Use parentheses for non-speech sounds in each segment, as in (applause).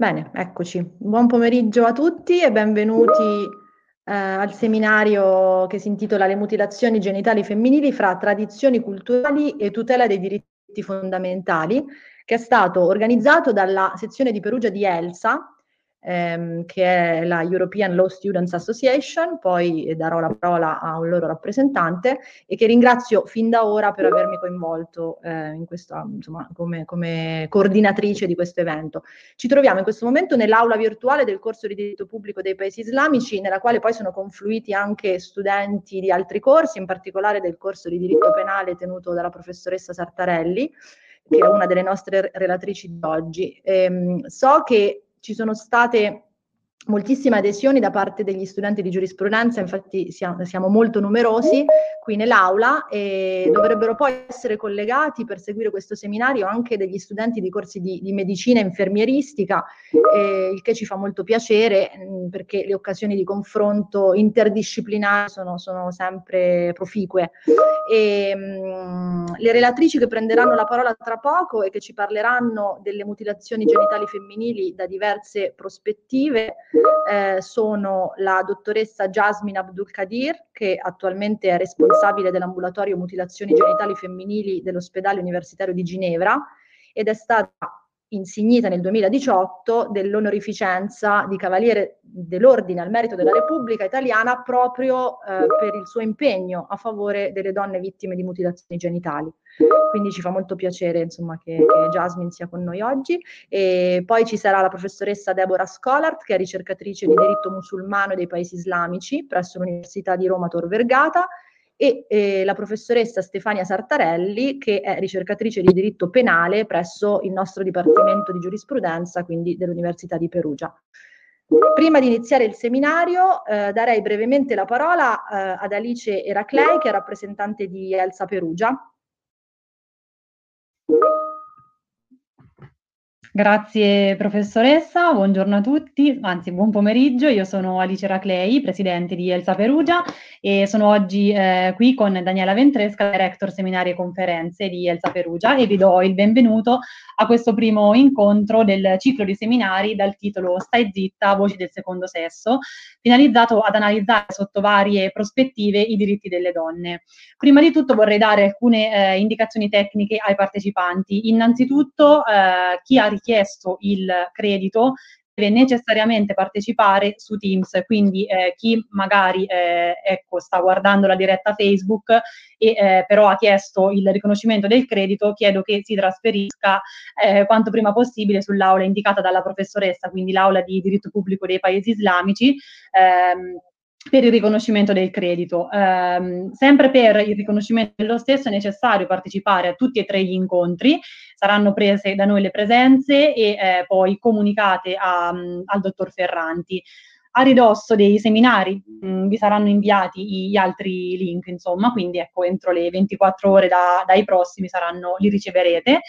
Bene, eccoci. Buon pomeriggio a tutti e benvenuti eh, al seminario che si intitola Le mutilazioni genitali femminili fra tradizioni culturali e tutela dei diritti fondamentali, che è stato organizzato dalla sezione di Perugia di ELSA, ehm, che è la European Law Students Association, poi darò la parola a un loro rappresentante e che ringrazio fin da ora per avermi coinvolto eh, in questo, insomma, come, come, coordinatrice di questo evento. Ci troviamo in questo momento nell'aula virtuale del corso di diritto pubblico dei paesi islamici, nella quale poi sono confluiti anche studenti di altri corsi, in particolare del corso di diritto penale tenuto dalla professoressa Sartarelli che è una delle nostre relatrici di oggi. Ehm, so che ci sono state moltissime adesioni da parte degli studenti di giurisprudenza, infatti siamo, siamo, molto numerosi qui nell'aula e dovrebbero poi essere collegati per seguire questo seminario anche degli studenti di corsi di, di medicina e infermieristica, eh, il che ci fa molto piacere mh, perché le occasioni di confronto interdisciplinare sono, sono sempre proficue. E, mh, le relatrici che prenderanno la parola tra poco e che ci parleranno delle mutilazioni genitali femminili da diverse prospettive eh, sono la dottoressa Jasmine Abdul Kadir, che attualmente è responsabile dell'ambulatorio mutilazioni genitali femminili dell'ospedale universitario di Ginevra ed è stata insignita nel 2018 dell'onorificenza di Cavaliere dell'Ordine al Merito della Repubblica Italiana proprio eh, per il suo impegno a favore delle donne vittime di mutilazioni genitali. Quindi ci fa molto piacere insomma, che, che Jasmine sia con noi oggi. E poi ci sarà la professoressa Deborah Scholart, che è ricercatrice di diritto musulmano dei paesi islamici presso l'Università di Roma Tor Vergata e eh, la professoressa Stefania Sartarelli, che è ricercatrice di diritto penale presso il nostro Dipartimento di Giurisprudenza, quindi dell'Università di Perugia. Prima di iniziare il seminario eh, darei brevemente la parola eh, ad Alice Eraclei, che è rappresentante di Elsa Perugia. Grazie professoressa, buongiorno a tutti, anzi buon pomeriggio, io sono Alice Raclei, presidente di Elsa Perugia e sono oggi eh, qui con Daniela Ventresca, director seminari e conferenze di Elsa Perugia e vi do il benvenuto a questo primo incontro del ciclo di seminari dal titolo Stai zitta, voci del secondo sesso, finalizzato ad analizzare sotto varie prospettive i diritti delle donne. Prima di tutto vorrei dare alcune eh, indicazioni tecniche ai partecipanti. Innanzitutto eh, chi ha richiesto il credito deve necessariamente partecipare su Teams, quindi eh, chi magari eh, ecco, sta guardando la diretta Facebook e eh, però ha chiesto il riconoscimento del credito, chiedo che si trasferisca eh, quanto prima possibile sull'aula indicata dalla professoressa, quindi l'aula di diritto pubblico dei paesi islamici. Ehm, per il riconoscimento del credito. Eh, sempre per il riconoscimento dello stesso è necessario partecipare a tutti e tre gli incontri, saranno prese da noi le presenze e eh, poi comunicate a, mm, al dottor Ferranti. A ridosso dei seminari mh, mm, vi saranno inviati gli altri link, insomma, quindi ecco, entro le 24 ore da, dai prossimi saranno, li riceverete.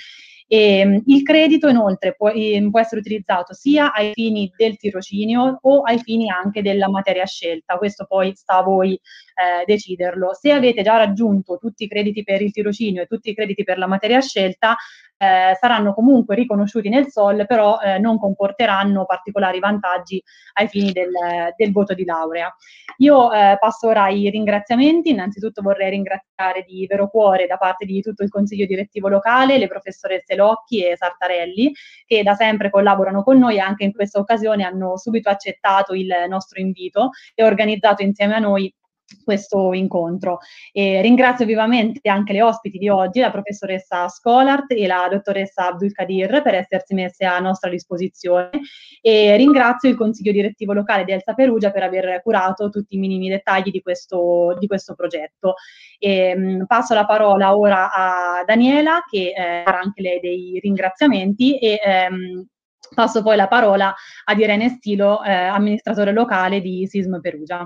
E, ehm, il credito inoltre può, eh, può, essere utilizzato sia ai fini del tirocinio o ai fini anche della materia scelta, questo poi sta a voi eh, deciderlo. Se avete già raggiunto tutti i crediti per il tirocinio e tutti i crediti per la materia scelta, eh, saranno comunque riconosciuti nel SOL, però eh, non comporteranno particolari vantaggi ai fini del, del voto di laurea. Io eh, passo ora ai ringraziamenti. Innanzitutto vorrei ringraziare di vero cuore da parte di tutto il consiglio direttivo locale, le professoresse Locchi e Sartarelli, che da sempre collaborano con noi e anche in questa occasione hanno subito accettato il nostro invito e organizzato insieme a noi questo incontro. E ringrazio vivamente anche le ospiti di oggi, la professoressa Scolart e la dottoressa Abdul Kadir per essersi messe a nostra disposizione e ringrazio il consiglio direttivo locale di Elsa Perugia per aver curato tutti i minimi dettagli di questo, di questo progetto. E, mh, passo la parola ora a Daniela che eh, farà anche lei dei ringraziamenti e ehm, passo poi la parola ad Irene Stilo, eh, amministratore locale di Sism Perugia.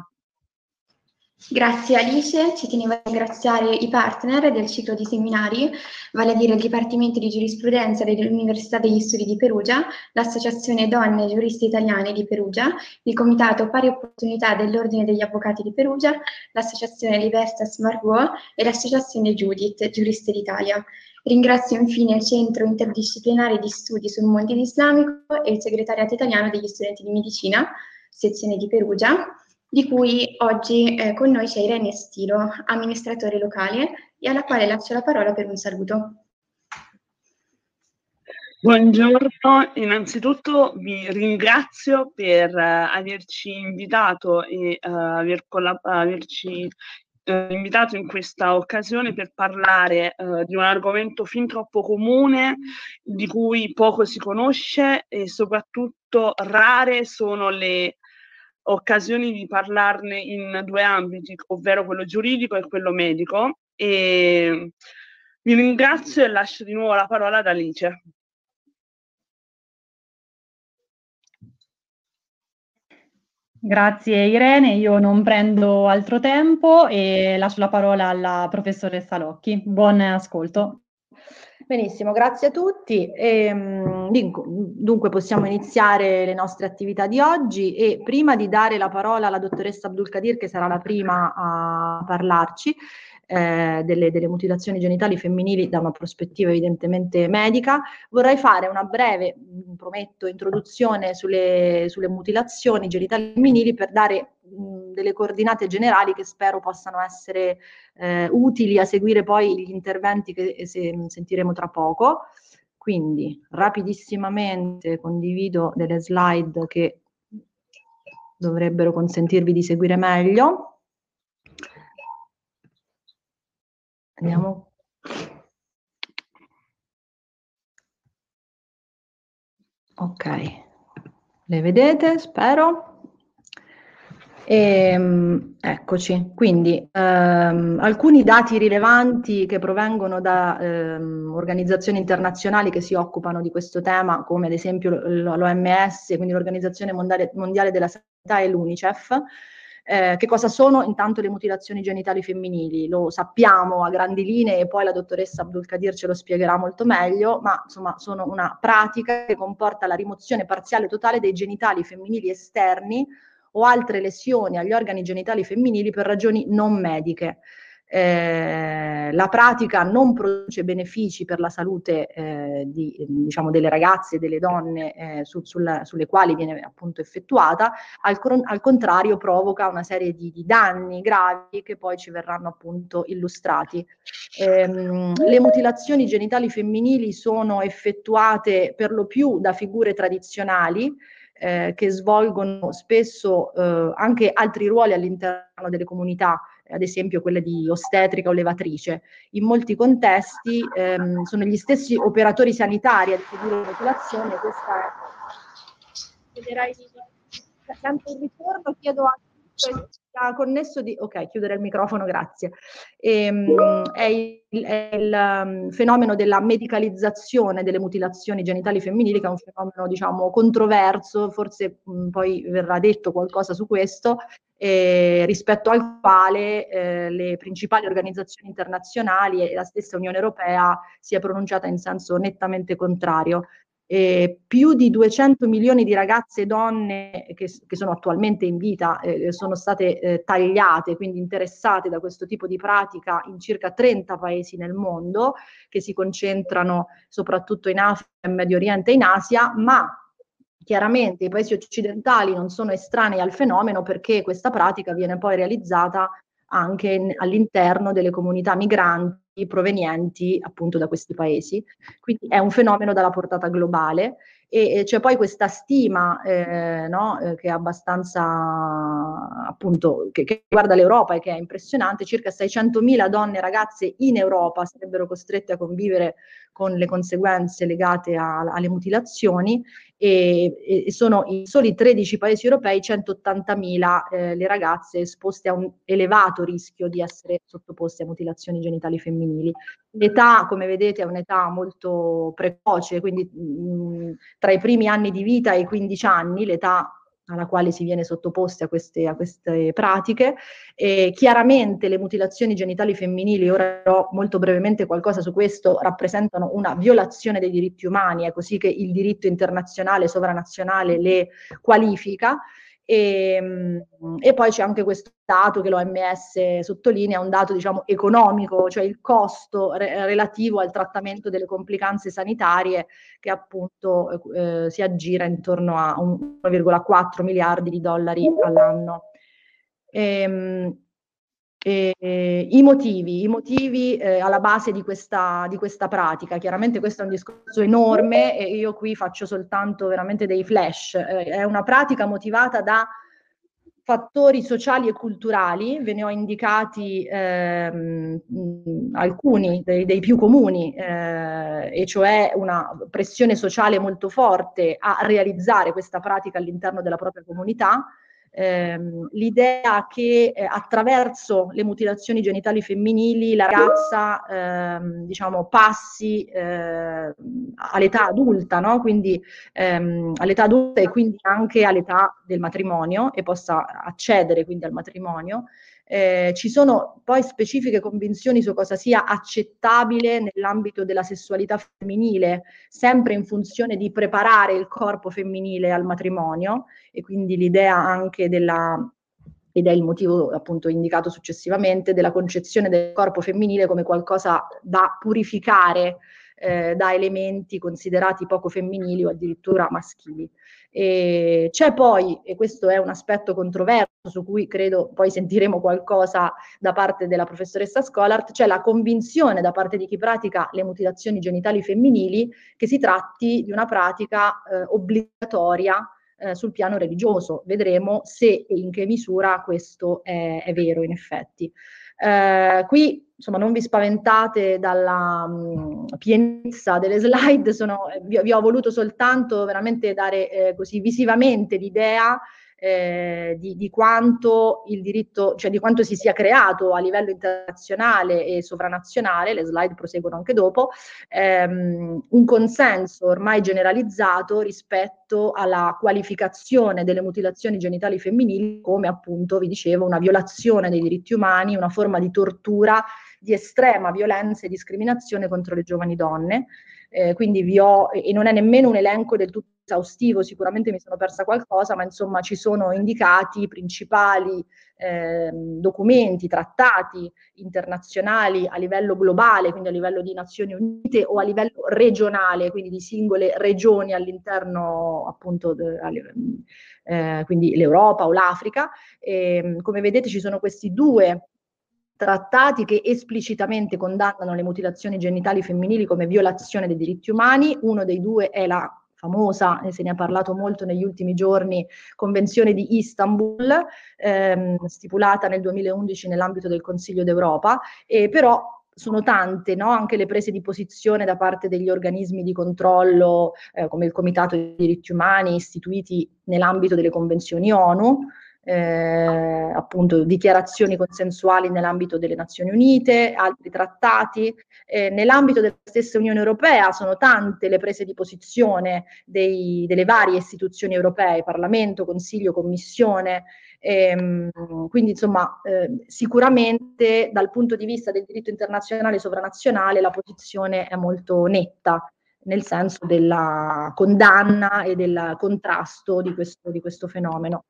Grazie Alice, ci tenevo a ringraziare i partner del ciclo di seminari, vale a dire il Dipartimento di Giurisprudenza dell'Università degli Studi di Perugia, l'Associazione Donne Giuristi Italiane di Perugia, il Comitato Pari Opportunità dell'Ordine degli Avvocati di Perugia, l'Associazione Libertas Margot e l'Associazione Judith, Giuriste d'Italia. Ringrazio infine il Centro Interdisciplinare di Studi sul Mondo Islamico e il Segretariato Italiano degli Studenti di Medicina, sezione di Perugia, di cui oggi eh, con noi c'è Irene Stilo, amministratore locale, e alla quale lascio la parola per un saluto. Buongiorno, innanzitutto vi ringrazio per uh, averci invitato e uh, aver collab- averci uh, invitato in questa occasione per parlare di un argomento fin troppo comune, di cui poco si conosce e soprattutto rare sono le occasioni di parlarne in due ambiti, ovvero quello giuridico e quello medico. E vi ringrazio e lascio di nuovo la parola ad Alice. Grazie Irene, io non prendo altro tempo e lascio la parola alla professoressa Locchi. Buon ascolto. Benissimo, grazie a tutti. E, ehm, dunque possiamo iniziare le nostre attività di oggi e prima di dare la parola alla dottoressa Abdulkadir che sarà la prima a parlarci, eh, delle, delle, mutilazioni genitali femminili da una prospettiva evidentemente medica. Vorrei fare una breve, mm, prometto, introduzione sulle, sulle mutilazioni genitali femminili per dare mm, delle coordinate generali che spero possano essere eh, utili a seguire poi gli interventi che se, sentiremo tra poco. Quindi rapidissimamente condivido delle slide che dovrebbero consentirvi di seguire meglio. Andiamo. Ok, le vedete, spero. E, ehm, eccoci, quindi ehm, alcuni dati rilevanti che provengono da ehm, organizzazioni internazionali che si occupano di questo tema, come ad esempio l'OMS, quindi l'Organizzazione Mondiale, Mondiale della Sanità e l'UNICEF, eh, che cosa sono intanto le mutilazioni genitali femminili? Lo sappiamo a grandi linee e poi la dottoressa Abdul Kadir ce lo spiegherà molto meglio, ma insomma sono una pratica che comporta la rimozione parziale o totale dei genitali femminili esterni o altre lesioni agli organi genitali femminili per ragioni non mediche. Eh, la pratica non produce benefici per la salute eh, di, diciamo, delle ragazze e delle donne eh, su, sulla, sulle quali viene appunto effettuata, al, al contrario provoca una serie di, di, danni gravi che poi ci verranno appunto illustrati. Ehm, le mutilazioni genitali femminili sono effettuate per lo più da figure tradizionali, eh, che svolgono spesso eh, anche altri ruoli all'interno delle comunità, ad esempio quella di ostetrica o levatrice. In molti contesti ehm, sono gli stessi operatori sanitari a decidere la popolazione. Questa è... Chiederei tanto un ritorno, chiedo anche connesso di... Ok, chiudere il microfono, grazie. Ehm, è il, è il um, fenomeno della medicalizzazione delle mutilazioni genitali femminili, che è un fenomeno, diciamo, controverso, forse mh, mm, poi verrà detto qualcosa su questo, eh, rispetto al quale eh, le principali organizzazioni internazionali e la stessa Unione Europea si è pronunciata in senso nettamente contrario. Eh, più di 200 milioni di ragazze e donne che, che sono attualmente in vita eh, sono state eh, tagliate, quindi interessate da questo tipo di pratica in circa 30 paesi nel mondo, che si concentrano soprattutto in Africa, in Medio Oriente e in Asia, ma chiaramente i paesi occidentali non sono estranei al fenomeno perché questa pratica viene poi realizzata anche in, all'interno delle comunità migranti provenienti appunto da questi paesi. Quindi è un fenomeno dalla portata globale e, e c'è poi questa stima eh, no, eh, che è abbastanza appunto che, che, riguarda l'Europa e che è impressionante, circa 600.000 donne e ragazze in Europa sarebbero costrette a convivere con le conseguenze legate a, alle mutilazioni e, e, sono in soli 13 paesi europei 180.000 eh, le ragazze esposte a un elevato rischio di essere sottoposte a mutilazioni genitali femminili. L'età, come vedete, è un'età molto precoce, quindi mh, tra i primi anni di vita e i 15 anni, l'età alla quale si viene sottoposti a queste, a queste pratiche. E chiaramente le mutilazioni genitali femminili, ora dirò molto brevemente qualcosa su questo, rappresentano una violazione dei diritti umani, è così che il diritto internazionale sovranazionale le qualifica. E, ehm, e, poi c'è anche questo dato che l'OMS sottolinea, un dato diciamo economico, cioè il costo re- relativo al trattamento delle complicanze sanitarie che appunto eh, si aggira intorno a 1,4 miliardi di dollari all'anno. E, eh, I motivi, i motivi eh, alla base di questa, di questa, pratica, chiaramente questo è un discorso enorme e io qui faccio soltanto veramente dei flash, eh, è una pratica motivata da fattori sociali e culturali, ve ne ho indicati ehm, alcuni dei, dei, più comuni, eh, e cioè una pressione sociale molto forte a realizzare questa pratica all'interno della propria comunità, ehm, l'idea che eh, attraverso le mutilazioni genitali femminili la ragazza ehm, diciamo, passi eh, all'età adulta, no? quindi ehm, all'età adulta e quindi anche all'età del matrimonio e possa accedere quindi al matrimonio. Eh, ci sono poi specifiche convinzioni su cosa sia accettabile nell'ambito della sessualità femminile, sempre in funzione di preparare il corpo femminile al matrimonio e quindi l'idea anche della ed è il motivo appunto indicato successivamente della concezione del corpo femminile come qualcosa da purificare eh, da elementi considerati poco femminili o addirittura maschili. E c'è poi, e questo è un aspetto controverso su cui credo poi sentiremo qualcosa da parte della professoressa Scholart, c'è la convinzione da parte di chi pratica le mutilazioni genitali femminili che si tratti di una pratica eh, obbligatoria eh, sul piano religioso. Vedremo se e in che misura questo è, è vero in effetti. Eh, qui insomma non vi spaventate dalla mh, pienezza delle slide, sono, vi, vi, ho voluto soltanto veramente dare eh, così visivamente l'idea eh, di, di, quanto il diritto, cioè di quanto si sia creato a livello internazionale e sovranazionale, le slide proseguono anche dopo, ehm, un consenso ormai generalizzato rispetto alla qualificazione delle mutilazioni genitali femminili come appunto, vi dicevo, una violazione dei diritti umani, una forma di tortura di estrema violenza e discriminazione contro le giovani donne. Eh, quindi vi ho, e non è nemmeno un elenco del tutto esaustivo, sicuramente mi sono persa qualcosa, ma insomma ci sono indicati i principali eh, documenti, trattati internazionali a livello globale, quindi a livello di Nazioni Unite o a livello regionale, quindi di singole regioni all'interno appunto de, eh, quindi l'Europa o l'Africa. E, ehm, come vedete ci sono questi due trattati che esplicitamente condannano le mutilazioni genitali femminili come violazione dei diritti umani. Uno dei due è la famosa, e se ne ha parlato molto negli ultimi giorni, Convenzione di Istanbul, ehm, stipulata nel 2011 nell'ambito del Consiglio d'Europa, e però sono tante no? anche le prese di posizione da parte degli organismi di controllo eh, come il Comitato dei diritti umani istituiti nell'ambito delle convenzioni ONU, eh, appunto dichiarazioni consensuali nell'ambito delle Nazioni Unite, altri trattati. Eh, nell'ambito della stessa Unione Europea sono tante le prese di posizione dei, delle varie istituzioni europee, Parlamento, Consiglio, Commissione. Ehm, quindi insomma eh, sicuramente dal punto di vista del diritto internazionale sovranazionale la posizione è molto netta nel senso della condanna e del contrasto di questo, di questo fenomeno.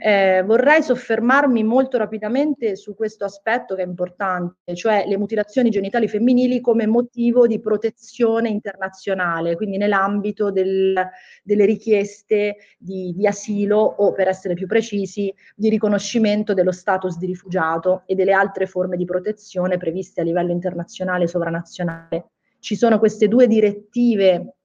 Eh, vorrei soffermarmi molto rapidamente su questo aspetto che è importante, cioè le mutilazioni genitali femminili come motivo di protezione internazionale, quindi nell'ambito del, delle richieste di, di asilo o, per essere più precisi, di riconoscimento dello status di rifugiato e delle altre forme di protezione previste a livello internazionale e sovranazionale. Ci sono queste due direttive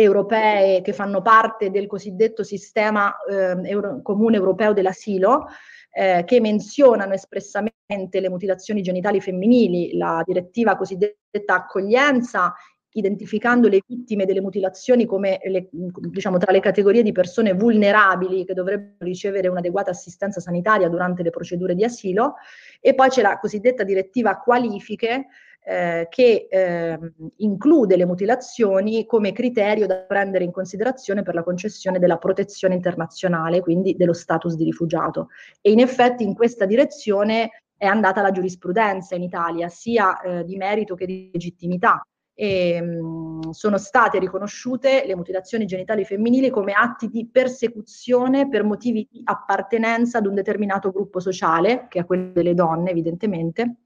europee che fanno parte del cosiddetto sistema eh, euro, comune europeo dell'asilo, eh, che menzionano espressamente le mutilazioni genitali femminili, la direttiva cosiddetta accoglienza, identificando le vittime delle mutilazioni come le, diciamo, tra le categorie di persone vulnerabili che dovrebbero ricevere un'adeguata assistenza sanitaria durante le procedure di asilo, e poi c'è la cosiddetta direttiva qualifiche, eh, che eh, include le mutilazioni come criterio da prendere in considerazione per la concessione della protezione internazionale, quindi dello status di rifugiato. E in effetti in questa direzione è andata la giurisprudenza in Italia, sia eh, di merito che di legittimità. E, mh, sono state riconosciute le mutilazioni genitali femminili come atti di persecuzione per motivi di appartenenza ad un determinato gruppo sociale, che è quello delle donne evidentemente,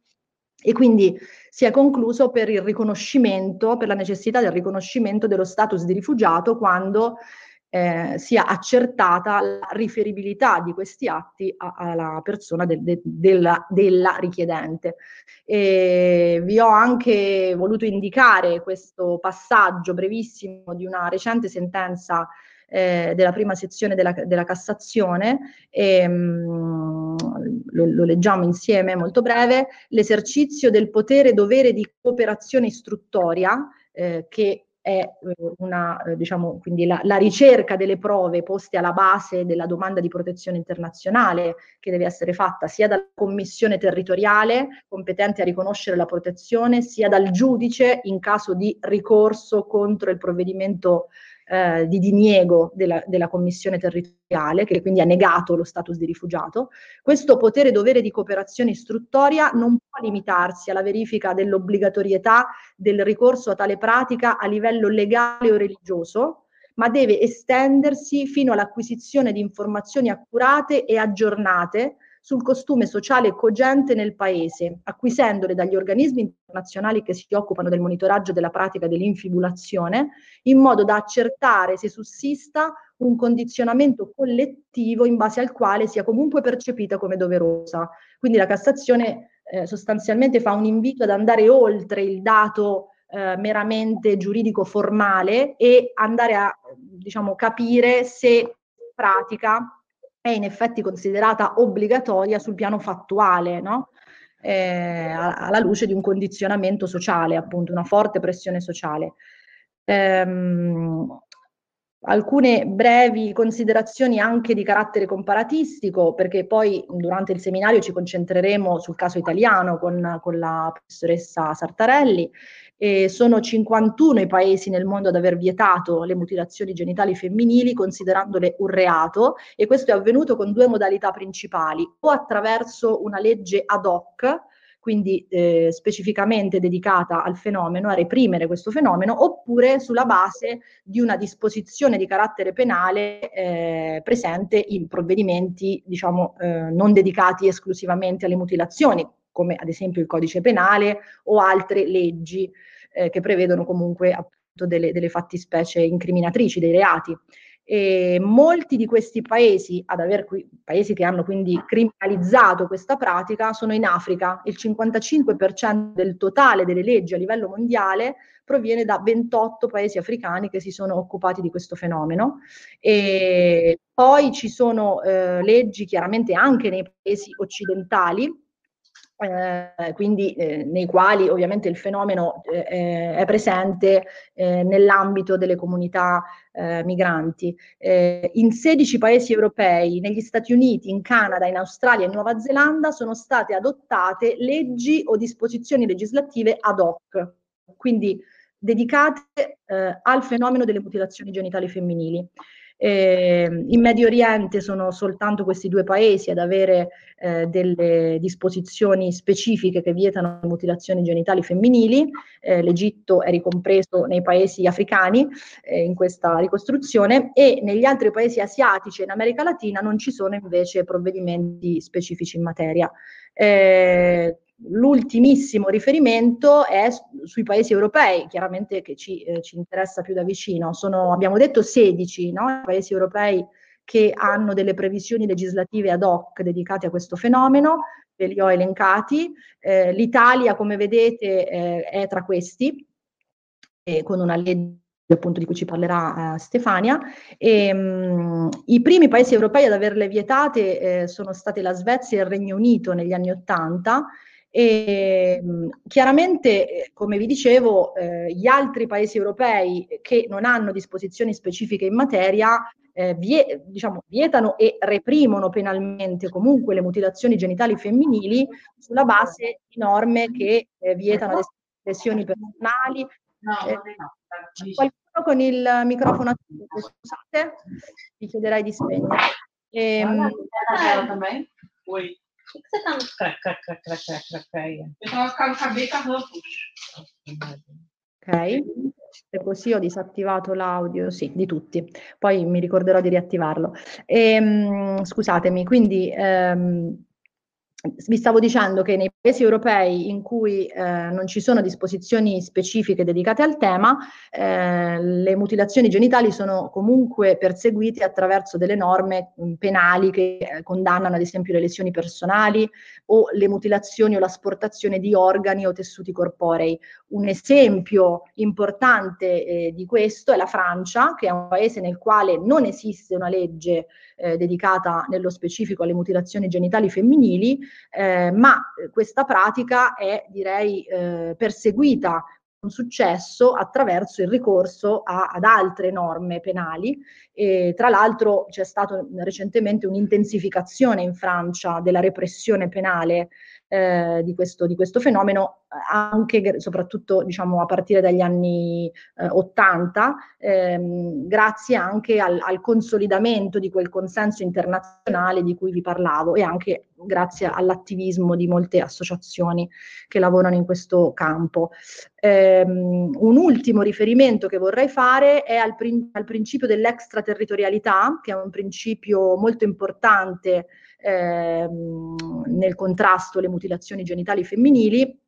e quindi si è concluso per il riconoscimento, per la necessità del riconoscimento dello status di rifugiato quando eh, sia accertata la riferibilità di questi atti alla persona del, de, della, della, richiedente. E vi ho anche voluto indicare questo passaggio brevissimo di una recente sentenza eh, della prima sezione della, della Cassazione, e, mh, mm, lo, lo, leggiamo insieme, molto breve, l'esercizio del potere dovere di cooperazione istruttoria eh, che è eh, una, eh, diciamo, quindi la, la, ricerca delle prove poste alla base della domanda di protezione internazionale che deve essere fatta sia dalla commissione territoriale competente a riconoscere la protezione, sia dal giudice in caso di ricorso contro il provvedimento eh, di diniego della, della, commissione territoriale, che quindi ha negato lo status di rifugiato, questo potere dovere di cooperazione istruttoria non può limitarsi alla verifica dell'obbligatorietà del ricorso a tale pratica a livello legale o religioso, ma deve estendersi fino all'acquisizione di informazioni accurate e aggiornate sul costume sociale cogente nel paese, acquisendole dagli organismi internazionali che si occupano del monitoraggio della pratica dell'infibulazione, in modo da accertare se sussista un condizionamento collettivo in base al quale sia comunque percepita come doverosa. Quindi la Cassazione eh, sostanzialmente fa un invito ad andare oltre il dato eh, meramente giuridico formale e andare a diciamo, capire se pratica è in effetti considerata obbligatoria sul piano fattuale, no? eh, alla luce di un condizionamento sociale, appunto, una forte pressione sociale. Ehm, alcune brevi considerazioni anche di carattere comparatistico, perché poi durante il seminario ci concentreremo sul caso italiano con, con la professoressa Sartarelli e sono 51 i paesi nel mondo ad aver vietato le mutilazioni genitali femminili considerandole un reato e questo è avvenuto con due modalità principali, o attraverso una legge ad hoc, quindi eh, specificamente dedicata al fenomeno, a reprimere questo fenomeno, oppure sulla base di una disposizione di carattere penale eh, presente in provvedimenti, diciamo, eh, non dedicati esclusivamente alle mutilazioni, come ad esempio il codice penale o altre leggi eh, che prevedono comunque appunto delle, delle fattispecie incriminatrici dei reati. E molti di questi paesi, ad aver qui, paesi che hanno quindi criminalizzato questa pratica, sono in Africa. Il 55% del totale delle leggi a livello mondiale proviene da 28 paesi africani che si sono occupati di questo fenomeno. E poi ci sono eh, leggi chiaramente anche nei paesi occidentali, eh, quindi eh, nei quali ovviamente il fenomeno eh, eh è presente eh, nell'ambito delle comunità migranti. in 16 paesi europei, negli Stati Uniti, in Canada, in Australia e in Nuova Zelanda sono state adottate leggi o disposizioni legislative ad hoc, quindi dedicate al fenomeno delle mutilazioni genitali femminili. Eh, in Medio Oriente sono soltanto questi due paesi ad avere eh, delle disposizioni specifiche che vietano mutilazioni genitali femminili. Eh, L'Egitto è ricompreso nei paesi africani eh, in questa ricostruzione e negli altri paesi asiatici e in America Latina non ci sono invece provvedimenti specifici in materia. Eh, L'ultimissimo riferimento è sui paesi europei, chiaramente che ci, eh, ci interessa più da vicino. Sono, abbiamo detto 16 no? paesi europei che hanno delle previsioni legislative ad hoc dedicate a questo fenomeno, ve li ho elencati. Eh, L'Italia, come vedete, eh, è tra questi, con una legge appunto di cui ci parlerà uh, Stefania. E, um, I primi paesi europei ad averle vietate eh, sono state la Svezia e il Regno Unito negli anni Ottanta, e, ehm, chiaramente, eh, come vi dicevo, eh, gli altri paesi europei che non hanno disposizioni specifiche in materia eh, vie, diciamo, vietano e reprimono penalmente comunque le mutilazioni genitali femminili sulla base di norme che eh, vietano lesioni personali. Eh, qualcuno con il microfono attivo, scusate, vi chiederei di spegnere. Ehm, Ok, se così ho disattivato l'audio, sì, di tutti. Poi mi ricorderò di riattivarlo. Ehm, scusatemi, quindi ehm, vi stavo dicendo che nei paesi europei in cui eh, non ci sono disposizioni specifiche dedicate al tema, eh, le mutilazioni genitali sono comunque perseguite attraverso delle norme mh, penali che eh, condannano ad esempio le lesioni personali o le mutilazioni o l'asportazione di organi o tessuti corporei. Un esempio importante eh, di questo è la Francia, che è un paese nel quale non esiste una legge eh, dedicata nello specifico alle mutilazioni genitali femminili, eh, ma questa pratica è direi eh, perseguita con successo attraverso il ricorso a, ad altre norme penali. E, tra l'altro c'è stata recentemente un'intensificazione in Francia della repressione penale eh, di, questo, di, questo, fenomeno, anche soprattutto diciamo, a partire dagli anni eh, 80, ehm, grazie anche al, al, consolidamento di quel consenso internazionale di cui vi parlavo e anche grazie all'attivismo di molte associazioni che lavorano in questo campo. Um, un ultimo riferimento che vorrei fare è al, prin- al principio dell'extraterritorialità, che è un principio molto importante ehm, nel contrasto alle mutilazioni genitali femminili,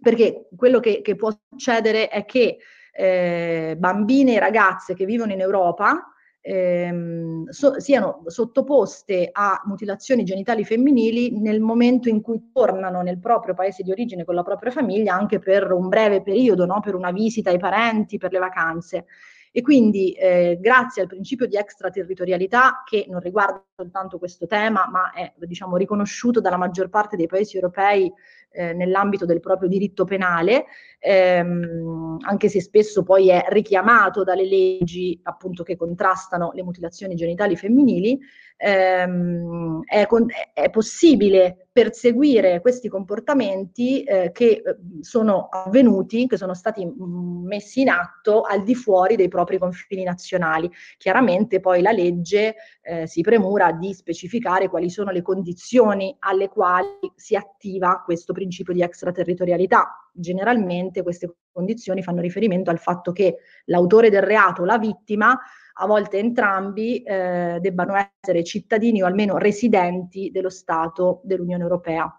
perché quello che, che può succedere è che eh, bambine e ragazze che vivono in Europa ehm, so, siano sottoposte a mutilazioni genitali femminili nel momento in cui tornano nel proprio paese di origine con la propria famiglia, anche per un breve periodo, no? per una visita ai parenti, per le vacanze. E quindi eh, grazie al principio di extraterritorialità, che non riguarda soltanto questo tema, ma è diciamo, riconosciuto dalla maggior parte dei paesi europei eh, nell'ambito del proprio diritto penale, ehm, anche se spesso poi è richiamato dalle leggi appunto che contrastano le mutilazioni genitali femminili, ehm, è, con, è, possibile perseguire questi comportamenti eh, che eh, sono avvenuti, che sono stati mm, messi in atto al di fuori dei propri confini nazionali. Chiaramente poi la legge eh, si premura di specificare quali sono le condizioni alle quali si attiva questo principio di extraterritorialità. Generalmente queste condizioni fanno riferimento al fatto che l'autore del reato o la vittima a volte entrambi eh, debbano essere cittadini o almeno residenti dello Stato dell'Unione Europea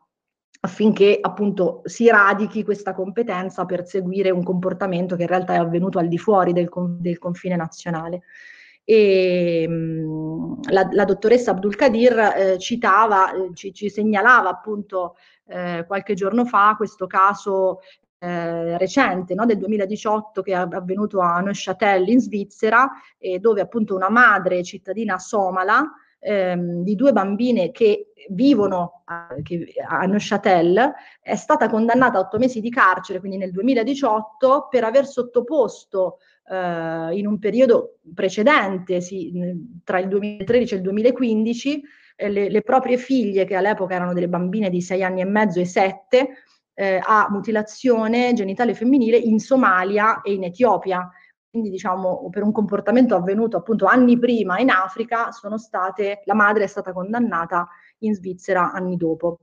affinché appunto si radichi questa competenza per seguire un comportamento che in realtà è avvenuto al di fuori del, del confine nazionale. E, mh, mm, la, la, dottoressa Abdul Kadir eh, citava, eh, ci, ci, segnalava appunto eh, qualche giorno fa questo caso eh, recente no, del 2018 che è avvenuto a Neuchâtel in Svizzera, eh, dove appunto una madre cittadina somala ehm, di due bambine che vivono a, che, a Neuchâtel è stata condannata a otto mesi di carcere, quindi nel 2018, per aver sottoposto eh, in un periodo precedente, sì, tra il 2013 e il 2015, eh, le, le proprie figlie, che all'epoca erano delle bambine di sei anni e mezzo e sette, eh, a mutilazione genitale femminile in Somalia e in Etiopia. Quindi diciamo per un comportamento avvenuto appunto anni prima in Africa state, la madre è stata condannata in Svizzera anni dopo.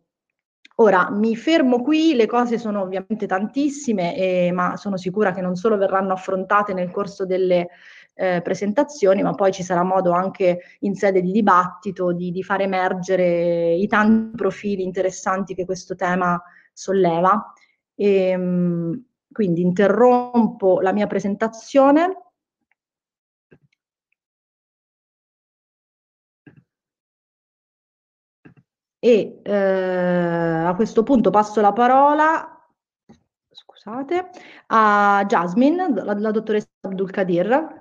Ora mi fermo qui, le cose sono ovviamente tantissime, eh, ma sono sicura che non solo verranno affrontate nel corso delle eh, presentazioni, ma poi ci sarà modo anche in sede di dibattito di, di far emergere i tanti profili interessanti che questo tema solleva. E, ehm, quindi interrompo la mia presentazione. E eh, a questo punto passo la parola scusate, a Jasmine, la, la dottoressa Abdul Kadir.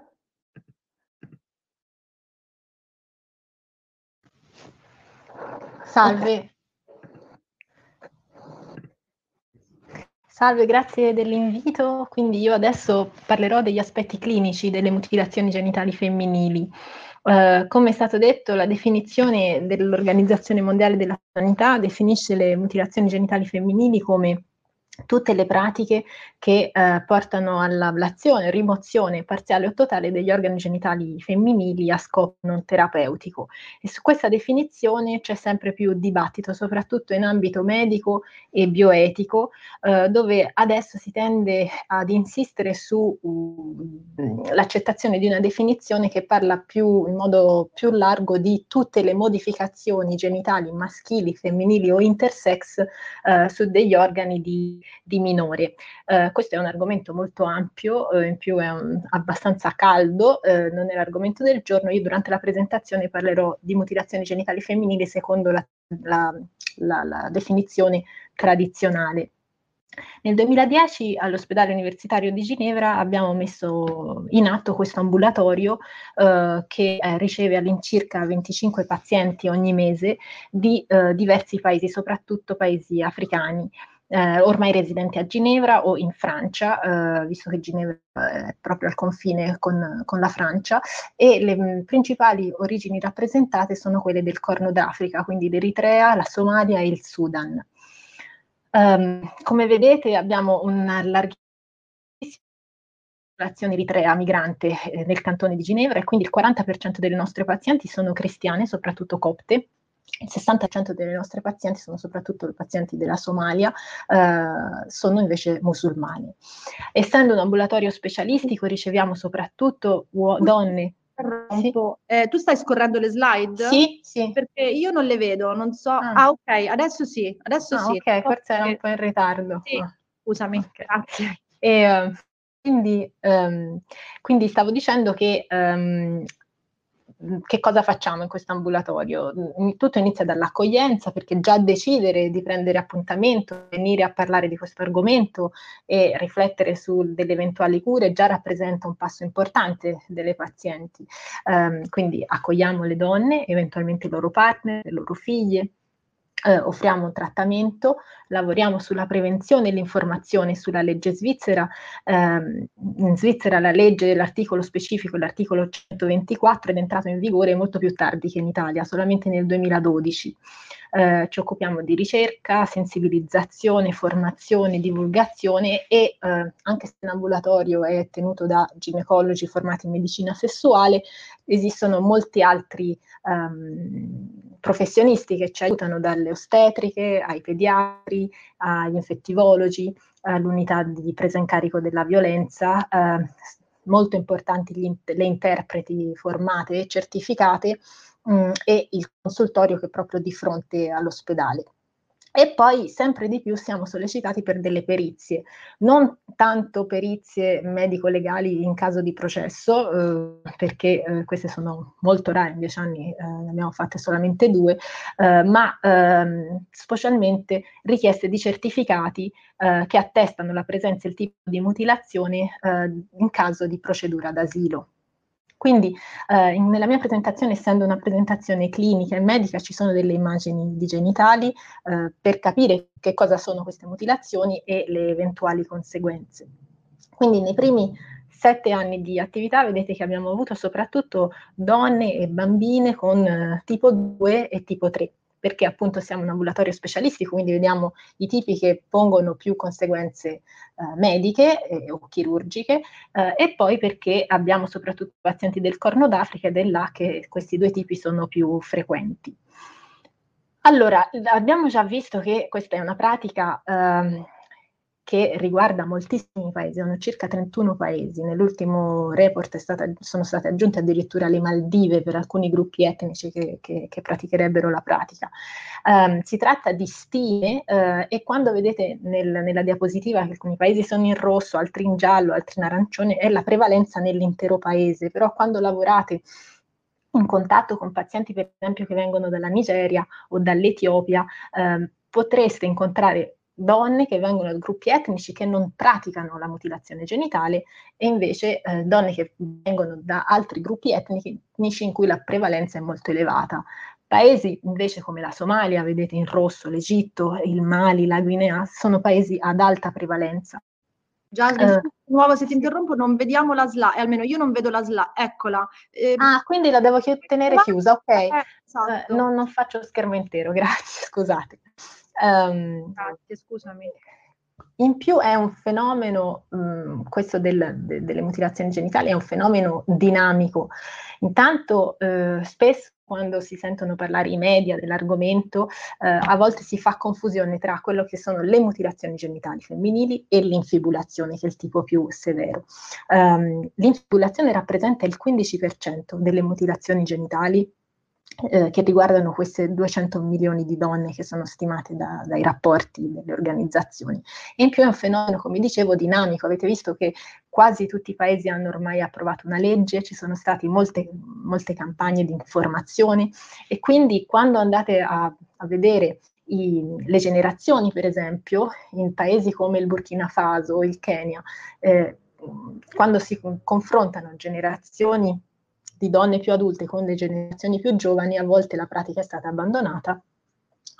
Salve, Salve, grazie dell'invito. Quindi io adesso parlerò degli aspetti clinici delle mutilazioni genitali femminili. Uh, come è stato detto, la definizione dell'Organizzazione Mondiale della Sanità definisce le mutilazioni genitali femminili come tutte le pratiche che eh, portano all'ablazione, rimozione parziale o totale degli organi genitali femminili a scopo non terapeutico. E su questa definizione c'è sempre più dibattito, soprattutto in ambito medico e bioetico, eh, dove adesso si tende ad insistere sull'accettazione uh, di una definizione che parla più in modo più largo di tutte le modificazioni genitali maschili, femminili o intersex eh, su degli organi di di minore. Eh, questo è un argomento molto ampio, eh, in più è un, abbastanza caldo, eh, non è l'argomento del giorno. Io durante la presentazione parlerò di mutilazioni genitali femminili secondo la, la, la, la definizione tradizionale. Nel 2010 all'ospedale universitario di Ginevra abbiamo messo in atto questo ambulatorio eh, che eh, riceve all'incirca 25 pazienti ogni mese di eh, diversi paesi, soprattutto paesi africani eh, ormai residenti a Ginevra o in Francia, eh, visto che Ginevra è proprio al confine con, con la Francia, e le m, principali origini rappresentate sono quelle del Corno d'Africa, quindi l'Eritrea, la Somalia e il Sudan. Um, come vedete abbiamo una larghissima popolazione eritrea migrante eh, nel cantone di Ginevra e quindi il 40% delle nostre pazienti sono cristiane, soprattutto copte, il 60% delle nostre pazienti sono soprattutto pazienti della Somalia, eh, sono invece musulmani. Essendo un ambulatorio specialistico riceviamo soprattutto uo- donne sì. Eh, tu stai scorrendo le slide? Sì, sì. Perché io non le vedo, non so. Ah, ah ok, adesso sì, adesso ah, sì. Ok, forse era un po' in ritardo. Sì, scusami, okay. grazie. E, uh, quindi, um, quindi, stavo dicendo che um, che cosa facciamo in questo ambulatorio? Mhmm, tutto inizia dall'accoglienza, perché già decidere di prendere appuntamento, venire a parlare di questo argomento e riflettere su delle eventuali cure già rappresenta un passo importante delle pazienti. Um, quindi accogliamo le donne, eventualmente i loro partner, le loro figlie, eh, offriamo trattamento, lavoriamo sulla prevenzione e l'informazione sulla legge svizzera. Eh, in Svizzera la legge, l'articolo specifico, l'articolo 124 è entrato in vigore molto più tardi che in Italia, solamente nel 2012. Eh, ci occupiamo di ricerca, sensibilizzazione, formazione, divulgazione e eh, anche se l'ambulatorio è tenuto da ginecologi formati in medicina sessuale, esistono molti altri um, professionisti che ci aiutano dalle ostetriche ai pediatri, agli infettivologi, all'unità di presa in carico della violenza, eh, molto importanti gli, le interpreti formate e certificate mh, mm, e il consultorio che è proprio di fronte all'ospedale. E poi sempre di più siamo sollecitati per delle perizie, non tanto perizie medico-legali in caso di processo, eh, perché eh, queste sono molto rare, in dieci anni eh, ne abbiamo fatte solamente due, eh, ma ehm, specialmente richieste di certificati eh, che attestano la presenza e il tipo di mutilazione eh, in caso di procedura d'asilo. Quindi eh, in, nella mia presentazione, essendo una presentazione clinica e medica, ci sono delle immagini di genitali eh, per capire che cosa sono queste mutilazioni e le eventuali conseguenze. Quindi nei primi sette anni di attività vedete che abbiamo avuto soprattutto donne e bambine con eh, tipo 2 e tipo 3 perché appunto siamo un ambulatorio specialistico, quindi vediamo i tipi che pongono più conseguenze eh, mediche eh, o chirurgiche, eh, e poi perché abbiamo soprattutto pazienti del Corno d'Africa ed è là che questi due tipi sono più frequenti. Allora, abbiamo già visto che questa è una pratica ehm, che riguarda moltissimi paesi, sono circa 31 paesi. Nell'ultimo report stata, sono state aggiunte addirittura le Maldive per alcuni gruppi etnici che, che, che praticherebbero la pratica. Um, si tratta di stime uh, e quando vedete nel, nella diapositiva che alcuni paesi sono in rosso, altri in giallo, altri in arancione, è la prevalenza nell'intero paese, però quando lavorate in contatto con pazienti, per esempio, che vengono dalla Nigeria o dall'Etiopia, eh, potreste incontrare donne che vengono da gruppi etnici che non praticano la mutilazione genitale e invece eh, donne che vengono da altri gruppi etnici in cui la prevalenza è molto elevata. Paesi invece come la Somalia, vedete in rosso l'Egitto, il Mali, la Guinea, sono paesi ad alta prevalenza. Già, uh, nuovo se ti interrompo, non vediamo la slide, almeno io non vedo la slide, eccola. Eh, ah, quindi la devo tenere chiusa, ok. Eh, esatto. uh, non, non faccio schermo intero, (laughs) grazie, scusate. Um, Grazie, scusami. in più è un fenomeno, mh, mm, questo del, de, delle mutilazioni genitali è un fenomeno dinamico. Intanto eh, spesso quando si sentono parlare i media dell'argomento, eh, a volte si fa confusione tra quello che sono le mutilazioni genitali femminili e l'infibulazione, che è il tipo più severo. Um, l'infibulazione rappresenta il 15% delle mutilazioni genitali eh, che riguardano queste 200 milioni di donne che sono stimate da, dai rapporti delle organizzazioni. E in più è un fenomeno, come dicevo, dinamico. Avete visto che quasi tutti i paesi hanno ormai approvato una legge, ci sono state molte, molte campagne di informazione e quindi quando andate a, a vedere i, le generazioni, per esempio, in paesi come il Burkina Faso o il Kenya, eh, quando si confrontano generazioni di donne più adulte con le generazioni più giovani, a volte la pratica è stata abbandonata,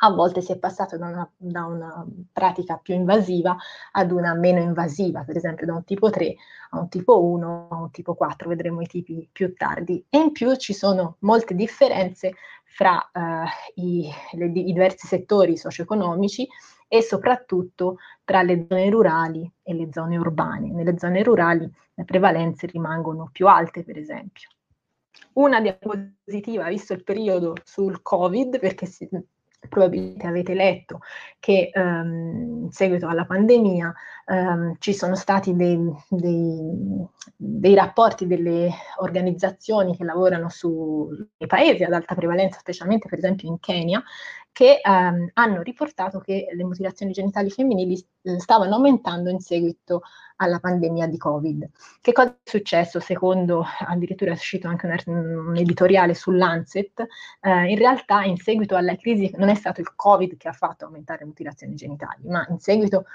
a volte si è passato da una, da una, pratica più invasiva ad una meno invasiva, per esempio da un tipo 3 a un tipo 1 a un tipo 4, vedremo i tipi più tardi. E in più ci sono molte differenze fra uh, i, le, i diversi settori socio-economici e soprattutto tra le zone rurali e le zone urbane. Nelle zone rurali le prevalenze rimangono più alte, per esempio. Una diapositiva, visto il periodo sul Covid, perché si, probabilmente avete letto che um, in seguito alla pandemia um, ci sono stati dei, dei, dei, rapporti delle organizzazioni che lavorano sui paesi ad alta prevalenza, specialmente per esempio in Kenya, che um, hanno riportato che le mutilazioni genitali femminili stavano aumentando in seguito alla pandemia di Covid. Che cosa è successo? Secondo, addirittura è uscito anche un, un editoriale sull'Ancet, eh, in realtà in seguito alla crisi non è stato il Covid che ha fatto aumentare le mutilazioni genitali, ma in seguito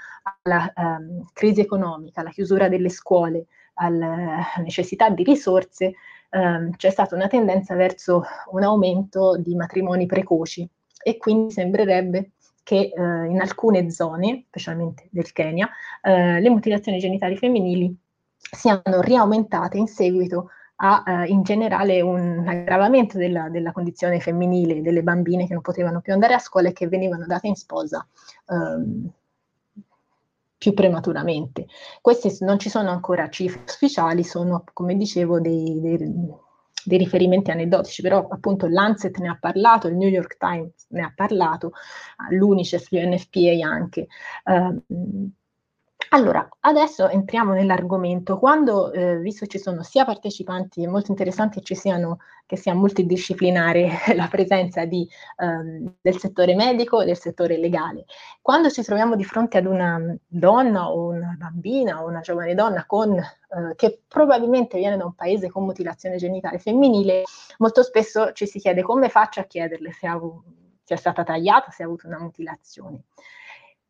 alla um, crisi economica, alla chiusura delle scuole, alla necessità di risorse, um, c'è stata una tendenza verso un aumento di matrimoni precoci e quindi sembrerebbe che eh, in alcune zone, specialmente del Kenya, eh, le mutilazioni genitali femminili siano riaumentate in seguito a eh, in generale un aggravamento della, della, condizione femminile delle bambine che non potevano più andare a scuola e che venivano date in sposa ehm, più prematuramente. Queste non ci sono ancora cifre ufficiali, sono come dicevo dei, dei dei riferimenti aneddotici, però appunto l'Ancet ne ha parlato, il New York Times ne ha parlato, l'UNICEF, l'UNFPA anche. Uh, allora, adesso entriamo nell'argomento. Quando, eh, visto ci sono sia partecipanti, è molto interessante ci siano, che sia multidisciplinare (laughs) la presenza di, ehm, del settore medico e del settore legale. Quando ci troviamo di fronte ad una donna o una bambina o una giovane donna con, eh, che probabilmente viene da un paese con mutilazione genitale femminile, molto spesso ci si chiede come faccio a chiederle se, ha, se è stata tagliata, se ha avuto una mutilazione.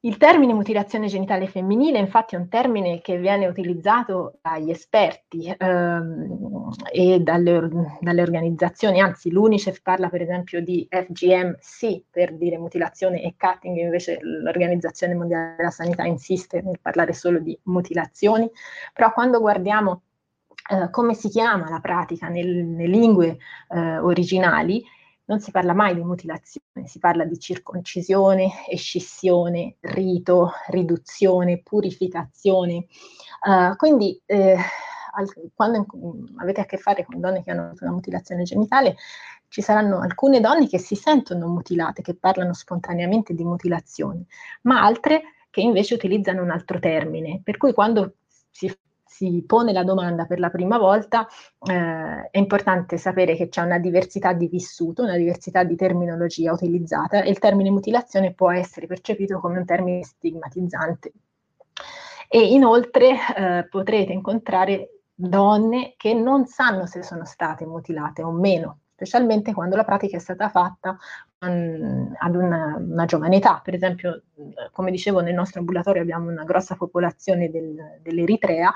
Il termine mutilazione genitale femminile infatti è un termine che viene utilizzato dagli esperti ehm, e dalle, dalle, organizzazioni, anzi l'UNICEF parla per esempio di FGM-C per dire mutilazione e cutting, invece l'Organizzazione Mondiale della Sanità insiste nel parlare solo di mutilazioni, però quando guardiamo eh, come si chiama la pratica nel, nelle lingue eh, originali, non si parla mai di mutilazione, si parla di circoncisione, escissione, rito, riduzione, purificazione. Uh, quindi eh, al, quando avete a che fare con donne che hanno avuto una mutilazione genitale, ci saranno alcune donne che si sentono mutilate, che parlano spontaneamente di mutilazione, ma altre che invece utilizzano un altro termine. Per cui quando si si pone la domanda per la prima volta, eh, è importante sapere che c'è una diversità di vissuto, una diversità di terminologia utilizzata e il termine mutilazione può essere percepito come un termine stigmatizzante. E inoltre eh, potrete incontrare donne che non sanno se sono state mutilate o meno, specialmente quando la pratica è stata fatta um, ad una, una, giovane età. Per esempio, come dicevo, nel nostro ambulatorio abbiamo una grossa popolazione del, dell'Eritrea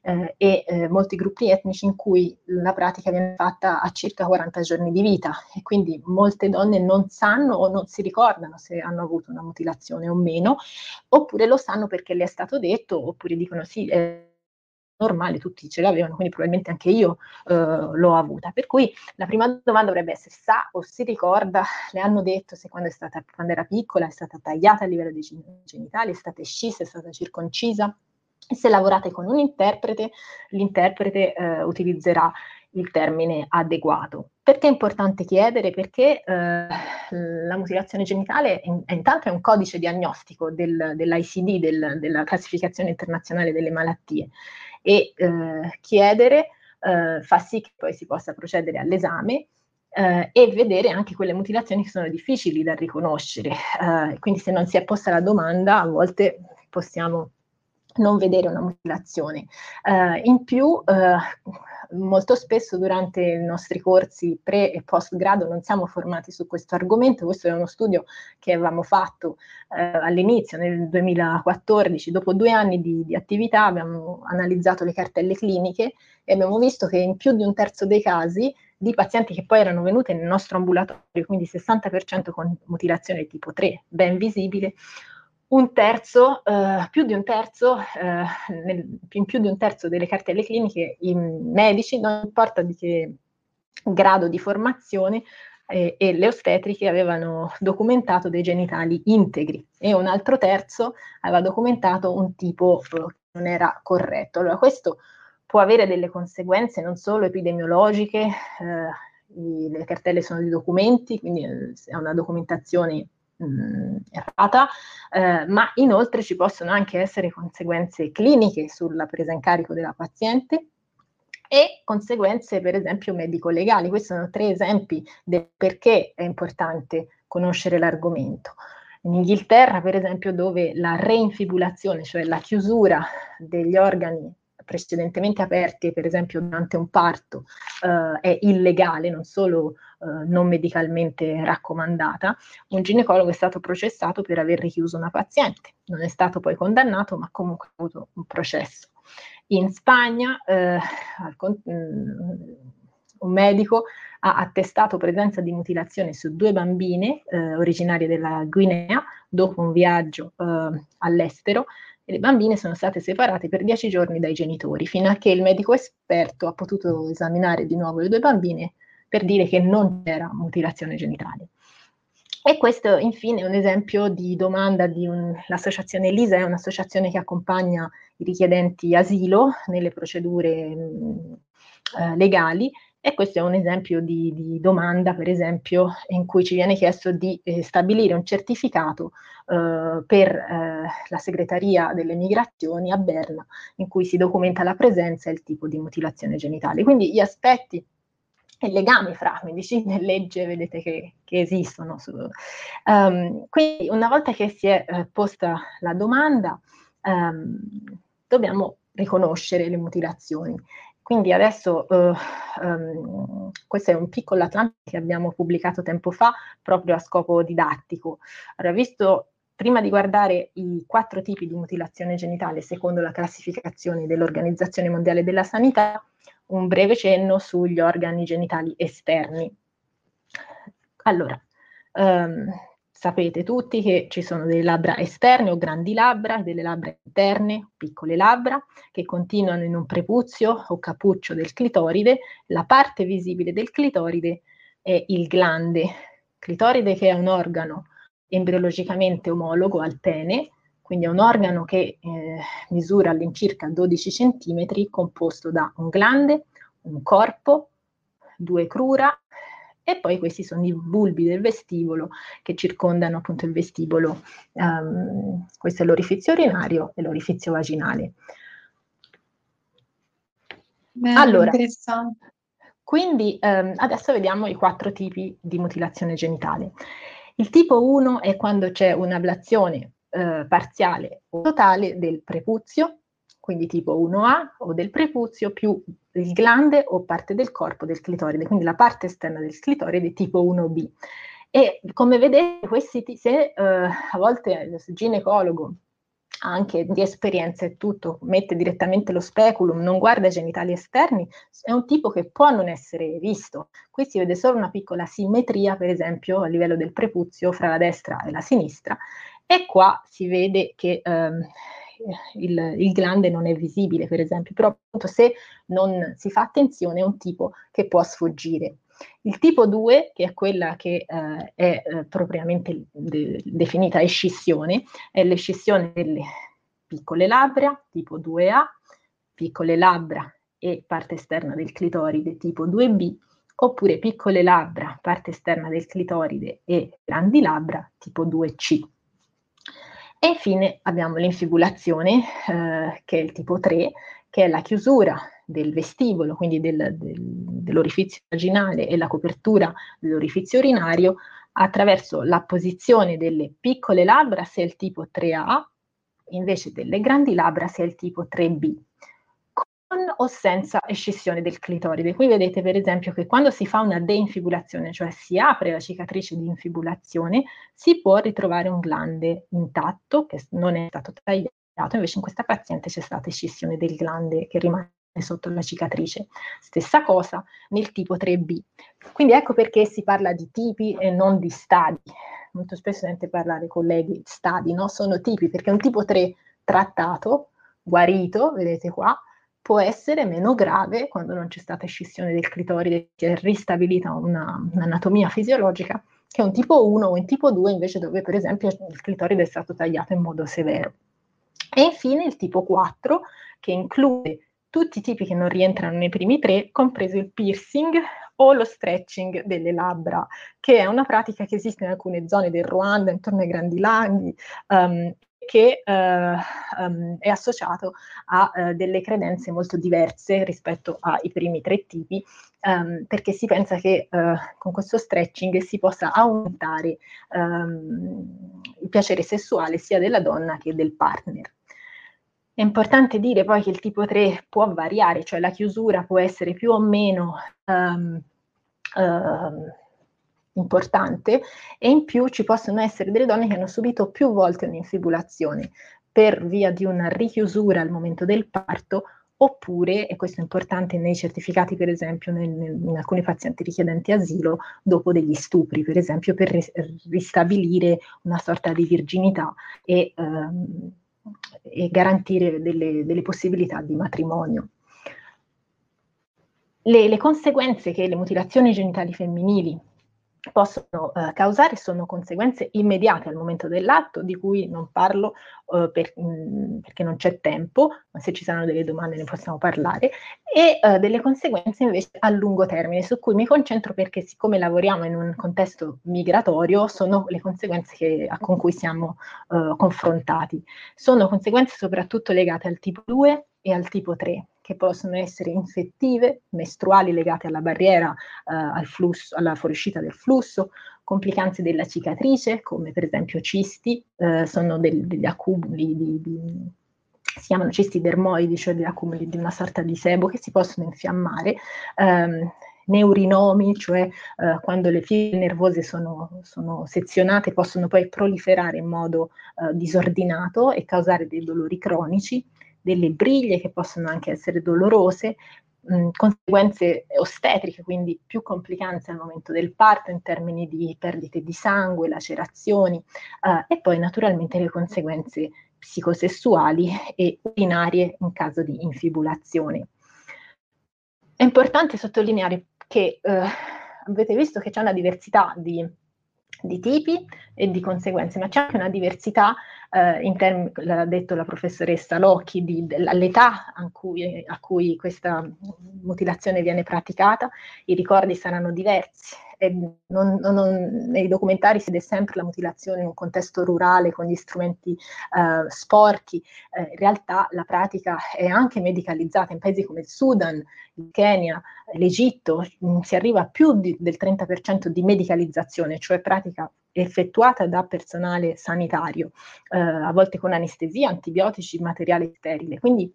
eh, e eh, molti gruppi etnici in cui la pratica viene fatta a circa 40 giorni di vita e quindi molte donne non sanno o non si ricordano se hanno avuto una mutilazione o meno, oppure lo sanno perché le è stato detto, oppure dicono sì. Eh, normale, tutti ce l'avevano, quindi probabilmente anche io eh, l'ho avuta. Per cui la prima domanda dovrebbe essere sa o si ricorda, le hanno detto se quando, stata, quando era piccola è stata tagliata a livello dei genitali, è stata scissa, è stata circoncisa. E se lavorate con un interprete, l'interprete eh, utilizzerà il termine adeguato. Perché è importante chiedere? Perché eh, la mutilazione genitale è, intanto è un codice diagnostico del, dell'ICD, del, della classificazione internazionale delle malattie, e eh, chiedere eh, fa sì che poi si possa procedere all'esame eh, e vedere anche quelle mutilazioni che sono difficili da riconoscere. Eh, quindi se non si è posta la domanda, a volte possiamo non vedere una mutilazione. Uh, in più, uh, molto spesso durante i nostri corsi pre e post grado non siamo formati su questo argomento, questo è uno studio che avevamo fatto uh, all'inizio, nel 2014, dopo due anni di, di, attività abbiamo analizzato le cartelle cliniche e abbiamo visto che in più di un terzo dei casi di pazienti che poi erano venute nel nostro ambulatorio, quindi 60% con mutilazione tipo 3, ben visibile, un terzo, eh, più di un terzo, eh, nel, in più di un terzo delle cartelle cliniche i medici, non importa di che grado di formazione, eh, e le ostetriche avevano documentato dei genitali integri e un altro terzo aveva documentato un tipo eh, che non era corretto. Allora questo può avere delle conseguenze non solo epidemiologiche, eh, i, le cartelle sono di documenti, quindi eh, è una documentazione mh, errata, eh, ma inoltre ci possono anche essere conseguenze cliniche sulla presa in carico della paziente e conseguenze per esempio medico-legali. Questi sono tre esempi del perché è importante conoscere l'argomento. In Inghilterra, per esempio, dove la reinfibulazione, cioè la chiusura degli organi precedentemente aperti, per esempio durante un parto, eh, è illegale, non solo eh, non medicalmente raccomandata, un ginecologo è stato processato per aver richiuso una paziente. Non è stato poi condannato, ma comunque ha avuto un processo. In Spagna, eh, un medico ha attestato presenza di mutilazione su due bambine eh, originarie della Guinea dopo un viaggio eh, all'estero e le bambine sono state separate per dieci giorni dai genitori, fino a che il medico esperto ha potuto esaminare di nuovo le due bambine per dire che non c'era mutilazione genitale. E questo infine è un esempio di domanda di un, l'associazione ELISA, è un'associazione che accompagna i richiedenti asilo nelle procedure mh, eh, legali e questo è un esempio di, di, domanda, per esempio, in cui ci viene chiesto di eh, stabilire un certificato eh, per eh, la segreteria delle migrazioni a Berna, in cui si documenta la presenza e il tipo di mutilazione genitale. Quindi gli aspetti e legami fra medicina e legge vedete che, che esistono. Um, quindi una volta che si è eh, posta la domanda, um, dobbiamo riconoscere le mutilazioni quindi adesso uh, um, questo è un piccolo Atlante che abbiamo pubblicato tempo fa proprio a scopo didattico. Allora, visto prima di guardare i quattro tipi di mutilazione genitale secondo la classificazione dell'Organizzazione Mondiale della Sanità, un breve cenno sugli organi genitali esterni. Allora, um, Sapete tutti che ci sono delle labbra esterne o grandi labbra, delle labbra interne, piccole labbra, che continuano in un prepuzio o cappuccio del clitoride. La parte visibile del clitoride è il glande. Clitoride che è un organo embriologicamente omologo al pene, quindi è un organo che eh, misura all'incirca 12 cm, composto da un glande, un corpo, due crura e poi questi sono i bulbi del vestibolo che circondano appunto il vestibolo. Um, questo è l'orifizio urinario e l'orifizio vaginale. Beh, allora, quindi um, adesso vediamo i quattro tipi di mutilazione genitale. Il tipo 1 è quando c'è un'ablazione uh, parziale o totale del prepuzio, quindi tipo 1A o del prepuzio più il glande o parte del corpo del clitoride, quindi la parte esterna del clitoride tipo 1B. E come vedete, questi, se uh, a volte il ginecologo anche di esperienza e tutto, mette direttamente lo speculum, non guarda i genitali esterni, è un tipo che può non essere visto. Qui si vede solo una piccola simmetria, per esempio, a livello del prepuzio fra la destra e la sinistra, e qua si vede che ehm, il, il, glande non è visibile, per esempio, però appunto se non si fa attenzione è un tipo che può sfuggire. Il tipo 2, che è quella che eh, è eh, propriamente de- definita escissione, è l'escissione delle piccole labbra, tipo 2A, piccole labbra e parte esterna del clitoride tipo 2B, oppure piccole labbra, parte esterna del clitoride e grandi labbra tipo 2C. E infine abbiamo l'infibulazione, eh, che è il tipo 3, che è la chiusura del vestibolo, quindi del, del, dell'orifizio vaginale e la copertura dell'orifizio urinario attraverso la posizione delle piccole labbra se è il tipo 3A, invece delle grandi labbra se è il tipo 3B con o senza escissione del clitoride. Qui vedete per esempio che quando si fa una deinfibulazione, cioè si apre la cicatrice di infibulazione, si può ritrovare un glande intatto che non è stato tagliato, invece in questa paziente c'è stata escissione del glande che rimane sotto la cicatrice. Stessa cosa nel tipo 3B. Quindi ecco perché si parla di tipi e non di stadi. Molto spesso sente parlare colleghi stadi, no? Sono tipi perché un tipo 3 trattato, guarito, vedete qua, può essere meno grave quando non c'è stata scissione del clitoride, si è ristabilita una, un'anatomia fisiologica, che un tipo 1 o un tipo 2 invece dove per esempio il clitoride è stato tagliato in modo severo. E infine il tipo 4 che include tutti i tipi che non rientrano nei primi tre, compreso il piercing o lo stretching delle labbra, che è una pratica che esiste in alcune zone del Ruanda, intorno ai Grandi Laghi, um, che eh, um, è associato a uh, delle credenze molto diverse rispetto ai primi tre tipi, um, perché si pensa che uh, con questo stretching si possa aumentare um, il piacere sessuale sia della donna che del partner. È importante dire poi che il tipo 3 può variare, cioè la chiusura può essere più o meno um, uh, importante e in più ci possono essere delle donne che hanno subito più volte un'infibulazione per via di una richiusura al momento del parto oppure, e questo è importante nei certificati per esempio nel, nel, in alcuni pazienti richiedenti asilo, dopo degli stupri per esempio per ris- ristabilire una sorta di virginità e, ehm, e garantire delle, delle possibilità di matrimonio. Le, le, conseguenze che le mutilazioni genitali femminili possono eh, causare sono conseguenze immediate al momento dell'atto, di cui non parlo eh, per, mh, mm, perché non c'è tempo, ma se ci saranno delle domande ne possiamo parlare, e eh, delle conseguenze invece a lungo termine, su cui mi concentro perché siccome lavoriamo in un contesto migratorio, sono le conseguenze che, con cui siamo eh, confrontati. Sono conseguenze soprattutto legate al tipo 2 e al tipo 3 che possono essere infettive, mestruali legate alla barriera, eh, al flusso, alla fuoriuscita del flusso, complicanze della cicatrice, come per esempio cisti, eh, sono del, degli accumuli di, di, si chiamano cisti dermoidi, cioè degli accumuli di una sorta di sebo che si possono infiammare. Ehm, neurinomi, cioè eh, quando le fibre nervose sono, sono, sezionate possono poi proliferare in modo eh, disordinato e causare dei dolori cronici delle briglie che possono anche essere dolorose, mh, conseguenze ostetriche, quindi più complicanze al momento del parto in termini di perdite di sangue, lacerazioni eh, e poi naturalmente le conseguenze psicosessuali e urinarie in caso di infibulazione. È importante sottolineare che eh, avete visto che c'è una diversità di di tipi e di conseguenze, ma c'è anche una diversità, term- l'ha detto la professoressa Locchi, di, dell'età a cui, a cui questa mutilazione viene praticata, i ricordi saranno diversi, non, non, nei documentari si vede sempre la mutilazione in un contesto rurale con gli strumenti eh, sporchi, eh, in realtà la pratica è anche medicalizzata. In paesi come il Sudan, il Kenya, l'Egitto, mm, si arriva a più di, del 30% di medicalizzazione, cioè pratica effettuata da personale sanitario, eh, a volte con anestesia, antibiotici, materiale sterile. Quindi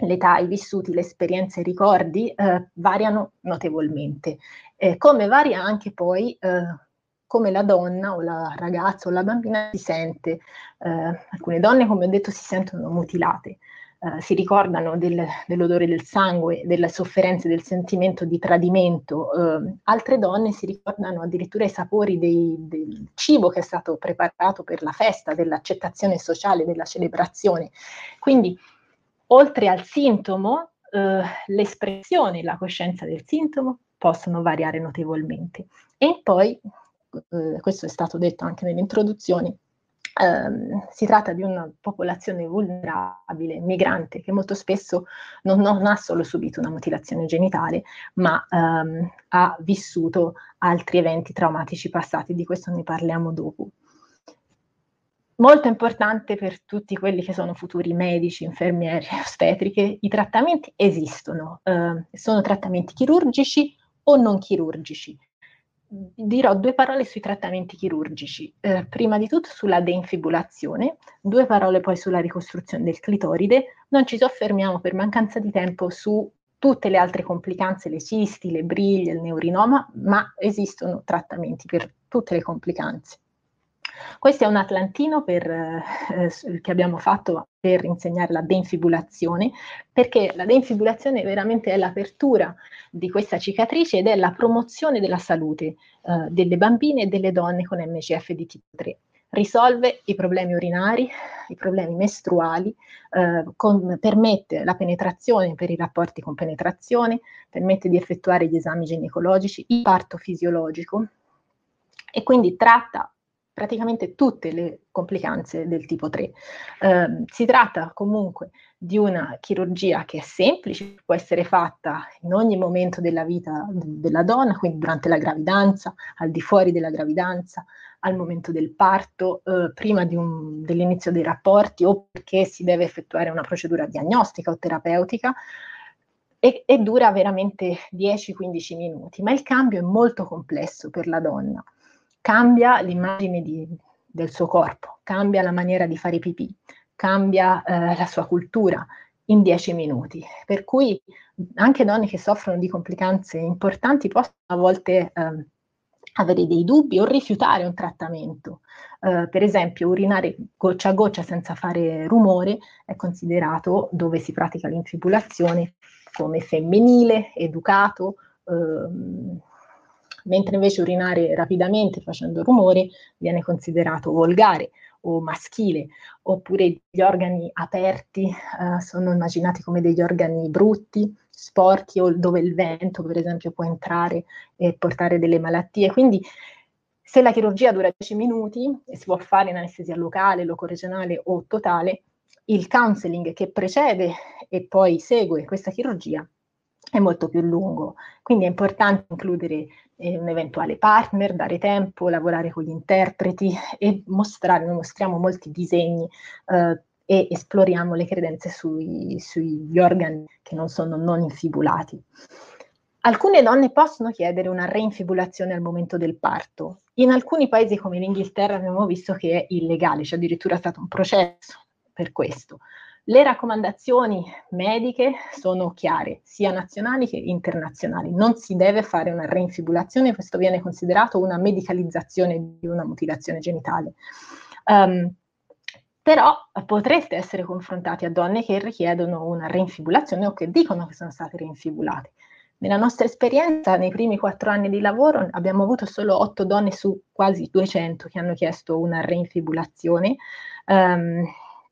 l'età, i vissuti, le esperienze, i ricordi eh, variano notevolmente, eh, come varia anche poi eh, come la donna o la ragazza o la bambina si sente. Eh, alcune donne, come ho detto, si sentono mutilate, eh, si ricordano del, dell'odore del sangue, delle sofferenze, del sentimento di tradimento, eh, altre donne si ricordano addirittura i sapori dei, del cibo che è stato preparato per la festa, dell'accettazione sociale, della celebrazione. Quindi, oltre al sintomo, eh, l'espressione e la coscienza del sintomo possono variare notevolmente. E poi, eh, questo è stato detto anche nelle ehm, si tratta di una popolazione vulnerabile, migrante, che molto spesso non, non ha solo subito una mutilazione genitale, ma ehm, ha vissuto altri eventi traumatici passati, di questo ne parliamo dopo. Molto importante per tutti quelli che sono futuri medici, infermieri, (laughs) ostetriche, i trattamenti esistono, eh, sono trattamenti chirurgici o non chirurgici. Dirò due parole sui trattamenti chirurgici, eh, prima di tutto sulla deinfibulazione, due parole poi sulla ricostruzione del clitoride, non ci soffermiamo per mancanza di tempo su tutte le altre complicanze, le cisti, le briglie, il neurinoma, ma esistono trattamenti per tutte le complicanze. Questo è un atlantino per, eh, che abbiamo fatto per insegnare la deinfibulazione, perché la deinfibulazione veramente è l'apertura di questa cicatrice ed è la promozione della salute eh, delle bambine e delle donne con MCF di tipo 3 risolve i problemi urinari, i problemi mestruali, eh, con, permette la penetrazione per i rapporti con penetrazione, permette di effettuare gli esami ginecologici, il parto fisiologico e quindi tratta praticamente tutte le complicanze del tipo 3. Eh, si tratta comunque di una chirurgia che è semplice, può essere fatta in ogni momento della vita della donna, quindi durante la gravidanza, al di fuori della gravidanza, al momento del parto, eh, prima un, dell'inizio dei rapporti o perché si deve effettuare una procedura diagnostica o terapeutica. E, e dura veramente 10-15 minuti, ma il cambio è molto complesso per la donna cambia l'immagine di, del suo corpo, cambia la maniera di fare pipì, cambia eh, la sua cultura in dieci minuti. Per cui anche donne che soffrono di complicanze importanti possono a volte eh, avere dei dubbi o rifiutare un trattamento. Uh, per esempio, urinare goccia a goccia senza fare rumore è considerato, dove si pratica l'infibulazione, come femminile, educato, uh, mentre invece urinare rapidamente facendo rumore viene considerato volgare o maschile, oppure gli organi aperti eh, sono immaginati come degli organi brutti, sporchi o dove il vento per esempio può entrare e portare delle malattie. Quindi se la chirurgia dura 10 minuti e si può fare in anestesia locale, locoregionale o totale, il counseling che precede e poi segue questa chirurgia è molto più lungo. Quindi è importante includere eh, un eventuale partner, dare tempo, lavorare con gli interpreti (laughs) e mostrare, noi mostriamo molti disegni eh, e esploriamo le credenze sui, sugli organi che non sono non infibulati. Alcune donne possono chiedere una reinfibulazione al momento del parto. In alcuni paesi come l'Inghilterra abbiamo visto che è illegale, c'è addirittura stato un processo per questo. Le raccomandazioni mediche sono chiare, sia nazionali che internazionali. Non si deve fare una reinfibulazione, questo viene considerato una medicalizzazione di una mutilazione genitale. Um, però potreste essere confrontati a donne che richiedono una reinfibulazione o che dicono che sono state reinfibulate. Nella nostra esperienza, nei primi quattro anni di lavoro, abbiamo avuto solo otto donne su quasi 200 che hanno chiesto una reinfibulazione. Um,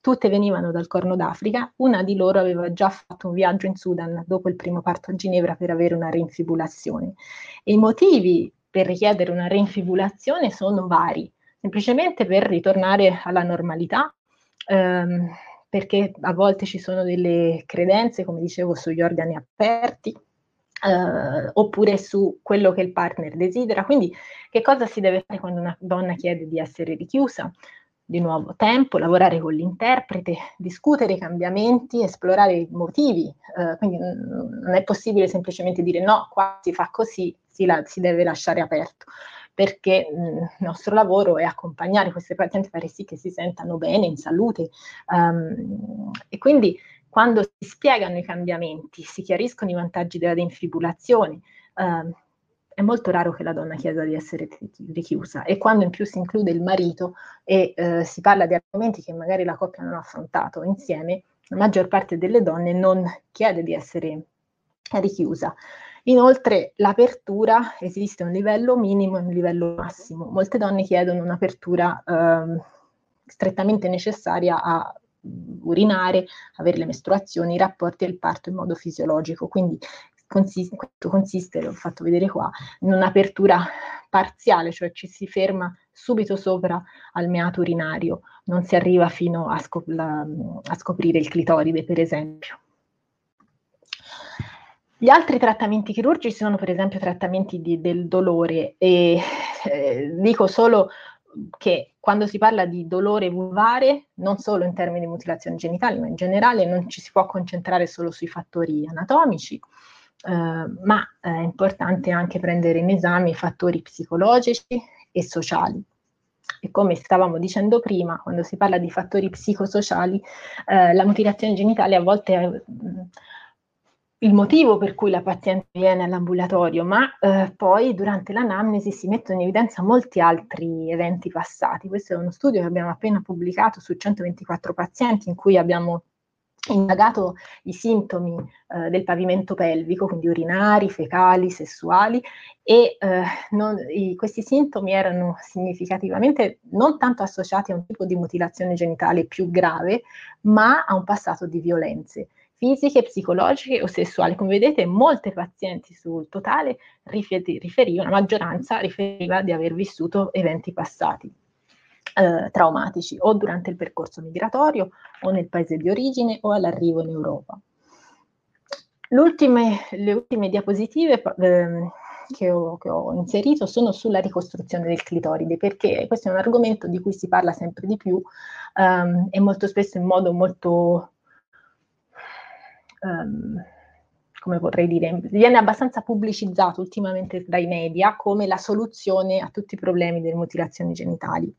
tutte venivano dal Corno d'Africa, una di loro aveva già fatto un viaggio in Sudan dopo il primo parto a Ginevra per avere una reinfibulazione. E i motivi per richiedere una reinfibulazione sono vari, semplicemente per ritornare alla normalità, ehm, perché a volte ci sono delle credenze, come dicevo, sugli organi aperti, Uh, oppure su quello che il partner desidera. Quindi che cosa si deve fare quando una donna chiede di essere richiusa? Di nuovo tempo, lavorare con l'interprete, discutere i cambiamenti, esplorare i motivi, eh, quindi non è possibile semplicemente dire no, qua si fa così, si, la, si deve lasciare aperto, perché mh, il nostro lavoro è accompagnare queste pazienti, fare sì che si sentano bene, in salute. Um, e quindi quando si spiegano i cambiamenti, si chiariscono i vantaggi della defibulazione, uh, è molto raro che la donna chieda di essere richiusa e quando in più si include il marito e eh, si parla di argomenti che magari la coppia non ha affrontato insieme, la maggior parte delle donne non chiede di essere richiusa. Inoltre l'apertura esiste un livello minimo e un livello massimo. Molte donne chiedono un'apertura eh, strettamente necessaria a urinare, avere le mestruazioni, i rapporti e il parto in modo fisiologico. Quindi consiste, consiste, l'ho fatto vedere qua, in un'apertura parziale, cioè ci si ferma subito sopra al meato urinario, non si arriva fino a, scop- la, a scoprire il clitoride, per esempio. Gli altri trattamenti chirurgici sono per esempio trattamenti di, del dolore e eh, dico solo che quando si parla di dolore vulvare, non solo in termini di mutilazione genitale, ma in generale non ci si può concentrare solo sui fattori anatomici, ma è importante anche prendere in esame i fattori psicologici e sociali. E come stavamo dicendo prima, quando si parla di fattori psicosociali, eh, la mutilazione genitale a volte è il motivo per cui la paziente viene all'ambulatorio, ma eh, poi durante l'anamnesi si mettono in evidenza molti altri eventi passati. Questo è uno studio che abbiamo appena pubblicato su 124 pazienti in cui abbiamo indagato i sintomi eh, del pavimento pelvico, quindi urinari, fecali, sessuali, e eh, non, i, questi sintomi erano significativamente non tanto associati a un tipo di mutilazione genitale più grave, ma a un passato di violenze fisiche, psicologiche o sessuali. Come vedete, molte pazienti sul totale riferivano, la maggioranza riferiva di aver vissuto eventi passati eh, traumatici o durante il percorso migratorio o nel paese di origine o all'arrivo in Europa. Ultime, le ultime diapositive eh, che, ho, che, ho, inserito sono sulla ricostruzione del clitoride, perché questo è un argomento di cui si parla sempre di più ehm, e molto spesso in modo molto um, come vorrei dire, viene abbastanza pubblicizzato ultimamente dai media come la soluzione a tutti i problemi delle mutilazioni genitali.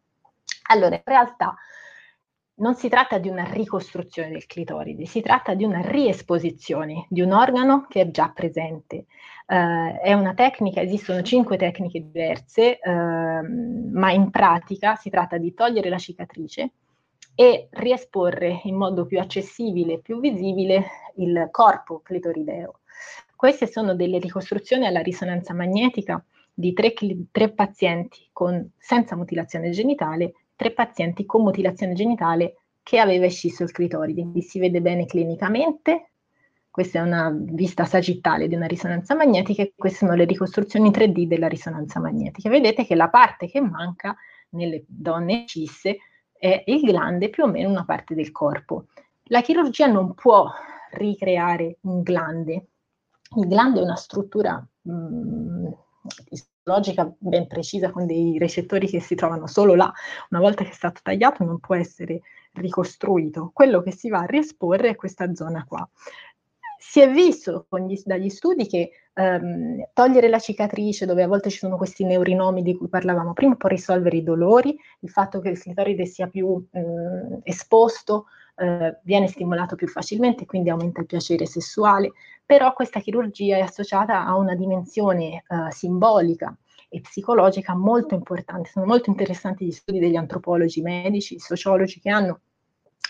Allora, in realtà non si tratta di una ricostruzione del clitoride, si tratta di una riesposizione di un organo che è già presente. Uh, è una tecnica, esistono cinque tecniche diverse, uh, ma in pratica si tratta di togliere la cicatrice, e riesporre in modo più accessibile e più visibile il corpo clitorideo. Queste sono delle ricostruzioni alla risonanza magnetica di tre, tre pazienti con, senza mutilazione genitale, tre pazienti con mutilazione genitale che aveva esciso il clitoride. Quindi si vede bene clinicamente, questa è una vista sagittale di una risonanza magnetica e queste sono le ricostruzioni 3D della risonanza magnetica. Vedete che la parte che manca nelle donne scisse è il glande più o meno una parte del corpo. La chirurgia non può ricreare un glande. Il glande è una struttura mh, fisiologica ben precisa con dei recettori che si trovano solo là. Una volta che è stato tagliato non può essere ricostruito. Quello che si va a riesporre è questa zona qua. Si è visto gli, dagli studi che ehm, togliere la cicatrice, dove a volte ci sono questi neurinomi di cui parlavamo prima, può risolvere i dolori, il fatto che il clitoride sia più eh, esposto eh, viene stimolato più facilmente, quindi aumenta il piacere sessuale, però questa chirurgia è associata a una dimensione eh, simbolica e psicologica molto importante. Sono molto interessanti gli studi degli antropologi medici, sociologi che hanno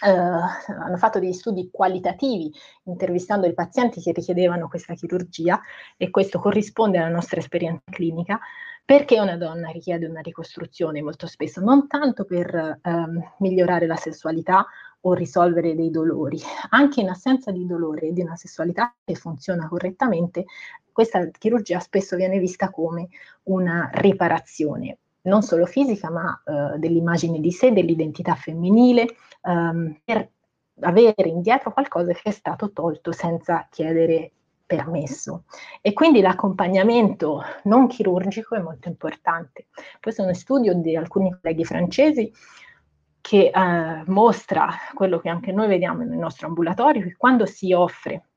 Uh, hanno fatto degli studi qualitativi intervistando i pazienti che richiedevano questa chirurgia e questo corrisponde alla nostra esperienza clinica perché una donna richiede una ricostruzione molto spesso? Non tanto per um, migliorare la sessualità o risolvere dei dolori, anche in assenza di dolore e di una sessualità che funziona correttamente, questa chirurgia spesso viene vista come una riparazione non solo fisica, ma uh, dell'immagine di sé, dell'identità femminile, um, per avere indietro qualcosa che è stato tolto senza chiedere permesso. E quindi l'accompagnamento non chirurgico è molto importante. Questo è uno studio di alcuni colleghi francesi che eh, mostra quello che anche noi vediamo nel nostro ambulatorio, che quando si offre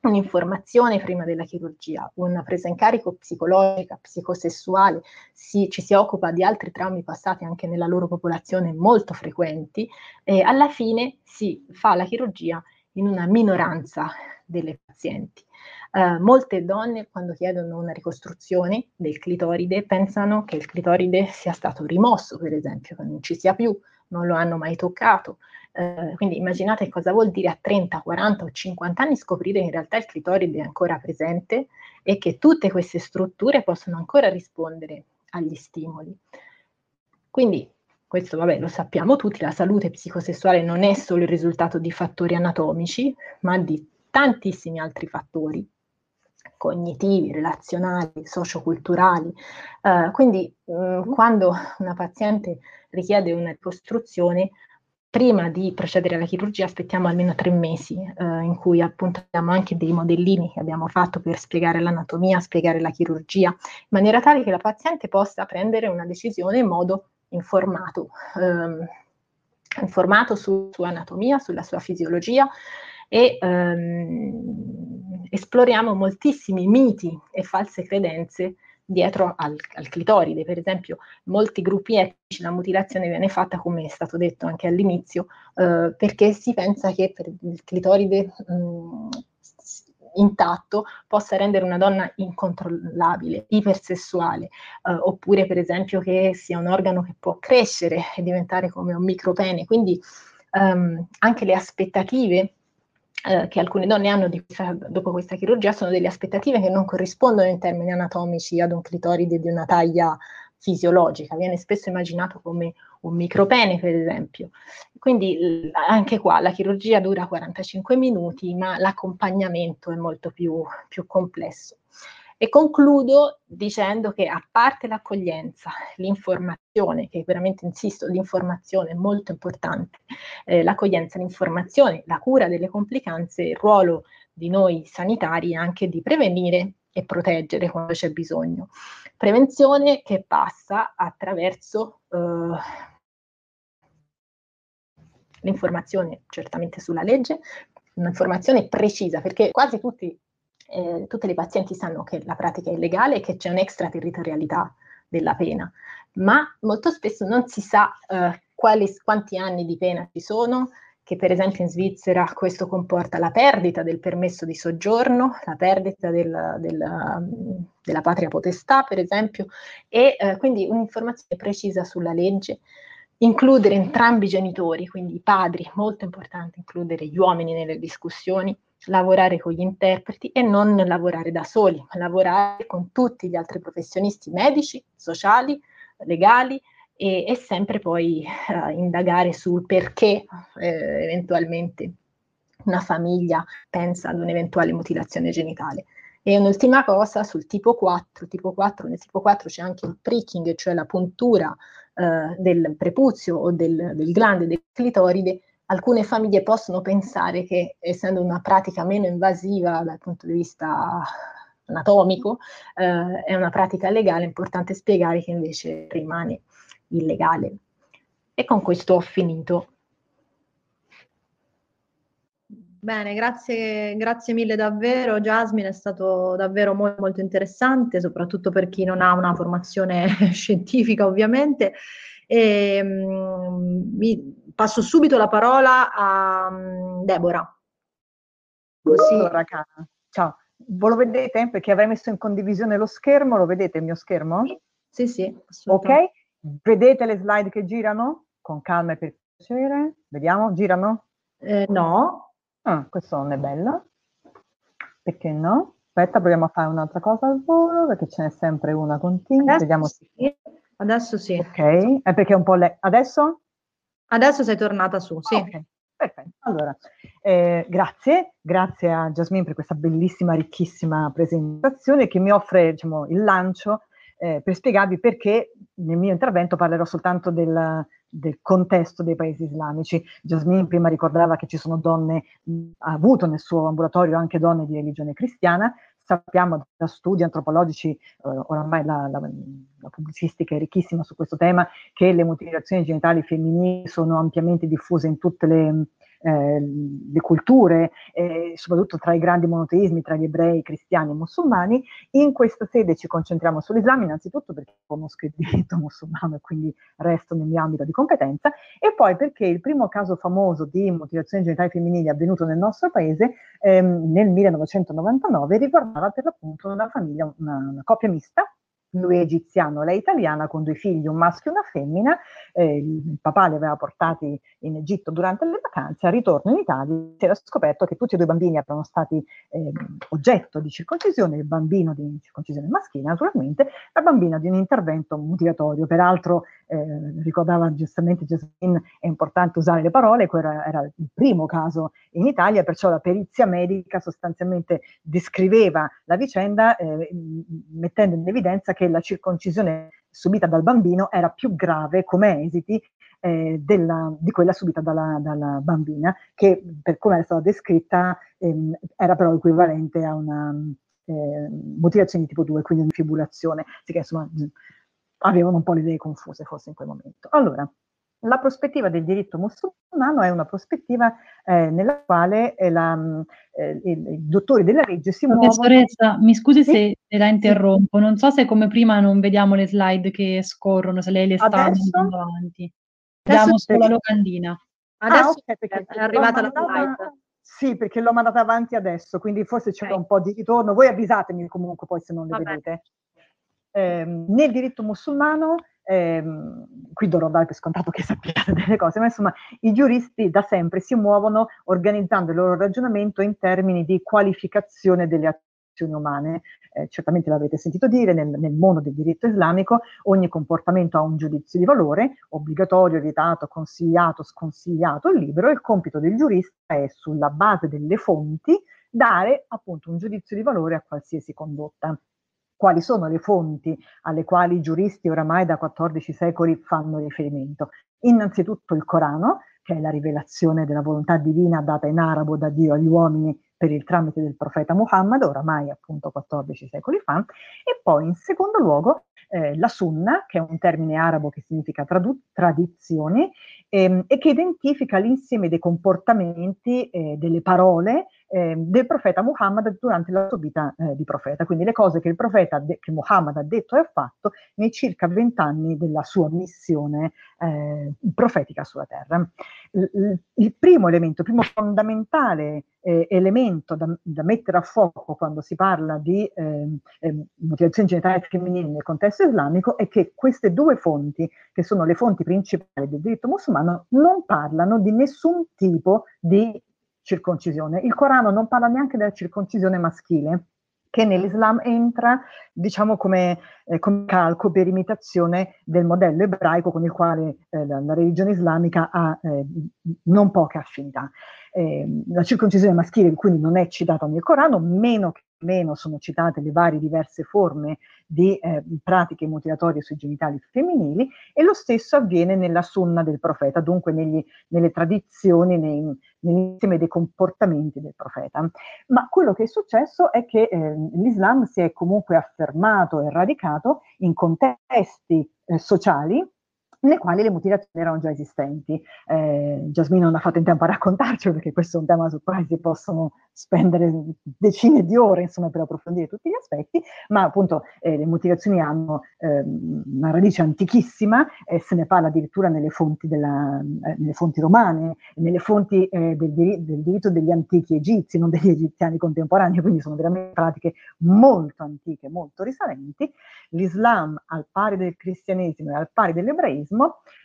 un'informazione prima della chirurgia, una presa in carico psicologica, psicosessuale, si, ci si occupa di altri traumi passati anche nella loro popolazione molto frequenti, e alla fine si fa la chirurgia in una minoranza delle pazienti. Uh, molte donne quando chiedono una ricostruzione del clitoride pensano che il clitoride sia stato rimosso, per esempio, che non ci sia più, non lo hanno mai toccato. Eh, quindi immaginate cosa vuol dire a 30, 40 o 50 anni scoprire che in realtà il clitoride è ancora presente e che tutte queste strutture possono ancora rispondere agli stimoli. Quindi questo vabbè lo sappiamo tutti, la salute psicosessuale non è solo il risultato di fattori anatomici, ma di tantissimi altri fattori cognitivi, relazionali, socioculturali. Uh, quindi mh, quando una paziente richiede una ricostruzione, prima di procedere alla chirurgia aspettiamo almeno tre mesi eh, in cui appunto abbiamo anche dei modellini che abbiamo fatto per spiegare l'anatomia, spiegare la chirurgia, in maniera tale che la paziente possa prendere una decisione in modo informato, ehm, informato su sua anatomia, sulla sua fisiologia e ehm, esploriamo moltissimi miti e false credenze dietro al, al, clitoride. Per esempio, in molti gruppi etnici la mutilazione viene fatta, come è stato detto anche all'inizio, eh, perché si pensa che per il clitoride mh, intatto possa rendere una donna incontrollabile, ipersessuale, eh, oppure per esempio che sia un organo che può crescere e diventare come un micropene. Quindi ehm, anche le aspettative eh, che alcune donne hanno questa, dopo questa chirurgia sono delle aspettative che non corrispondono in termini anatomici ad un clitoride di una taglia fisiologica, viene spesso immaginato come un micropene per esempio. Quindi anche qua la chirurgia dura 45 minuti, ma l'accompagnamento è molto più, più complesso. E concludo dicendo che a parte l'accoglienza, l'informazione, che veramente insisto, l'informazione è molto importante, eh, l'accoglienza, l'informazione, la cura delle complicanze, il ruolo di noi sanitari è anche di prevenire e proteggere quando c'è bisogno. Prevenzione che passa attraverso eh, l'informazione certamente sulla legge, un'informazione precisa, perché quasi tutti eh, tutte le pazienti sanno che la pratica è illegale e che c'è un'extraterritorialità della pena, ma molto spesso non si sa eh, quali, quanti anni di pena ci sono, che per esempio in Svizzera questo comporta la perdita del permesso di soggiorno, la perdita del, del, della patria potestà, per esempio, e eh, quindi un'informazione precisa sulla legge, includere entrambi i genitori, quindi i padri, molto importante includere gli uomini nelle discussioni, lavorare con gli interpreti e non lavorare da soli, ma lavorare con tutti gli altri professionisti medici, sociali, legali e, e sempre poi uh, indagare sul perché eh, eventualmente una famiglia pensa ad un'eventuale mutilazione genitale. E un'ultima cosa sul tipo 4, tipo 4 nel tipo 4 c'è anche il pricking, cioè la puntura eh, del prepuzio o del, del glande del clitoride alcune famiglie possono pensare che, essendo una pratica meno invasiva dal punto di vista anatomico, eh, è una pratica legale, è importante spiegare che invece rimane illegale. E con questo ho finito. Bene, grazie, grazie mille davvero Jasmine, è stato davvero molto, molto interessante, soprattutto per chi non ha una formazione (laughs) scientifica ovviamente. E, um, mi, passo subito la parola a um, Deborah. Così. Allora, ciao. Voi lo vedete? Perché avrei messo in condivisione lo schermo, lo vedete il mio schermo? Sì, sì. Ok, vedete le slide che girano? Con calma e per piacere. Vediamo, girano? Eh, no. Ah, questo non è bello. Perché no? Aspetta, proviamo a fare un'altra cosa al volo, perché ce n'è sempre una continua. Adesso Vediamo sì. Adesso sì. Ok, è perché è un po' le... Adesso? Adesso sei tornata su, sì. Ok, perfetto. Allora, eh, grazie, grazie a Jasmine per questa bellissima, ricchissima presentazione che mi offre diciamo, il lancio eh, per spiegarvi perché nel mio intervento parlerò soltanto del, del, contesto dei paesi islamici. Jasmine prima ricordava che ci sono donne, ha avuto nel suo ambulatorio anche donne di religione cristiana, sappiamo da studi antropologici, eh, oramai la, la, la, pubblicistica è ricchissima su questo tema, che le mutilazioni genitali femminili sono ampiamente diffuse in tutte le, eh, le culture, eh, soprattutto tra i grandi monoteismi, tra gli ebrei, cristiani e musulmani. In questa sede ci concentriamo sull'Islam, innanzitutto perché conosco il diritto (laughs) musulmano e quindi resto nel mio ambito di competenza, e poi perché il primo caso famoso di mutilazione genitali femminili avvenuto nel nostro paese ehm, nel 1999 riguardava per l'appunto una famiglia, una, una coppia mista, lui è egiziano, lei è italiana, con due figli, un maschio e una femmina. Eh, il papà li aveva portati in Egitto durante le vacanze, al ritorno in Italia si era scoperto che tutti e due i bambini erano stati eh, oggetto di circoncisione, il bambino di circoncisione maschile naturalmente, la bambina di un intervento mutilatorio. Peraltro, eh, ricordava giustamente Jasmine, è importante usare le parole, quello era il primo caso in Italia, perciò la perizia medica sostanzialmente descriveva la vicenda eh, mettendo in evidenza che la circoncisione subita dal bambino era più grave come esiti eh, della, di quella subita dalla, dalla, bambina, che per come era stata descritta ehm, era però equivalente a una eh, mutilazione di tipo 2, quindi un'infibulazione, sì che insomma avevano un po' le idee confuse forse in quel momento. Allora, la prospettiva del diritto musulmano è una prospettiva eh, nella quale eh, la, eh, i, dottori della legge si muovono... Professoressa, mi scusi sì? se la interrompo, non so se come prima non vediamo le slide che scorrono, se lei le sta andando avanti. Vediamo solo la locandina. Adesso ah, okay, è arrivata la slide. Sì, perché l'ho mandata avanti adesso, quindi forse c'è okay. un po' di ritorno. Voi avvisatemi comunque poi se non le Vabbè. vedete. Eh, nel diritto musulmano ehm, qui dovrò dare per scontato che sappiate (laughs) delle cose, ma insomma i giuristi da sempre si muovono organizzando il loro ragionamento in termini di qualificazione delle azioni umane. Eh, certamente l'avrete sentito dire, nel, nel, mondo del diritto islamico ogni comportamento ha un giudizio di valore, obbligatorio, vietato, consigliato, sconsigliato, libero, il compito del giurista è sulla base delle fonti dare appunto un giudizio di valore a qualsiasi condotta quali sono le fonti alle quali i giuristi oramai da 14 secoli fanno riferimento. Innanzitutto il Corano, che è la rivelazione della volontà divina data in arabo da Dio agli uomini per il tramite del profeta Muhammad, oramai appunto 14 secoli fa, e poi in secondo luogo eh, la sunna, che è un termine arabo che significa tradu- tradizioni, ehm, e che identifica l'insieme dei comportamenti, eh, delle parole eh, del profeta Muhammad durante la sua vita eh, di profeta, quindi le cose che il profeta, de- che Muhammad ha detto e ha fatto nei circa vent'anni della sua missione eh, profetica sulla terra. Il, il, primo elemento, il primo fondamentale eh, elemento da, da, mettere a fuoco quando si parla di eh, eh, motivazioni genitali femminili nel contesto islamico è che queste due fonti, che sono le fonti principali del diritto musulmano, non parlano di nessun tipo di circoncisione. Il Corano non parla neanche della circoncisione maschile, che nell'Islam entra, diciamo, come, eh, come, calco per imitazione del modello ebraico con il quale eh, la, la, religione islamica ha eh, non poche affinità. Ehm, la circoncisione maschile quindi non è citata nel Corano, meno che meno sono citate le varie diverse forme di eh, pratiche mutilatorie sui genitali femminili e lo stesso avviene nella sunna del profeta, dunque negli, nelle tradizioni, nei, nell'insieme dei comportamenti del profeta. Ma quello che è successo è che eh, l'Islam si è comunque affermato e radicato in contesti eh, sociali nelle quali le mutilazioni erano già esistenti. Eh, Jasmine non ha fatto in tempo a raccontarcelo perché questo è un tema su cui si possono spendere decine di ore insomma, per approfondire tutti gli aspetti, ma appunto eh, le mutilazioni hanno eh, una radice antichissima, eh, se ne parla addirittura nelle fonti, della, eh, nelle fonti romane, nelle fonti eh, del, dir- del, diritto degli antichi egizi, non degli egiziani contemporanei, quindi sono veramente pratiche molto antiche, molto risalenti. L'Islam, al pari del cristianesimo e al pari dell'ebraismo,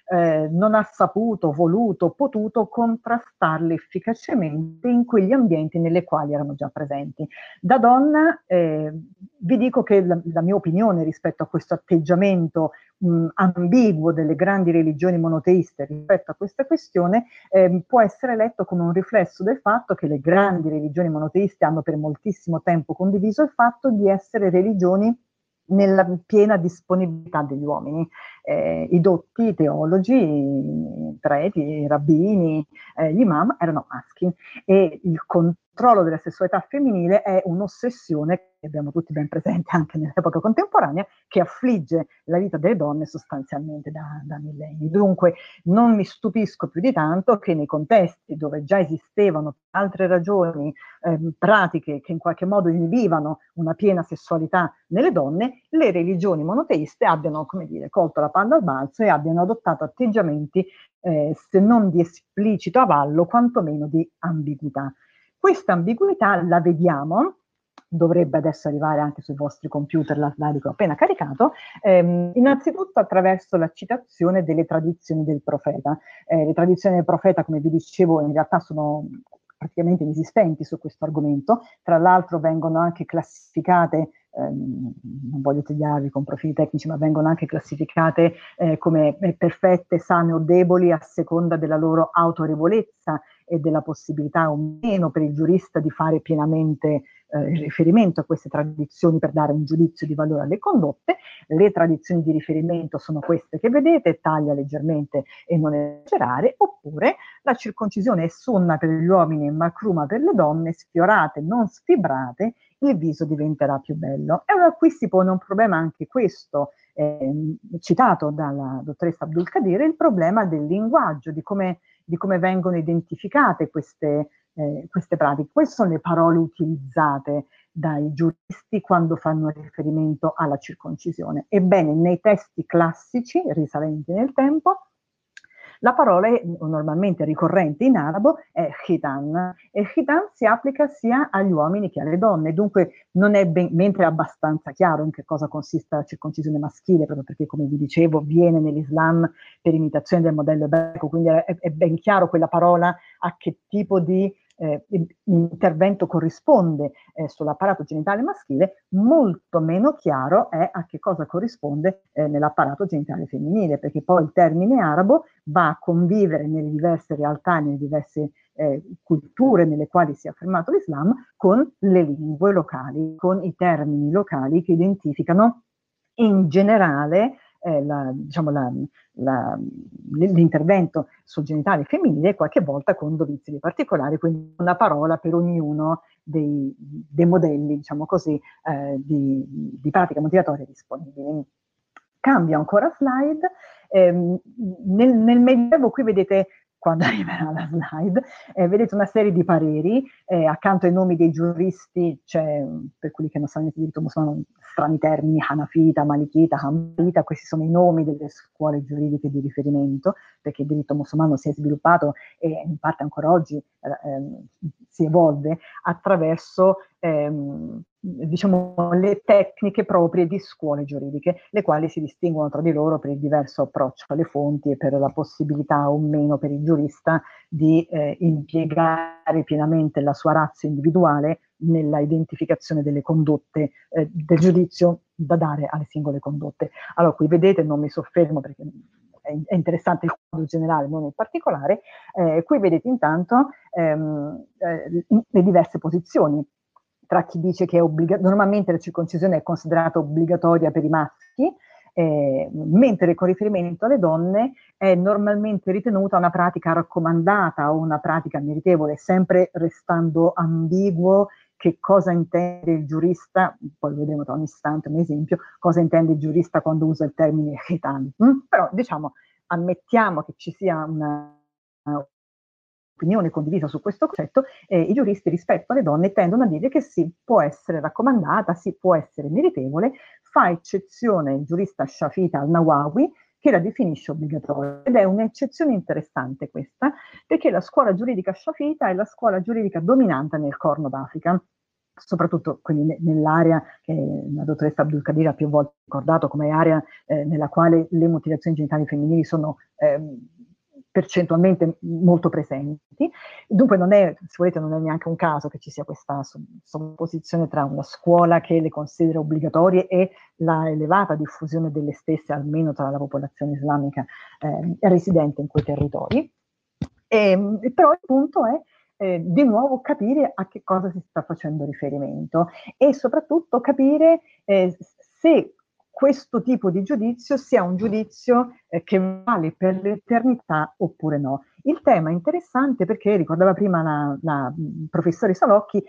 eh, non ha saputo, voluto, potuto contrastarle efficacemente in quegli ambienti nelle quali erano già presenti. Da donna eh, vi dico che la, la, mia opinione rispetto a questo atteggiamento mh, ambiguo delle grandi religioni monoteiste rispetto a questa questione eh, può essere letto come un riflesso del fatto che le grandi religioni monoteiste hanno per moltissimo tempo condiviso il fatto di essere religioni nella piena disponibilità degli uomini. Eh, I dotti, teologi, i preti, i rabbini, eh, gli imam erano maschi e il controllo della sessualità femminile è un'ossessione che abbiamo tutti ben presente anche nell'epoca contemporanea, che affligge la vita delle donne sostanzialmente da, da millenni. Dunque non mi stupisco più di tanto che nei contesti dove già esistevano altre ragioni eh, pratiche che in qualche modo inibivano una piena sessualità nelle donne, le religioni monoteiste abbiano, come dire, colto la palla al balzo e abbiano adottato atteggiamenti, eh, se non di esplicito avallo, quantomeno di ambiguità. Questa ambiguità la vediamo dovrebbe adesso arrivare anche sui vostri computer la slide che ho appena caricato, ehm, innanzitutto attraverso la citazione delle tradizioni del profeta. Eh, le tradizioni del profeta, come vi dicevo, in realtà sono praticamente inesistenti su questo argomento, tra l'altro vengono anche classificate non voglio tagliarvi con profili tecnici, ma vengono anche classificate eh, come perfette, sane o deboli a seconda della loro autorevolezza e della possibilità o meno per il giurista di fare pienamente eh, riferimento a queste tradizioni per dare un giudizio di valore alle condotte. Le tradizioni di riferimento sono queste che vedete, taglia leggermente e non esagerare, oppure la circoncisione è sunna per gli uomini e macruma per le donne, sfiorate, non sfibrate, il viso diventerà più bello. E allora qui si pone un problema anche questo, eh, citato dalla dottoressa Abdul Kadir, il problema del linguaggio, di come, di come vengono identificate queste eh, queste pratiche. Queste sono le parole utilizzate dai giuristi quando fanno riferimento alla circoncisione. Ebbene, nei testi classici, risalenti nel tempo, la parola normalmente ricorrente in arabo è khitan e khitan si applica sia agli uomini che alle donne, dunque non è ben, mentre è abbastanza chiaro in che cosa consiste la circoncisione maschile, proprio perché come vi dicevo viene nell'Islam per imitazione del modello ebraico, quindi è, è ben chiaro quella parola a che tipo di eh, intervento corrisponde eh, sull'apparato genitale maschile, molto meno chiaro è a che cosa corrisponde eh, nell'apparato genitale femminile, perché poi il termine arabo va a convivere nelle diverse realtà, nelle diverse eh, culture nelle quali si è affermato l'Islam, con le lingue locali, con i termini locali che identificano in generale eh, la, diciamo la, la, l'intervento sul genitale femminile, qualche volta con dovizie particolari, quindi una parola per ognuno dei, dei modelli, diciamo così, eh, di, di, pratica motivatoria disponibili. Cambia ancora slide. Eh, nel, nel Medioevo qui vedete quando (laughs) arriverà la slide, eh, vedete una serie di pareri, eh, accanto ai nomi dei giuristi c'è, per quelli che non sanno niente di diritto musulmano, strani termini, Hanafita, Malikita, Hanbita, questi sono i nomi delle scuole giuridiche di riferimento, perché il diritto musulmano si è sviluppato e in parte ancora oggi si evolve attraverso ehm, diciamo, le tecniche proprie di scuole giuridiche, le quali si distinguono tra di loro per il diverso approccio alle fonti e per la possibilità o meno per il giurista di eh, impiegare pienamente la sua razza individuale nella identificazione delle condotte eh, del giudizio da dare alle singole condotte. Allora, qui vedete, non mi soffermo perché è, interessante il quadro generale, non in particolare, eh, qui vedete intanto ehm, eh, le diverse posizioni. Tra chi dice che è obbligatoria, normalmente la circoncisione è considerata obbligatoria per i maschi, eh, mentre con riferimento alle donne è normalmente ritenuta una pratica raccomandata o una pratica meritevole, sempre restando ambiguo che cosa intende il giurista, poi vedremo tra un istante un esempio, cosa intende il giurista quando usa il termine khitan. Mm? Però diciamo, ammettiamo che ci sia una, opinione condivisa su questo concetto, eh, i giuristi rispetto alle donne tendono a dire che sì, può essere raccomandata, sì, può essere meritevole, fa eccezione il giurista Shafita al-Nawawi, che la definisce obbligatoria. Ed è un'eccezione interessante questa, perché la scuola giuridica Shafita è la scuola giuridica dominante nel Corno d'Africa soprattutto quindi nell'area che la dottoressa Abdul Kadir ha più volte ricordato come area eh, nella quale le mutilazioni genitali femminili sono eh, percentualmente molto presenti. Dunque non è, se volete, non è neanche un caso che ci sia questa sovrapposizione tra una scuola che le considera obbligatorie e la elevata diffusione delle stesse, almeno tra la popolazione islamica eh, residente in quei territori. E, ehm, però il punto è eh, di nuovo capire a che cosa si sta facendo riferimento e soprattutto capire eh, se questo tipo di giudizio sia un giudizio eh, che vale per l'eternità oppure no. Il tema è interessante perché, ricordava prima la, la professore Salocchi,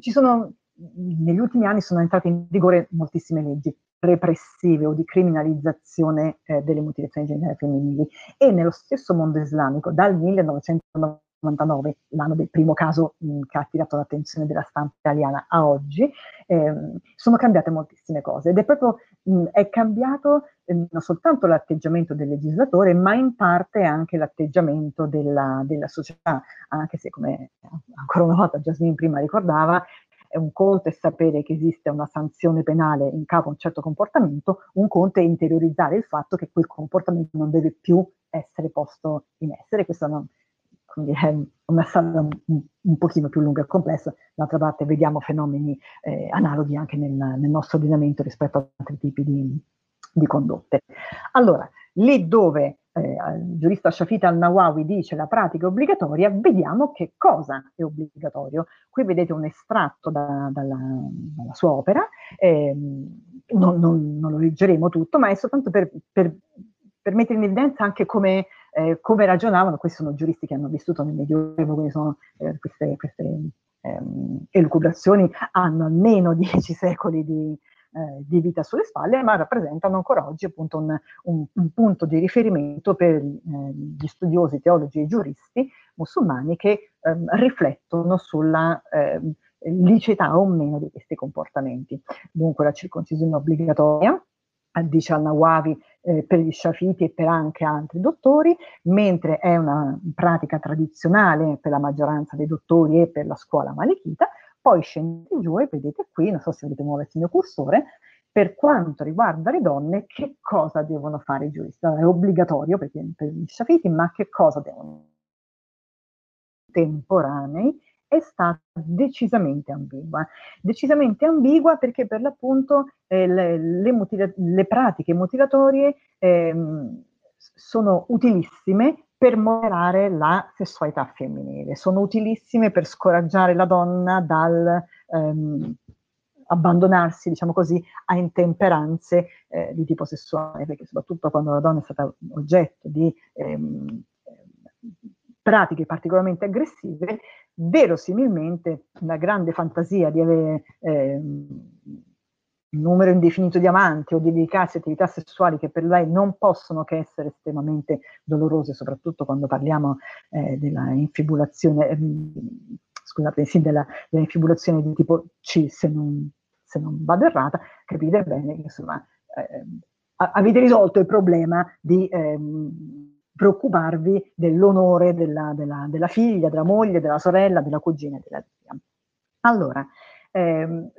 ci sono, negli ultimi anni sono entrate in vigore moltissime leggi repressive o di criminalizzazione eh, delle mutilazioni genitali femminili e nello stesso mondo islamico dal 1990 99, l'anno del primo caso mh, che ha attirato l'attenzione della stampa italiana a oggi, ehm, sono cambiate moltissime cose ed è proprio mh, è cambiato eh, non soltanto l'atteggiamento del legislatore, ma in parte anche l'atteggiamento della, della società, anche se come ancora una volta Jasmine prima ricordava, un conto è sapere che esiste una sanzione penale in capo a un certo comportamento, un conto è interiorizzare il fatto che quel comportamento non deve più essere posto in essere. Questo non, quindi è una strada un, un, pochino più lunga e complessa, d'altra parte vediamo fenomeni eh, analoghi anche nel, nel, nostro ordinamento rispetto ad altri tipi di, di condotte. Allora, lì dove eh, il giurista Shafita al-Nawawi dice la pratica è obbligatoria, vediamo che cosa è obbligatorio. Qui vedete un estratto da, dalla, dalla, sua opera, eh, non, non, non, lo leggeremo tutto, ma è soltanto per, per, per mettere in evidenza anche come eh, come ragionavano, questi sono giuristi che hanno vissuto nel Medioevo, quindi sono, eh, queste, queste ehm, elucubrazioni hanno almeno (laughs) dieci secoli di, eh, di, vita sulle spalle, ma rappresentano ancora oggi appunto un, un, un punto di riferimento per eh, gli studiosi, teologi e giuristi musulmani che ehm, riflettono sulla ehm, liceità o meno di questi comportamenti. Dunque la circoncisione obbligatoria, dice al-Nawawi eh, per gli Shafiti e per anche altri dottori, mentre è una pratica tradizionale per la maggioranza dei dottori e per la scuola malechita, poi scendete giù e vedete qui, non so se vedete muoversi il mio cursore, per quanto riguarda le donne, che cosa devono fare i giuristi? È obbligatorio perché, per gli Shafiti, ma che cosa devono fare? Temporanei è stata decisamente ambigua. Decisamente ambigua perché per l'appunto eh, le, le, mutila- le, pratiche mutilatorie eh, sono utilissime per moderare la sessualità femminile, sono utilissime per scoraggiare la donna dal ehm, abbandonarsi, diciamo così, a intemperanze eh, di tipo sessuale, perché soprattutto quando la donna è stata oggetto di ehm, pratiche particolarmente aggressive, verosimilmente una grande fantasia di avere eh, un numero indefinito di amanti o di dedicarsi a attività sessuali che per lei non possono che essere estremamente dolorose, soprattutto quando parliamo eh, della infibulazione, eh, scusate, sì, della, della, infibulazione di tipo C, se non, se non vado errata, capite bene che insomma eh, avete risolto il problema di ehm, preoccuparvi dell'onore della, della, della, figlia, della moglie, della sorella, della cugina e della zia. Allora, ehm,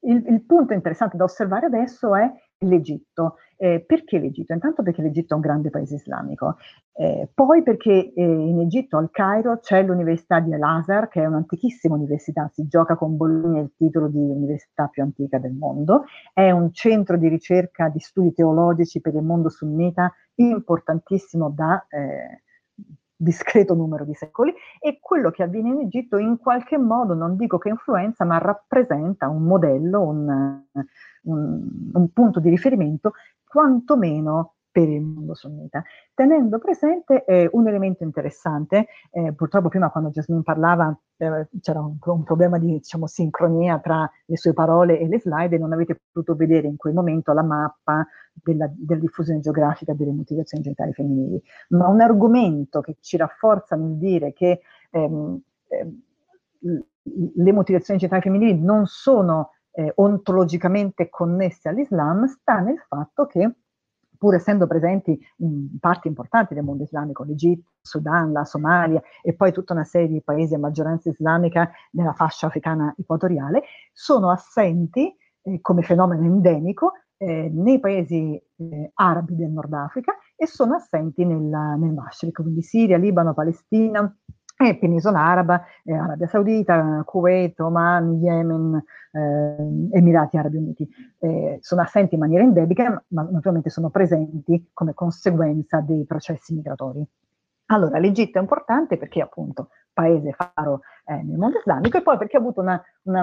il, il, punto interessante da osservare adesso è l'Egitto. Eh, perché l'Egitto? Intanto perché l'Egitto è un grande paese islamico, eh, poi perché eh, in Egitto, al Cairo, c'è l'Università di Al-Azhar, che è un'antichissima università, si gioca con Bologna il titolo di università più antica del mondo, è un centro di ricerca di studi teologici per il mondo sunnita importantissimo da eh, discreto numero di secoli e quello che avviene in Egitto in qualche modo, non dico che influenza, ma rappresenta un modello, un, un, un punto di riferimento quantomeno per il mondo sunnita, tenendo presente eh, un elemento interessante, eh, purtroppo prima quando Jasmine parlava eh, c'era un, un, problema di diciamo, sincronia tra le sue parole e le slide e non avete potuto vedere in quel momento la mappa della, della diffusione geografica delle mutilazioni genitali femminili, ma un argomento che ci rafforza nel dire che ehm, ehm, le mutilazioni genitali femminili non sono eh, ontologicamente connesse all'Islam sta nel fatto che pur essendo presenti in parti importanti del mondo islamico, l'Egitto, il Sudan, la Somalia e poi tutta una serie di paesi a maggioranza islamica nella fascia africana equatoriale, sono assenti eh, come fenomeno endemico eh, nei paesi eh, arabi del Nord Africa e sono assenti nel, nel Mashriq, quindi Siria, Libano, Palestina, e penisola araba, eh, Arabia Saudita, Kuwait, Oman, Yemen, eh, Emirati Arabi Uniti. Eh, sono assenti in maniera endemica, ma naturalmente sono presenti come conseguenza dei processi migratori. Allora, l'Egitto è importante perché appunto paese faro eh, nel mondo islamico e poi perché ha avuto una, una,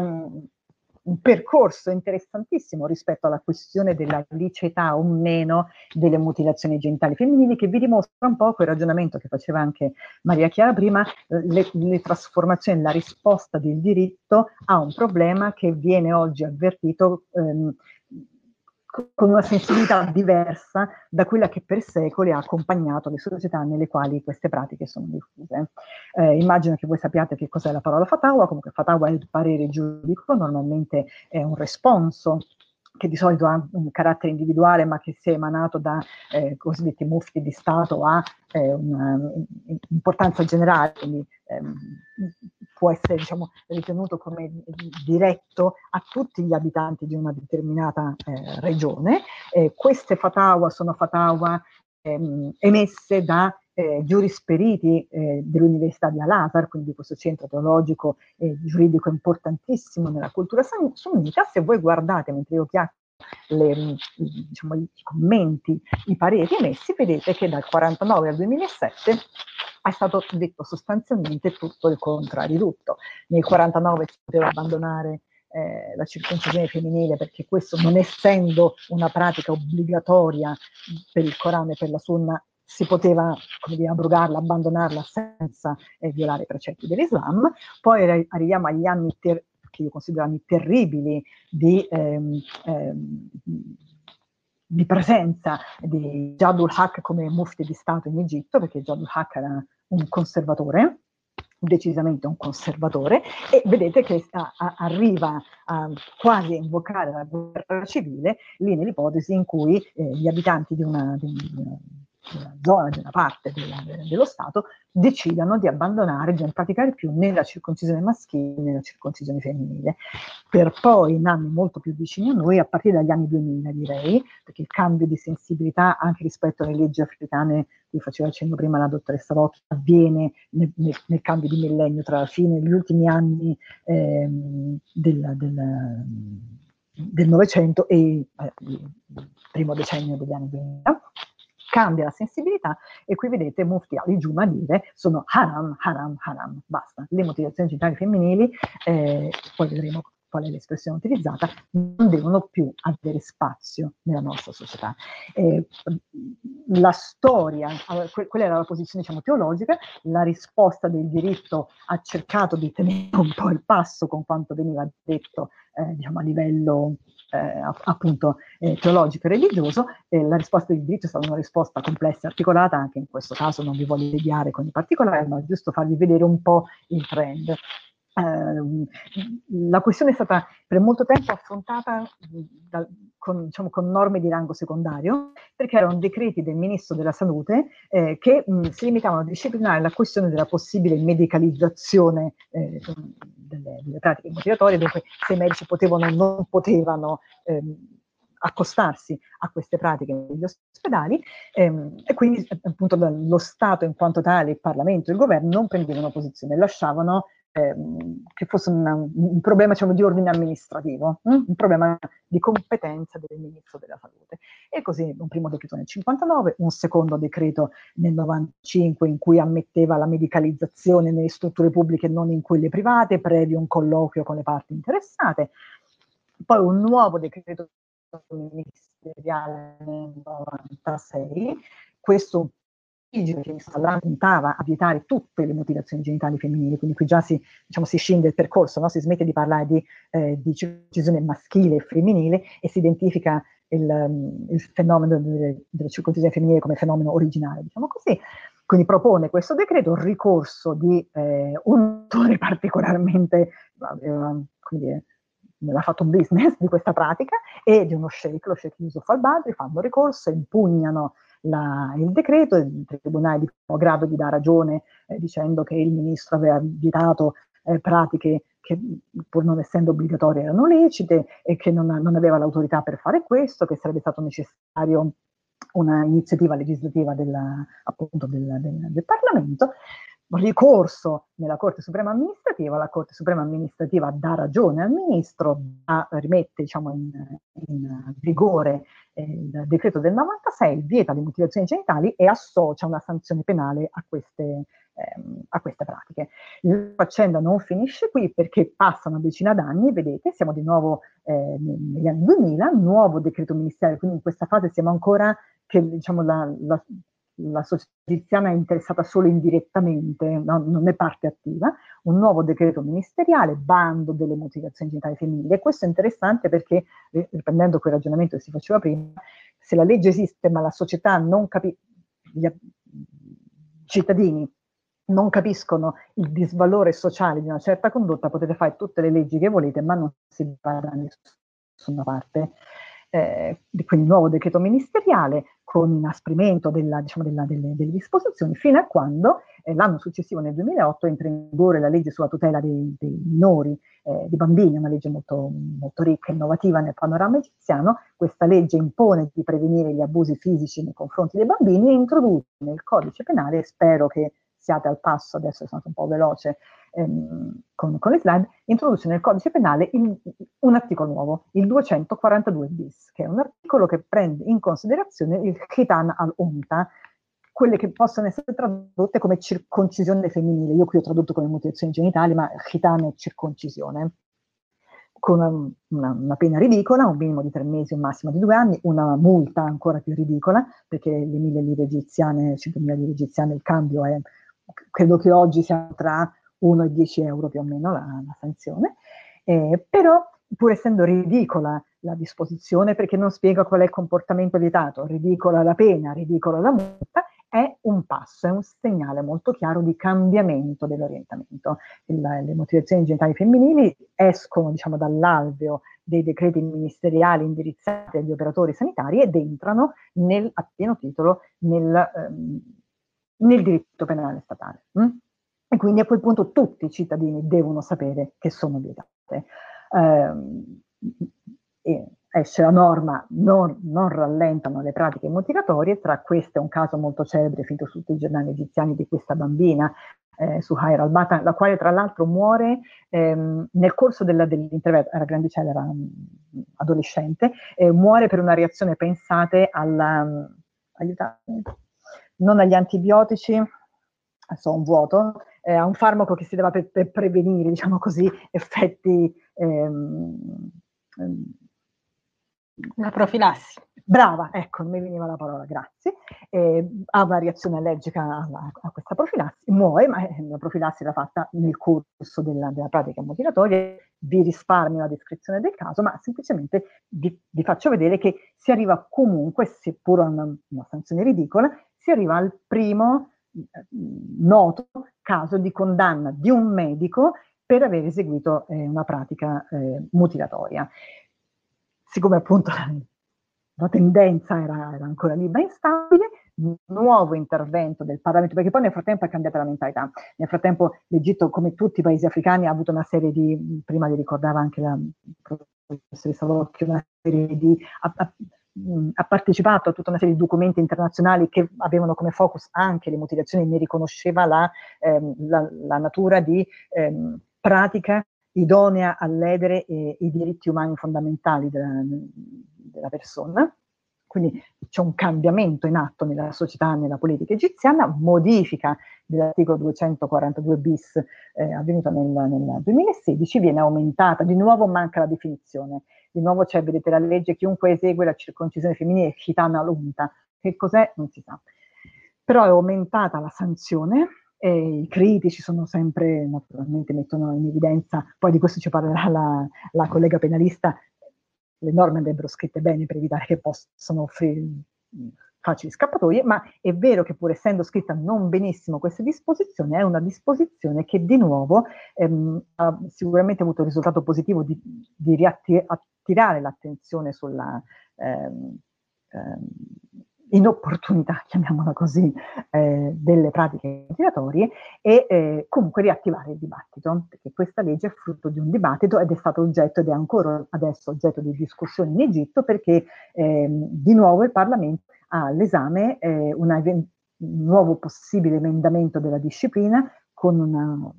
un percorso interessantissimo rispetto alla questione della liceità o meno delle mutilazioni genitali femminili che vi dimostra un po' quel ragionamento che faceva anche Maria Chiara prima, le, le trasformazioni, la risposta del diritto a un problema che viene oggi avvertito ehm, con una sensibilità diversa da quella che per secoli ha accompagnato le società nelle quali queste pratiche sono diffuse. Eh, immagino che voi sappiate che cos'è la parola fatawa, comunque fatawa è il parere giuridico, normalmente è un responso che di solito ha un carattere individuale ma che si è emanato da eh, cosiddetti mufti di Stato ha eh, un'importanza generale, quindi ehm, può essere diciamo, ritenuto come diretto a tutti gli abitanti di una determinata eh, regione. Queste fatawa sono fatawa ehm, emesse da eh, giurisperiti eh, dell'Università di Al-Azhar, quindi questo centro teologico e giuridico importantissimo nella cultura sunnita. Se voi guardate, mentre io chiacchiero, le, diciamo, i commenti, i pareri emessi, vedete che dal 49 al 2007 è stato detto sostanzialmente tutto il contrario di tutto. Nel 49 si poteva abbandonare eh, la circoncisione femminile perché questo non essendo una pratica obbligatoria per il Corano e per la Sunna si poteva dire, abrogarla, abbandonarla senza eh, violare i precetti dell'Islam. Poi arriviamo agli anni ter- che io considero anni terribili di, ehm, ehm, di presenza di Jadul Haq come mufti di Stato in Egitto, perché Jadul Haq era un conservatore, decisamente un conservatore, e vedete che a, a, arriva a quasi a invocare la guerra civile lì nell'ipotesi in cui eh, gli abitanti di una, di una una zona, di una parte della, dello Stato, decidano di abbandonare, di non praticare più né la circoncisione maschile né la circoncisione femminile, per poi in anni molto più vicini a noi, a partire dagli anni 2000 direi, perché il cambio di sensibilità anche rispetto alle leggi africane, cui faceva accenno prima la dottoressa Rocchi, avviene nel, nel, nel, cambio di millennio tra la fine e gli ultimi anni ehm, del, del del Novecento e eh, il primo decennio degli anni 2000 cambia la sensibilità e qui vedete Mufti Ali Juma dire sono haram, haram, haram, basta. Le motivazioni genitali femminili, eh, poi vedremo qual è l'espressione utilizzata, non devono più avere spazio nella nostra società. Eh, la storia, quella era la posizione diciamo, teologica, la risposta del diritto ha cercato di tenere un po' il passo con quanto veniva detto eh, diciamo, a livello appunto eh, teologico e religioso, eh, la risposta del diritto è stata una risposta complessa e articolata, anche in questo caso non vi voglio tediare con i particolari, ma è giusto farvi vedere un po' il trend. Uh, la questione è stata per molto tempo affrontata da, con, diciamo, con, norme di rango secondario, perché erano decreti del Ministro della Salute eh, che mh, si limitavano a disciplinare la questione della possibile medicalizzazione eh, delle, delle, pratiche motivatorie, dunque se i medici potevano o non potevano ehm, accostarsi a queste pratiche negli ospedali ehm, e quindi appunto lo Stato in quanto tale, il Parlamento e il governo non prendevano posizione, lasciavano ehm, che fosse una, un problema diciamo, di ordine amministrativo, hm? un problema di competenza del Ministro della Salute. E così un primo decreto nel 59, un secondo decreto nel 95 in cui ammetteva la medicalizzazione nelle strutture pubbliche e non in quelle private, previo un colloquio con le parti interessate. Poi un nuovo decreto ministeriale nel 96, questo che Instagram puntava a vietare tutte le mutilazioni genitali femminili, quindi qui già si, diciamo, si scende il percorso, no? si smette di parlare di, eh, di circoncisione maschile e femminile e si identifica il, um, il fenomeno delle, della circoncisione femminile come fenomeno originale, diciamo così. Quindi propone questo decreto il ricorso di eh, un autore particolarmente, eh, dire, ha fatto un business di questa pratica e di uno sheikh, lo sheikh Yusuf al-Badri, fanno ricorso, impugnano la, il decreto, il tribunale di primo grado gli dà ragione eh, dicendo che il ministro aveva vietato eh, pratiche che pur non essendo obbligatorie erano lecite e che non, non aveva l'autorità per fare questo, che sarebbe stato necessario una iniziativa legislativa della, appunto del, del, del Parlamento ricorso nella Corte Suprema Amministrativa, la Corte Suprema Amministrativa dà ragione al Ministro, da, rimette diciamo, in, in, vigore eh, il decreto del 96, vieta le mutilazioni genitali e associa una sanzione penale a queste, ehm, a queste pratiche. La faccenda non finisce qui perché passa una decina d'anni, vedete, siamo di nuovo eh, negli anni 2000, nuovo decreto ministeriale, quindi in questa fase siamo ancora che diciamo, la, la la società egiziana è interessata solo indirettamente, no, non è parte attiva, un nuovo decreto ministeriale, bando delle mutilazioni genitali femminili. E questo è interessante perché, riprendendo quel ragionamento che si faceva prima, se la legge esiste ma la società non capisce, gli cittadini non capiscono il disvalore sociale di una certa condotta, potete fare tutte le leggi che volete, ma non si va da nessuna parte. eh, quindi nuovo decreto ministeriale con inasprimento della, diciamo, della, delle, delle, disposizioni fino a quando eh, l'anno successivo, nel 2008, entra in vigore la legge sulla tutela dei, dei minori, eh, dei bambini, una legge molto, molto ricca e innovativa nel panorama egiziano. Questa legge impone di prevenire gli abusi fisici nei confronti dei bambini e introduce nel codice penale, spero che siate al passo, adesso sono stato un po' veloce ehm, con, con, le slide, introduce nel codice penale il, un articolo nuovo, il 242 bis, che è un articolo che prende in considerazione il khitan al-unta, quelle che possono essere tradotte come circoncisione femminile. Io qui ho tradotto come mutilazioni genitali, ma khitan è circoncisione con una, una, una, pena ridicola, un minimo di tre mesi, un massimo di due anni, una multa ancora più ridicola, perché le mille lire egiziane, 100.000 lire egiziane, il cambio è credo che oggi sia tra 1 e 10 euro più o meno la, la sanzione, eh, però pur essendo ridicola la disposizione perché non spiega qual è il comportamento vietato, ridicola la pena, ridicola la multa, è un passo, è un segnale molto chiaro di cambiamento dell'orientamento. Il, le motivazioni genitali femminili escono diciamo, dall'alveo dei decreti ministeriali indirizzati agli operatori sanitari ed entrano nel, a pieno titolo nel, ehm, nel diritto penale statale. Hm? E quindi a quel punto tutti i cittadini devono sapere che sono vietate. Eh, esce la norma, non, non, rallentano le pratiche motivatorie, tra queste un caso molto celebre finito su tutti i giornali egiziani di questa bambina eh, su Hair al-Bata, la quale tra l'altro muore ehm, nel corso della, dell'intervento, era grandicella, era um, adolescente, eh, muore per una reazione, pensate, alla... Um, aiutatemi, non agli antibiotici, ho un vuoto, eh, a un farmaco che si deve per, per prevenire, diciamo così, effetti... Ehm, ehm, una profilassi. Brava, ecco, non mi veniva la parola, grazie. Eh, ha una reazione allergica a, a, questa profilassi, muore, ma eh, la profilassi l'ha fatta nel corso della, della pratica motivatoria, vi risparmio la descrizione del caso, ma semplicemente vi, vi faccio vedere che si arriva comunque, seppur a una, una sanzione ridicola, si arriva al primo noto caso di condanna di un medico per aver eseguito eh, una pratica eh, mutilatoria. Siccome appunto la tendenza era, era ancora libera e instabile, nuovo intervento del Parlamento, perché poi nel frattempo è cambiata la mentalità. Nel frattempo l'Egitto, come tutti i paesi africani, ha avuto una serie di, prima li ricordava anche la professoressa Locchio, una serie di ha, ha, ha partecipato a tutta una serie di documenti internazionali che avevano come focus anche le mutilazioni, ne riconosceva la, ehm, la, la natura di ehm, pratica idonea a ledere eh, i diritti umani fondamentali della, della persona. Quindi c'è un cambiamento in atto nella società, nella politica egiziana, modifica dell'articolo 242 bis eh, avvenuta nel, nel 2016, viene aumentata, di nuovo manca la definizione di nuovo c'è, vedete la legge, chiunque esegue la circoncisione femminile, chitana lunta. Che cos'è? Non si sa. Però è aumentata la sanzione, e i critici sono sempre, naturalmente, mettono in evidenza, poi di questo ci parlerà la, la collega penalista, le norme andrebbero scritte bene per evitare che possano offrire facili scappatoie, ma è vero che pur essendo scritta non benissimo questa disposizione, è una disposizione che di nuovo ehm, ha sicuramente avuto il risultato positivo di, di riattirare l'attenzione sulla ehm, ehm, inopportunità, (laughs) chiamiamola così, eh, delle pratiche migratorie e eh, comunque riattivare il dibattito, perché questa legge è frutto di un dibattito ed è stato oggetto ed è ancora adesso oggetto di discussione in Egitto perché eh, di nuovo il Parlamento ha all'esame eh, un nuovo possibile emendamento della disciplina con una,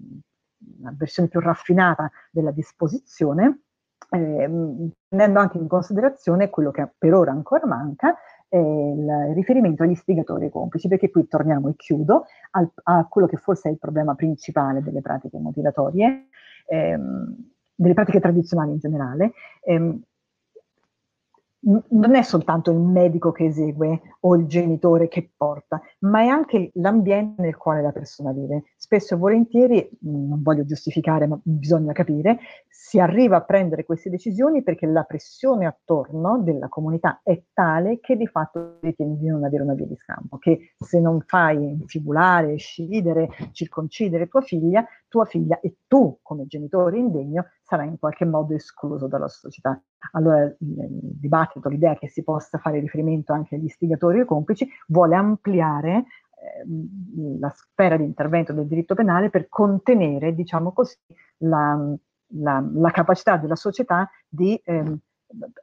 una versione più raffinata della disposizione, eh, tenendo anche in considerazione quello che per ora ancora manca, il riferimento agli istigatori e complici, perché qui torniamo e chiudo al, a quello che forse è il problema principale delle pratiche motivatorie, ehm, delle pratiche tradizionali in generale. Ehm, non è soltanto il medico che esegue o il genitore che porta, ma è anche l'ambiente nel quale la persona vive. Spesso e volentieri, non voglio giustificare, ma bisogna capire, si arriva a prendere queste decisioni perché la pressione attorno della comunità è tale che di fatto ritieni di non avere una via di scampo, che se non fai infibulare, scidere, circoncidere tua figlia, tua figlia e tu come genitore indegno sarai in qualche modo escluso dalla società. Allora il, dibattito, l'idea che si possa fare riferimento anche agli istigatori e complici vuole ampliare la sfera di intervento del diritto penale per contenere, diciamo così, la, la, la capacità della società di ehm,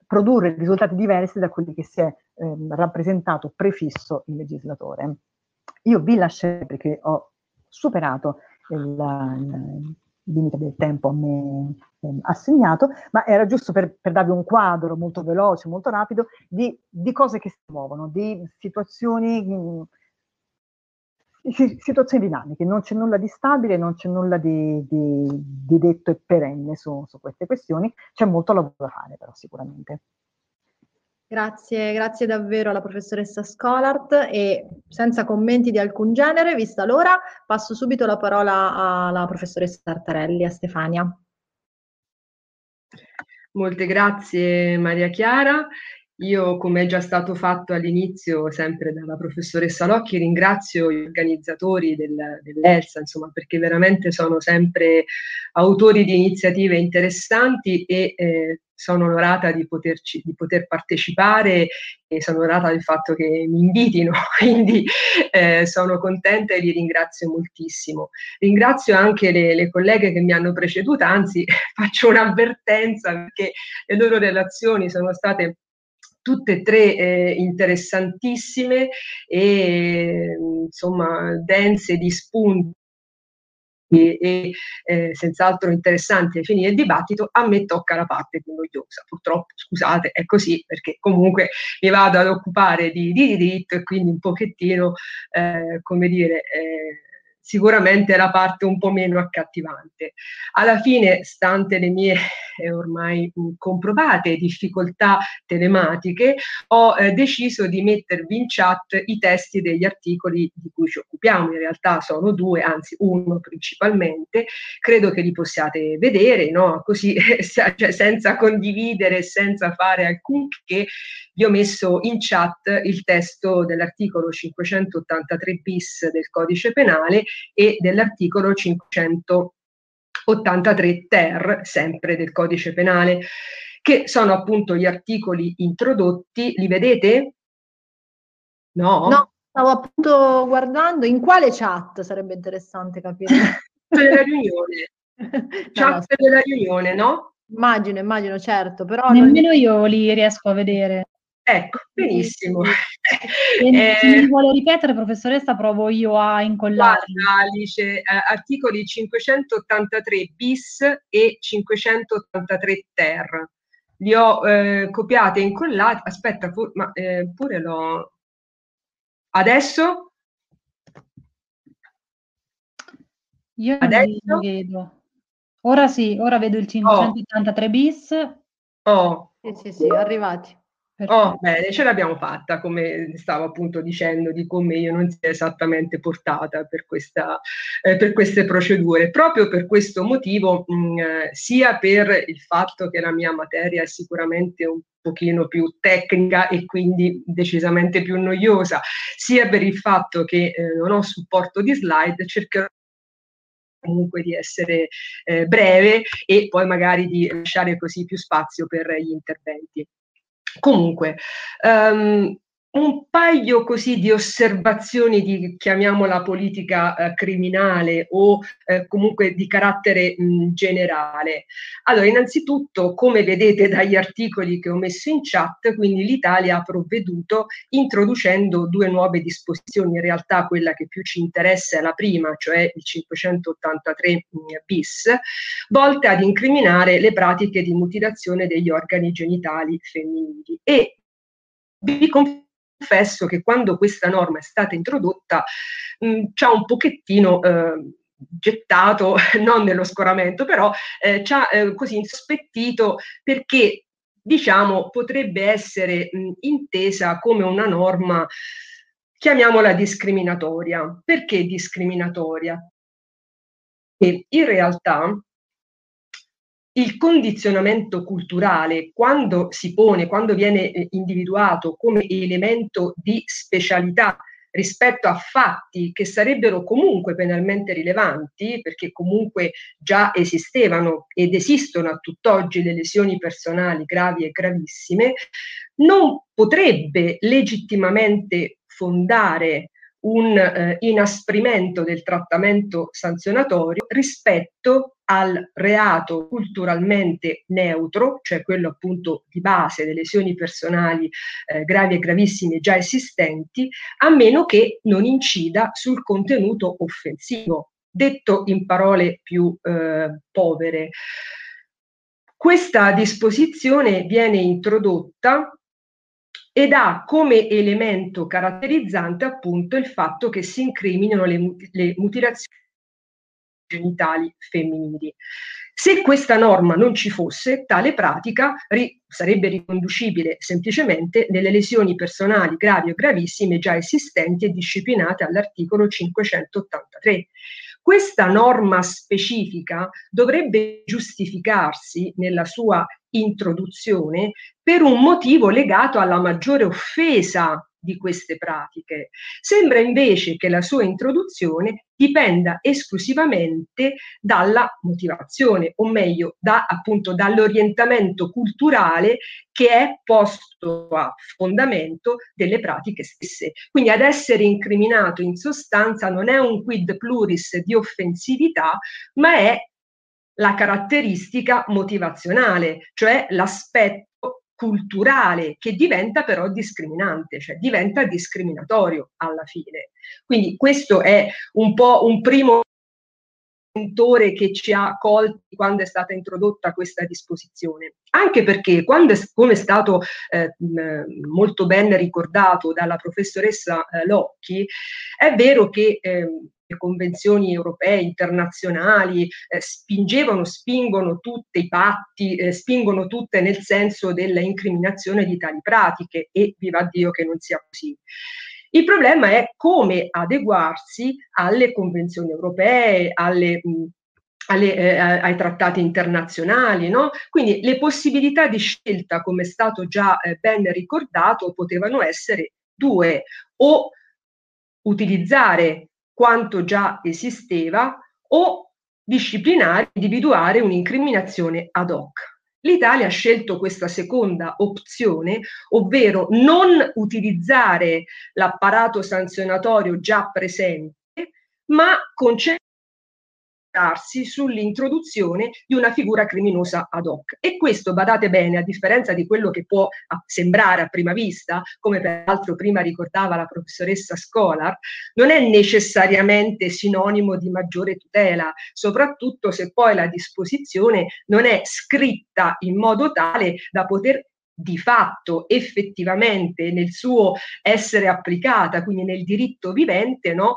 produrre risultati diversi da quelli che si è ehm, rappresentato prefisso il legislatore. Io vi lascerò perché ho superato il, il limite del tempo a me eh, assegnato, ma era giusto per, per, darvi un quadro molto veloce, molto rapido di, di cose che si muovono, di situazioni mh, situazioni dinamiche, non c'è nulla di stabile, non c'è nulla di, di, di detto e perenne su, su, queste questioni, c'è molto lavoro da fare però sicuramente. Grazie, grazie davvero alla professoressa Scolart e senza commenti di alcun genere, vista l'ora, passo subito la parola alla professoressa Tartarelli, a Stefania. Molte grazie Maria Chiara io, come è già stato fatto all'inizio, sempre dalla professoressa Locchi, ringrazio gli organizzatori del, dell'ELSA, insomma, perché veramente sono sempre autori di iniziative interessanti e eh, sono onorata di, poterci, di poter partecipare e sono onorata del fatto che mi invitino, (laughs) quindi eh, sono contenta e li ringrazio moltissimo. Ringrazio anche le, le colleghe che mi hanno preceduta, anzi (laughs) faccio un'avvertenza perché le loro relazioni sono state tutte e tre eh, interessantissime e insomma dense di spunti e, eh, senz'altro interessanti ai fini del dibattito, a me tocca la parte più noiosa. Purtroppo, scusate, è così perché comunque mi vado ad occupare di, di diritto e quindi un pochettino, eh, come dire, eh, sicuramente la parte un po' meno accattivante. Alla fine, stante le mie eh, ormai comprovate difficoltà telematiche, ho eh, deciso di mettervi in chat i testi degli articoli di cui ci occupiamo. In realtà sono due, anzi uno principalmente. Credo che li possiate vedere, no? così (laughs) cioè, senza condividere, senza fare alcun che vi ho messo in chat il testo dell'articolo 583 bis del codice penale e dell'articolo 583 ter, sempre del codice penale, che sono appunto gli articoli introdotti. Li vedete? No? No, stavo appunto guardando in quale chat sarebbe interessante capire. (laughs) della riunione. (laughs) Chat no, no, della riunione, no? Immagino, immagino, certo, però... Nemmeno non... io li riesco a vedere. Ecco, benissimo. (laughs) Eh, se mi vuole ripetere, professoressa, provo io a incollarli. Guarda, Alice, eh, articoli 583 bis e 583 ter. Li ho eh, copiati e incollati. Aspetta, pu- ma eh, pure l'ho... Adesso? Io Adesso? non vedo. Ora sì, ora vedo il 583 oh. bis. Oh. Sì, sì, sì, arrivati. Oh, bene, ce l'abbiamo fatta, come stavo appunto dicendo, di come io non sia esattamente portata per, questa, eh, per queste procedure. Proprio per questo motivo, mh, mm, eh, sia per il fatto che la mia materia è sicuramente un pochino più tecnica e quindi decisamente più noiosa, sia per il fatto che eh, non ho supporto di slide, cercherò comunque di essere eh, breve e poi magari di lasciare così più spazio per gli interventi. Comunque, um, un paio così di osservazioni di, chiamiamola politica eh, criminale o eh, comunque di carattere mh, generale. Allora, innanzitutto, come vedete dagli articoli che ho messo in chat, quindi l'Italia ha provveduto introducendo due nuove disposizioni, in realtà quella che più ci interessa è la prima, cioè il 583 bis, volte ad incriminare le pratiche di mutilazione degli organi genitali femminili e vi confermo confesso che quando questa norma è stata introdotta ci ha un pochettino eh, gettato, (laughs) non nello scoramento, però eh, ci ha eh, così insospettito perché diciamo potrebbe essere mh, intesa come una norma chiamiamola discriminatoria. Perché discriminatoria? E in realtà il condizionamento culturale, quando si pone, quando viene eh, individuato come elemento di specialità rispetto a fatti che sarebbero comunque penalmente rilevanti, perché comunque già esistevano ed esistono a tutt'oggi le lesioni personali gravi e gravissime, non potrebbe legittimamente fondare un eh, inasprimento del trattamento sanzionatorio rispetto al reato culturalmente neutro, cioè quello appunto di base delle lesioni personali eh, gravi e gravissime già esistenti, a meno che non incida sul contenuto offensivo. Detto in parole più eh, povere, questa disposizione viene introdotta ed ha come elemento caratterizzante appunto il fatto che si incriminino le, le mutilazioni genitali femminili. Se questa norma non ci fosse, tale pratica ri- sarebbe riconducibile semplicemente nelle lesioni personali gravi o gravissime già esistenti e disciplinate all'articolo 583. Questa norma specifica dovrebbe giustificarsi nella sua introduzione per un motivo legato alla maggiore offesa di queste pratiche. Sembra invece che la sua introduzione dipenda esclusivamente dalla motivazione, o meglio, da, appunto dall'orientamento culturale che è posto a fondamento delle pratiche stesse. Quindi ad essere incriminato in sostanza non è un quid pluris di offensività, ma è la caratteristica motivazionale, cioè l'aspetto culturale che diventa però discriminante, cioè diventa discriminatorio alla fine. Quindi questo è un po' un primo che ci ha colti quando è stata introdotta questa disposizione. Anche perché, quando come è stato eh, molto ben ricordato dalla professoressa eh, Locchi, è vero che eh, le convenzioni europee, internazionali, eh, spingevano, spingono tutte i patti, eh, spingono tutte nel senso della incriminazione di tali pratiche e viva Dio che non sia così. Il problema è come adeguarsi alle convenzioni europee, alle, mh, alle, eh, ai trattati internazionali, no? Quindi le possibilità di scelta, come è stato già eh, ben ricordato, potevano essere due, o utilizzare quanto già esisteva o disciplinare, individuare un'incriminazione ad hoc. L'Italia ha scelto questa seconda opzione, ovvero non utilizzare l'apparato sanzionatorio già presente, ma concentrare sull'introduzione di una figura criminosa ad hoc. E questo, badate bene, a differenza di quello che può sembrare a prima vista, come peraltro prima ricordava la professoressa Scholar, non è necessariamente sinonimo di maggiore tutela, soprattutto se poi la disposizione non è scritta in modo tale da poter di fatto effettivamente nel suo essere applicata, quindi nel diritto vivente, no,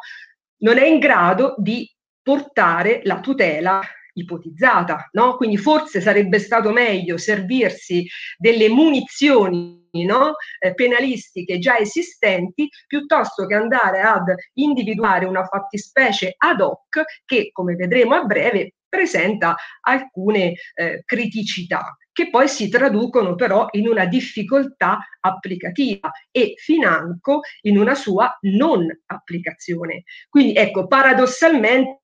non è in grado di portare la tutela ipotizzata, no? Quindi forse sarebbe stato meglio servirsi delle munizioni no? eh, penalistiche già esistenti piuttosto che andare ad individuare una fattispecie ad hoc che, come vedremo a breve, presenta alcune eh, criticità che poi si traducono però in una difficoltà applicativa e financo in una sua non applicazione. Quindi ecco, paradossalmente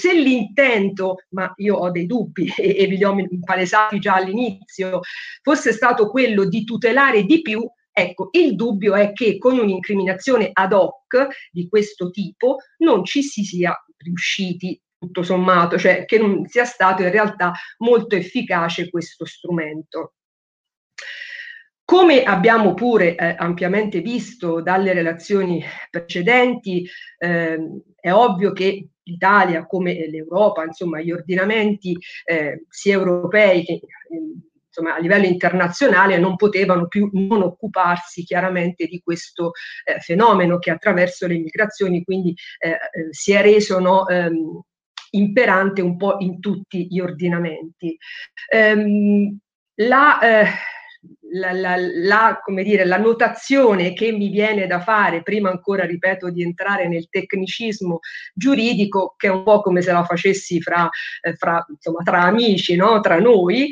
se l'intento, ma io ho dei dubbi (laughs) e, e vi li ho palesati già all'inizio, fosse stato quello di tutelare di più, Ecco, il dubbio è che con un'incriminazione ad hoc di questo tipo non ci si sia riusciti tutto sommato, cioè che non sia stato in realtà molto efficace questo strumento. Come abbiamo pure eh, ampiamente visto dalle relazioni precedenti, eh, è ovvio che l'Italia, come l'Europa, insomma gli ordinamenti eh, sia europei che insomma, a livello internazionale non potevano più non occuparsi chiaramente di questo eh, fenomeno che attraverso le migrazioni quindi eh, eh, si è reso no, ehm, imperante un po' in tutti gli ordinamenti. Ehm, la, la, la, la, come dire, la notazione che mi viene da fare, prima ancora, ripeto, di entrare nel tecnicismo giuridico, che è un po' come se la facessi fra, eh, fra, insomma, tra amici, no? tra noi,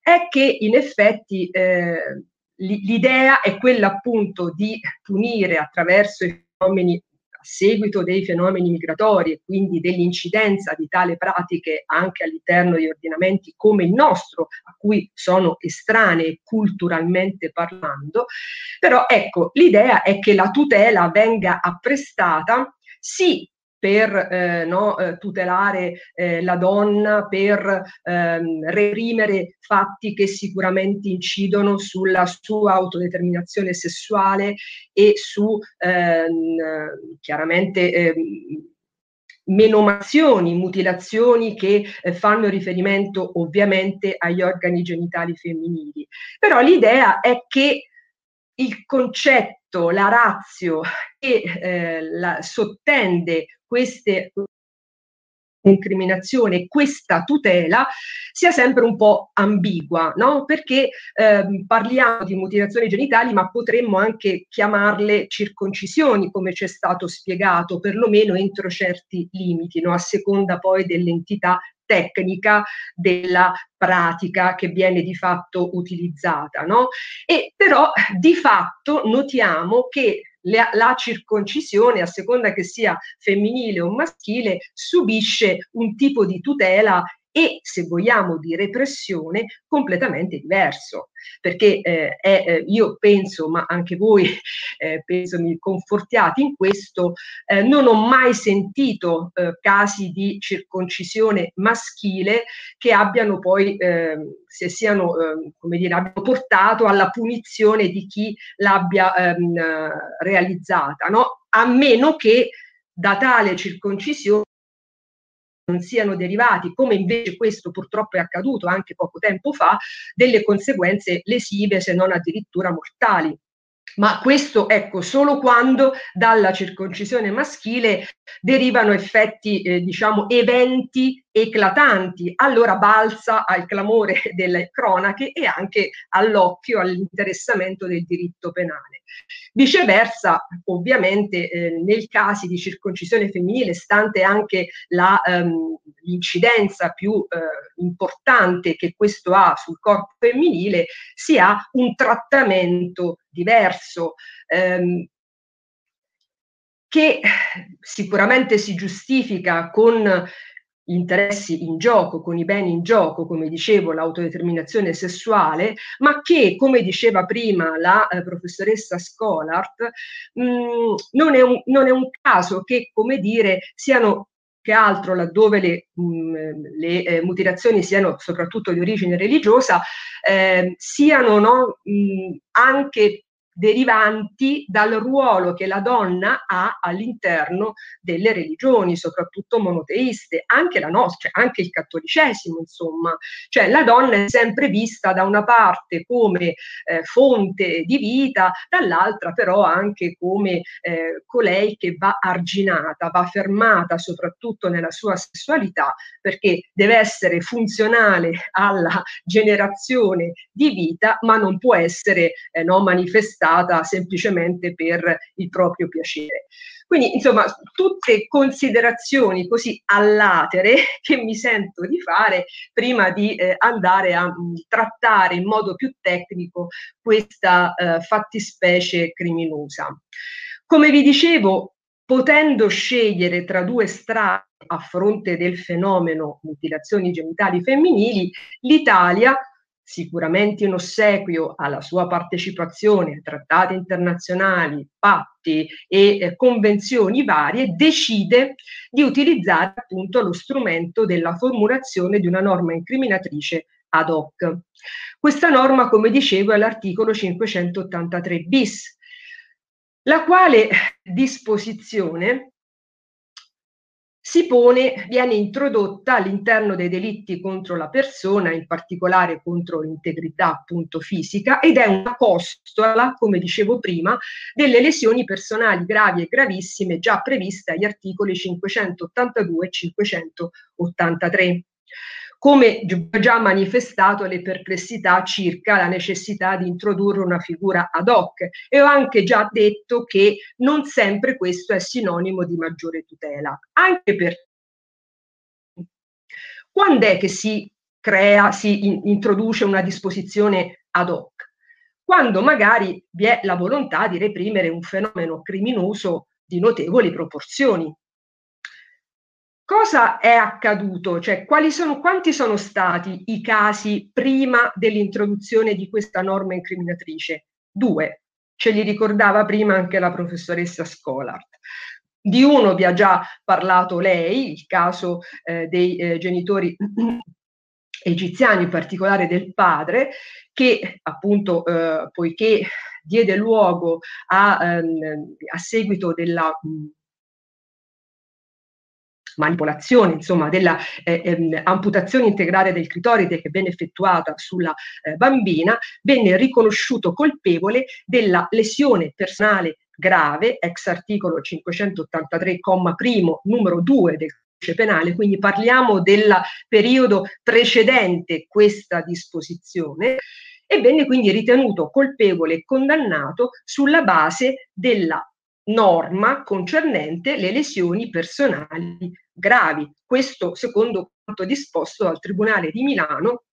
è che in effetti eh, l'idea è quella appunto di punire attraverso i fenomeni a seguito dei fenomeni migratori e quindi dell'incidenza di tali pratiche anche all'interno di ordinamenti come il nostro, a cui sono estranei culturalmente parlando, però ecco, l'idea è che la tutela venga apprestata sì per eh, no, eh, tutelare eh, la donna, per ehm, reprimere fatti che sicuramente incidono sulla sua autodeterminazione sessuale e su ehm, chiaramente ehm, menomazioni, mutilazioni che eh, fanno riferimento ovviamente agli organi genitali femminili. Però l'idea è che il concetto, la razio che eh, la, sottende queste incriminazione, questa tutela sia sempre un po' ambigua, no? Perché eh, parliamo di mutilazioni genitali, ma potremmo anche chiamarle circoncisioni, come ci è stato spiegato, perlomeno entro certi limiti, no? A seconda poi dell'entità tecnica della pratica che viene di fatto utilizzata, no? E però di fatto notiamo che la, la circoncisione, a seconda che sia femminile o maschile, subisce un tipo di tutela e, se vogliamo, di repressione completamente diverso. Perché eh, è, eh, io penso, ma anche voi (laughs) eh, penso mi confortiate in questo, eh, non ho mai sentito eh, casi di circoncisione maschile che abbiano poi, ehm, se siano, ehm, come dire, abbiano portato alla punizione di chi l'abbia ehm, realizzata, no? A meno che da tale circoncisione non siano derivati, come invece questo purtroppo è accaduto anche poco tempo fa, delle conseguenze lesive se non addirittura mortali. Ma questo, ecco, solo quando dalla circoncisione maschile derivano effetti, eh, diciamo, eventi eclatanti, allora balza al clamore (laughs) delle cronache e anche all'occhio, all'interessamento del diritto penale. Viceversa, ovviamente, eh, nel caso di circoncisione femminile, stante anche la, ehm, l'incidenza più eh, importante che questo ha sul corpo femminile, si ha un trattamento diverso. Ehm, che sicuramente si giustifica con interessi in gioco, con i beni in gioco, come dicevo, l'autodeterminazione sessuale, ma che, come diceva prima la eh, professoressa Scholart, mh, mm, non, è un, non, è un, caso che, come dire, siano che altro laddove le, mh, mm, le eh, mutilazioni siano soprattutto di origine religiosa, eh, siano no, mh, mm, anche derivanti dal ruolo che la donna ha all'interno delle religioni, soprattutto monoteiste, anche la nostra, anche il cattolicesimo, insomma. Cioè la donna è sempre vista da una parte come eh, fonte di vita, dall'altra però anche come eh, colei che va arginata, va fermata soprattutto nella sua sessualità, perché deve essere funzionale alla generazione di vita, ma non può essere eh, no, manifestata utilizzata semplicemente per il proprio piacere. Quindi, insomma, tutte considerazioni così allatere (laughs) che mi sento di fare prima di eh, andare a mh, mm, trattare in modo più tecnico questa eh, fattispecie criminosa. Come vi dicevo, potendo scegliere tra due strade a fronte del fenomeno mutilazioni genitali femminili, l'Italia sicuramente in ossequio alla sua partecipazione a trattati internazionali, patti e eh, convenzioni varie, decide di utilizzare appunto lo strumento della formulazione di una norma incriminatrice ad hoc. Questa norma, come dicevo, è l'articolo 583 bis, la quale disposizione si pone, viene introdotta all'interno dei delitti contro la persona, in particolare contro l'integrità appunto fisica, ed è una costola, come dicevo prima, delle lesioni personali gravi e gravissime già previste agli articoli 582 e 583. Come già manifestato le perplessità circa la necessità di introdurre una figura ad hoc e ho anche già detto che non sempre questo è sinonimo di maggiore tutela, anche per quando è che si crea, si in, introduce una disposizione ad hoc? Quando magari vi è la volontà di reprimere un fenomeno criminoso di notevoli proporzioni, Cosa è accaduto? Cioè, sono, quanti sono stati i casi prima dell'introduzione di questa norma incriminatrice? Due. Ce li ricordava prima anche la professoressa Scolart. Di uno vi ha già parlato lei, il caso eh, dei eh, genitori (clears throat) egiziani, in particolare del padre, che appunto, eh, poiché diede luogo a, ehm, a seguito della mh, manipolazione, insomma, della eh, ehm, amputazione integrale del clitoride che venne effettuata sulla eh, bambina, venne riconosciuto colpevole della lesione personale grave, ex articolo 583, comma primo, numero 2 del penale, quindi parliamo del periodo precedente questa disposizione, e venne quindi ritenuto colpevole e condannato sulla base della norma concernente le lesioni personali gravi. Questo secondo quanto disposto dal Tribunale di Milano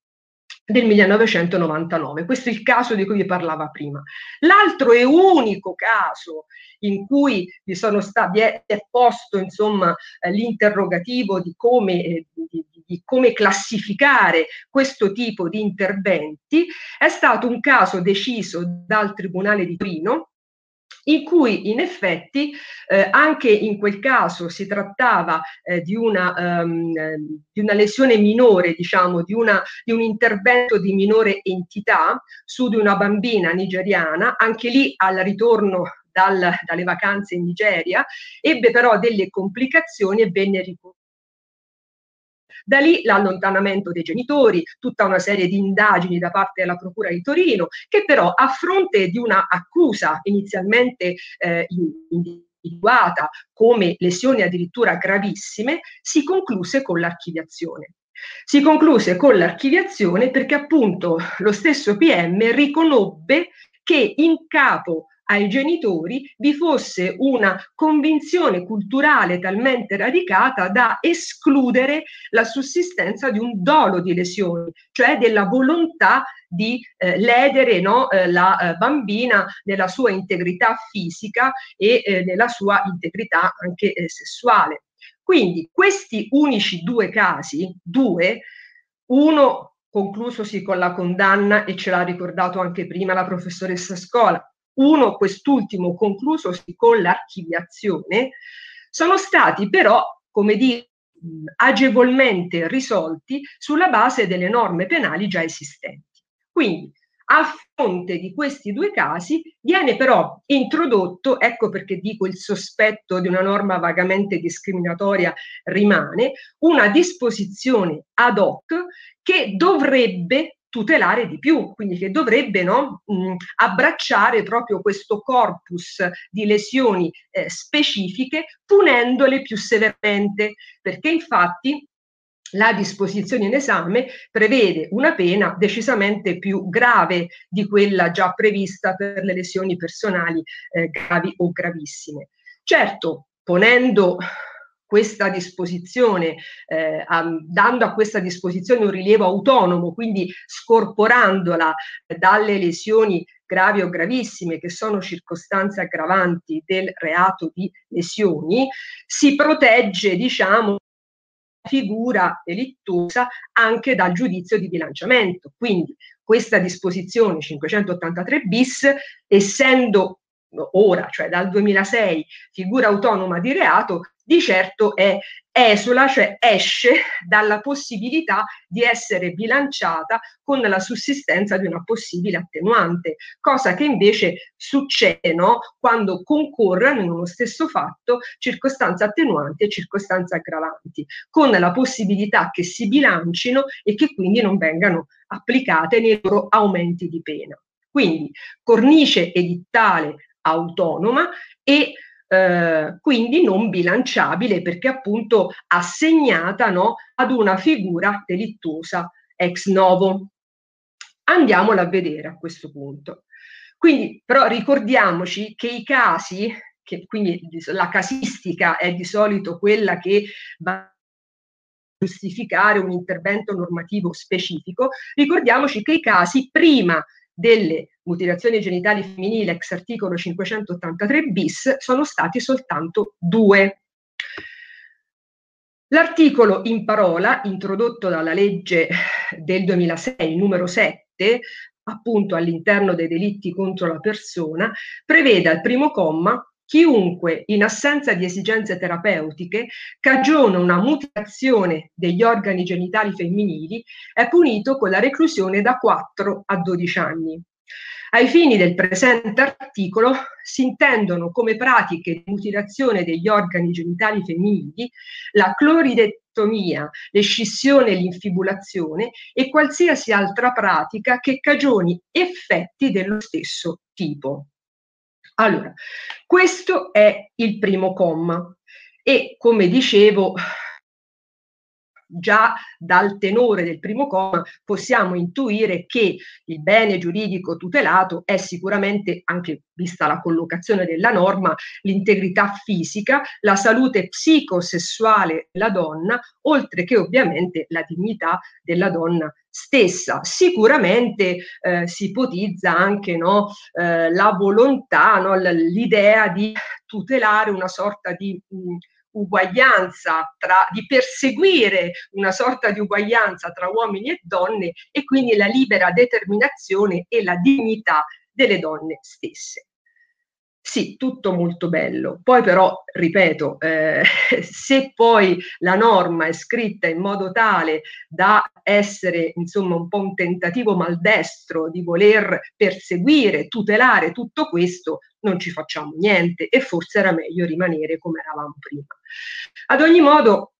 del 1999. Questo è il caso di cui vi parlava prima. L'altro e unico caso in cui vi, sta, vi è, è posto insomma, eh, l'interrogativo di come, eh, di, di come classificare questo tipo di interventi è stato un caso deciso dal Tribunale di Torino in cui in effetti eh, anche in quel caso si trattava eh, di, una, um, di, una, lesione minore, diciamo, di, una, di, un intervento di minore entità su di una bambina nigeriana, anche lì al ritorno dal, dalle vacanze in Nigeria, ebbe però delle complicazioni e venne riconosciuto da lì l'allontanamento dei genitori, tutta una serie di indagini da parte della Procura di Torino, che però a fronte di una accusa inizialmente eh, individuata come lesioni addirittura gravissime, si concluse con l'archiviazione. Si concluse con l'archiviazione perché appunto lo stesso PM riconobbe che in capo ai genitori vi fosse una convinzione culturale talmente radicata da escludere la sussistenza di un dolo di lesioni, cioè della volontà di eh, ledere no, eh, la eh, bambina nella sua integrità fisica e eh, nella sua integrità anche eh, sessuale. Quindi questi unici due casi, due, uno conclusosi con la condanna e ce l'ha ricordato anche prima la professoressa Scola, uno quest'ultimo conclusosi con l'archiviazione, sono stati però, come dire, agevolmente risolti sulla base delle norme penali già esistenti. Quindi, a fronte di questi due casi viene però introdotto, ecco perché dico il sospetto di una norma vagamente discriminatoria rimane, una disposizione ad hoc che dovrebbe tutelare di più, quindi che dovrebbe no, mh, abbracciare proprio questo corpus di lesioni eh, specifiche, punendole più severamente, perché infatti la disposizione in esame prevede una pena decisamente più grave di quella già prevista per le lesioni personali eh, gravi o gravissime. Certo, ponendo questa disposizione, eh, a, dando a questa disposizione un rilievo autonomo, quindi scorporandola dalle lesioni gravi o gravissime, che sono circostanze aggravanti del reato di lesioni, si protegge, diciamo, figura delittuosa anche dal giudizio di bilanciamento. Quindi questa disposizione 583 bis, essendo ora, cioè dal 2006, figura autonoma di reato, di certo è esula, cioè esce dalla possibilità di essere bilanciata con la sussistenza di una possibile attenuante, cosa che invece succede no, quando concorrono in uno stesso fatto circostanze attenuanti e circostanze aggravanti, con la possibilità che si bilancino e che quindi non vengano applicate nei loro aumenti di pena. Quindi cornice edittale autonoma e eh, quindi non bilanciabile perché appunto assegnata no, ad una figura delittuosa ex novo. Andiamola a vedere a questo punto. Quindi però ricordiamoci che i casi, che quindi la casistica è di solito quella che va giustificare un intervento normativo specifico, ricordiamoci che i casi prima delle mutilazioni genitali femminili ex articolo 583 bis sono stati soltanto due. L'articolo in parola, introdotto dalla legge del 2006, numero 7, appunto all'interno dei delitti contro la persona, prevede al primo comma chiunque in assenza di esigenze terapeutiche cagiona una mutilazione degli organi genitali femminili è punito con la reclusione da 4 a 12 anni. Ai fini del presente articolo si intendono come pratiche di mutilazione degli organi genitali femminili la cloridectomia, l'escissione e l'infibulazione e qualsiasi altra pratica che cagioni effetti dello stesso tipo. Allora, questo è il primo comma e come dicevo già dal tenore del primo comma possiamo intuire che il bene giuridico tutelato è sicuramente, anche vista la collocazione della norma, l'integrità fisica, la salute psicosessuale della donna, oltre che ovviamente la dignità della donna stessa. Sicuramente eh, si ipotizza anche no, eh, la volontà, no, l'idea di tutelare una sorta di mh, uguaglianza, tra, di perseguire una sorta di uguaglianza tra uomini e donne e quindi la libera determinazione e la dignità delle donne stesse. Sì, tutto molto bello. Poi però, ripeto, eh, (laughs) se poi la norma è scritta in modo tale da essere, insomma, un po' un tentativo maldestro di voler perseguire, tutelare tutto questo, non ci facciamo niente e forse era meglio rimanere come eravamo prima. Ad ogni modo,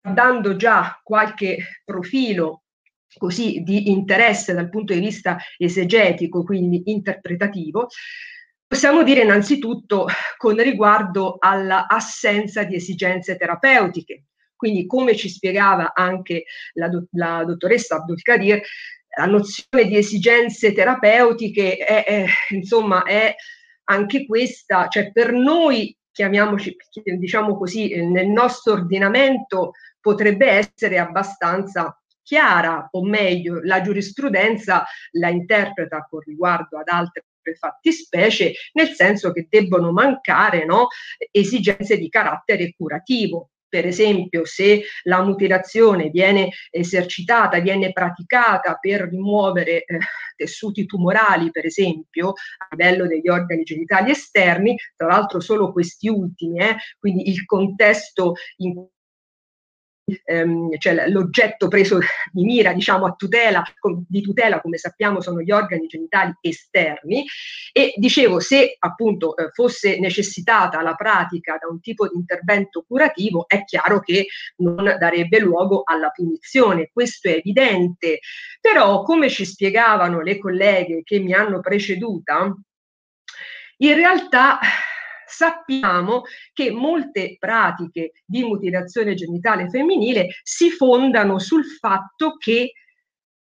dando già qualche profilo così di interesse dal punto di vista esegetico, quindi interpretativo, Possiamo dire innanzitutto con riguardo all'assenza di esigenze terapeutiche. Quindi, come ci spiegava anche la, do- la dottoressa Abdul Kadir, la nozione di esigenze terapeutiche è, è, insomma, è anche questa, cioè per noi, chiamiamoci, diciamo così, nel nostro ordinamento potrebbe essere abbastanza chiara, o meglio, la giurisprudenza la interpreta con riguardo ad altre fattispecie, nel senso che debbono mancare no, esigenze di carattere curativo. Per esempio, se la mutilazione viene esercitata, viene praticata per rimuovere eh, tessuti tumorali, per esempio, a livello degli organi genitali esterni, tra l'altro solo questi ultimi, eh, quindi il contesto in ehm, cioè l'oggetto preso (laughs) di mira, diciamo, a tutela, di tutela, come sappiamo, sono gli organi genitali esterni. E dicevo, se appunto eh, fosse necessitata la pratica da un tipo di intervento curativo, è chiaro che non darebbe luogo alla punizione, questo è evidente. Però, come ci spiegavano le colleghe che mi hanno preceduta, in realtà sappiamo che molte pratiche di mutilazione genitale femminile si fondano sul fatto che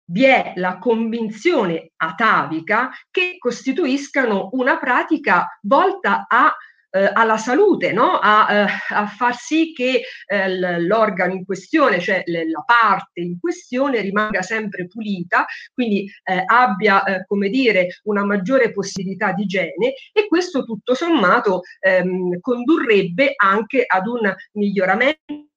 vi è la convinzione atavica che costituiscano una pratica volta a eh, alla salute, no? a, eh, a, far sì che eh, l'organo in questione, cioè le, la parte in questione, rimanga sempre pulita, quindi eh, abbia, eh, come dire, una maggiore possibilità di igiene e questo tutto sommato ehm, condurrebbe anche ad un miglioramento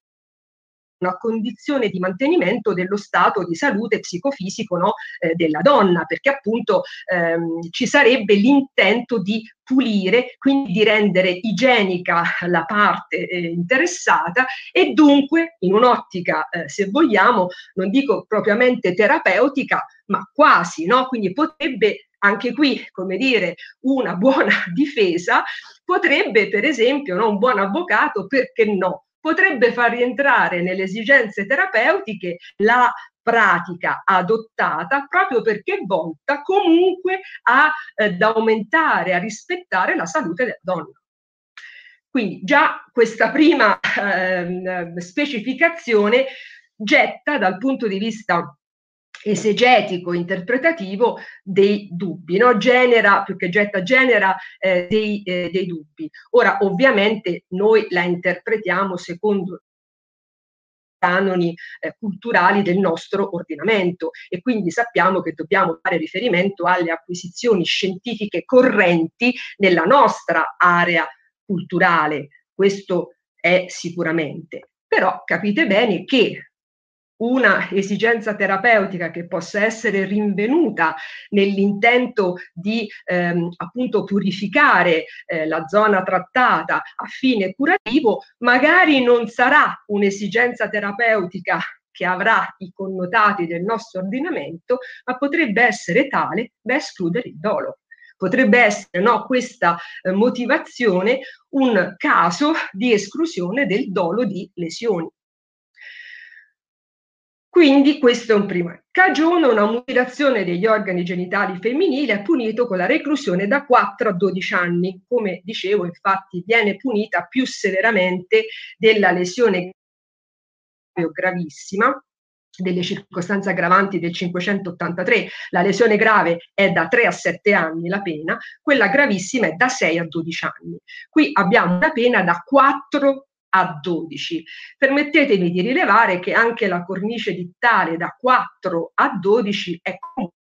una condizione di mantenimento dello stato di salute psicofisico no, eh, della donna, perché appunto ehm, ci sarebbe l'intento di pulire, quindi di rendere igienica la parte eh, interessata e dunque in un'ottica, eh, se vogliamo, non dico propriamente terapeutica, ma quasi, no? Quindi potrebbe anche qui, come dire, una buona (laughs) difesa, potrebbe per esempio no, un buon avvocato, perché no, potrebbe far rientrare nelle esigenze terapeutiche la pratica adottata proprio perché volta comunque a, eh, ad aumentare, a rispettare la salute della donna. Quindi già questa prima eh, specificazione getta dal punto di vista esegetico, interpretativo dei dubbi, no? genera, più che getta, genera eh, dei, eh, dei dubbi. Ora, ovviamente, noi la interpretiamo secondo canoni eh, culturali del nostro ordinamento e quindi sappiamo che dobbiamo fare riferimento alle acquisizioni scientifiche correnti nella nostra area culturale. Questo è sicuramente. Però capite bene che una esigenza terapeutica che possa essere rinvenuta nell'intento di ehm, appunto purificare eh, la zona trattata a fine curativo, magari non sarà un'esigenza terapeutica che avrà i connotati del nostro ordinamento, ma potrebbe essere tale da escludere il dolo. Potrebbe essere no, questa eh, motivazione un caso di esclusione del dolo di lesioni. Quindi questo è un primo. Cagione una mutilazione degli organi genitali femminili è punito con la reclusione da 4 a 12 anni. Come dicevo, infatti, viene punita più severamente della lesione gravissima, delle circostanze aggravanti del 583, la lesione grave è da 3 a 7 anni la pena, quella gravissima è da 6 a 12 anni. Qui abbiamo una pena da 4 a 12. Permettetemi di rilevare che anche la cornice dittale da 4 a 12 è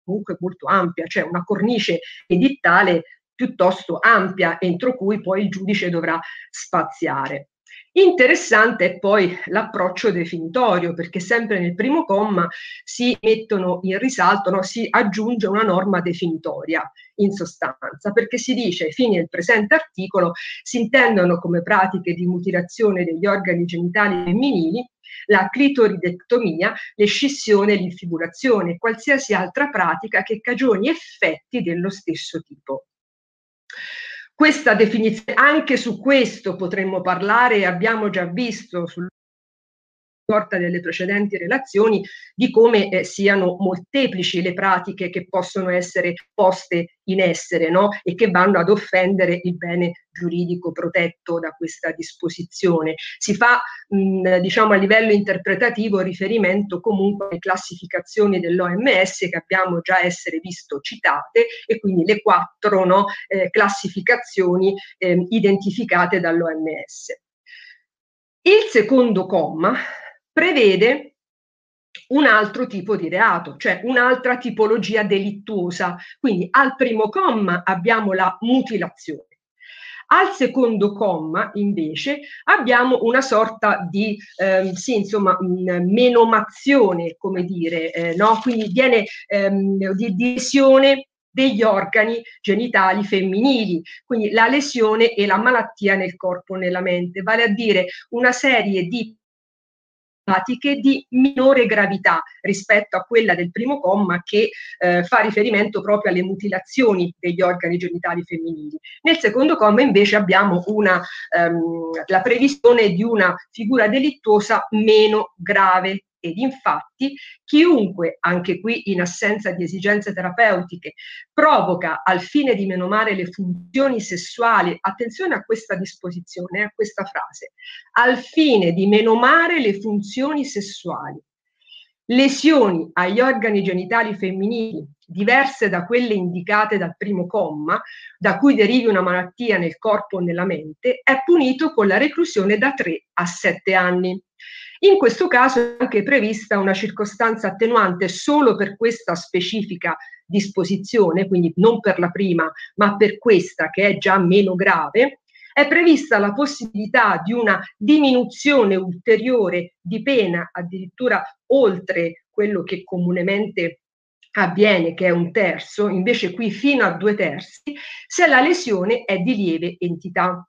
comunque molto ampia, cioè una cornice edittale piuttosto ampia entro cui poi il giudice dovrà spaziare. Interessante è poi l'approccio definitorio, perché sempre nel primo comma si mettono in risalto, no, si aggiunge una norma definitoria in sostanza, perché si dice ai fini del presente articolo si intendono come pratiche di mutilazione degli organi genitali femminili la clitoridectomia, l'escissione e qualsiasi altra pratica che cagioni effetti dello stesso tipo. Questa definizione, anche su questo potremmo parlare, abbiamo già visto sul porta delle precedenti relazioni di come eh, siano molteplici le pratiche che possono essere poste in essere no? e che vanno ad offendere il bene giuridico protetto da questa disposizione. Si fa mh, diciamo a livello interpretativo riferimento comunque alle classificazioni dell'OMS che abbiamo già essere visto citate e quindi le quattro no, eh, classificazioni eh, identificate dall'OMS. Il secondo comma prevede un altro tipo di reato, cioè un'altra tipologia delittuosa. Quindi al primo comma abbiamo la mutilazione. Al secondo comma, invece, abbiamo una sorta di, ehm, sì, insomma, menomazione, come dire, eh, no? Quindi viene ehm, di, di lesione degli organi genitali femminili, quindi la lesione e la malattia nel corpo e nella mente, vale a dire una serie di di minore gravità rispetto a quella del primo comma che eh, fa riferimento proprio alle mutilazioni degli organi genitali femminili. Nel secondo comma invece abbiamo una, ehm, la previsione di una figura delittuosa meno grave ed infatti chiunque, anche qui in assenza di esigenze terapeutiche, provoca al fine di menomare le funzioni sessuali, attenzione a questa disposizione, a questa frase, al fine di menomare le funzioni sessuali, lesioni agli organi genitali femminili diverse da quelle indicate dal primo comma, da cui derivi una malattia nel corpo o nella mente, è punito con la reclusione da 3 a 7 anni. In questo caso è anche prevista una circostanza attenuante solo per questa specifica disposizione, quindi non per la prima, ma per questa che è già meno grave, è prevista la possibilità di una diminuzione ulteriore di pena, addirittura oltre quello che comunemente avviene, che è un terzo, invece qui fino a due terzi, se la lesione è di lieve entità.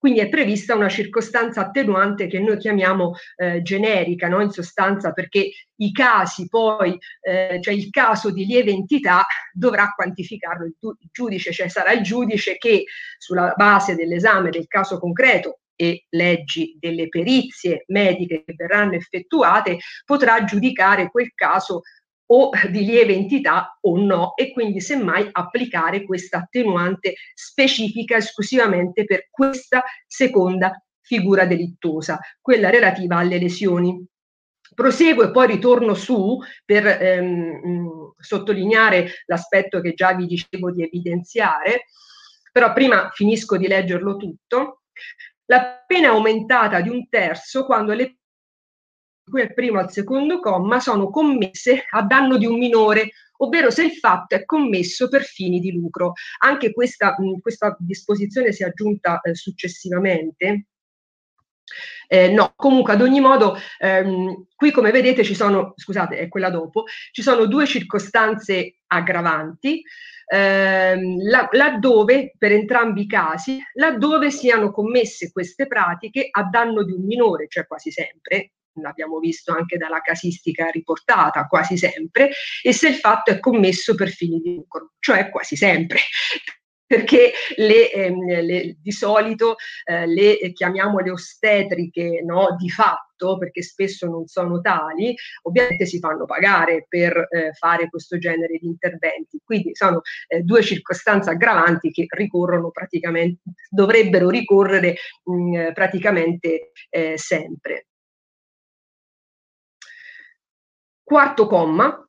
Quindi è prevista una circostanza attenuante che noi chiamiamo eh, generica, no? in sostanza perché i casi poi, eh, cioè il caso di lieve entità dovrà quantificarlo il, il giudice, cioè sarà il giudice che sulla base dell'esame del caso concreto e leggi delle perizie mediche che verranno effettuate, potrà giudicare quel caso o di lieve entità o no e quindi semmai applicare questa attenuante specifica esclusivamente per questa seconda figura delittuosa, quella relativa alle lesioni. Proseguo e poi ritorno su per ehm, sottolineare l'aspetto che già vi dicevo di evidenziare, però prima finisco di leggerlo tutto. La pena è aumentata di un terzo quando le qui al primo al secondo comma sono commesse a danno di un minore, ovvero se il fatto è commesso per fini di lucro. Anche questa, mh, questa disposizione si è aggiunta eh, successivamente. Eh, no, comunque ad ogni modo, ehm, qui come vedete ci sono, scusate, è quella dopo, ci sono due circostanze aggravanti, ehm, la, laddove, per entrambi i casi, laddove siano commesse queste pratiche a danno di un minore, cioè quasi sempre, l'abbiamo visto anche dalla casistica riportata quasi sempre, e se il fatto è commesso per fini di lucro, cioè quasi sempre. (laughs) Perché le, ehm, le, di solito eh, le eh, chiamiamole ostetriche no, di fatto, perché spesso non sono tali, ovviamente si fanno pagare per eh, fare questo genere di interventi. Quindi sono eh, due circostanze aggravanti che ricorrono praticamente, dovrebbero ricorrere mh, mm, praticamente eh, sempre. Quarto comma,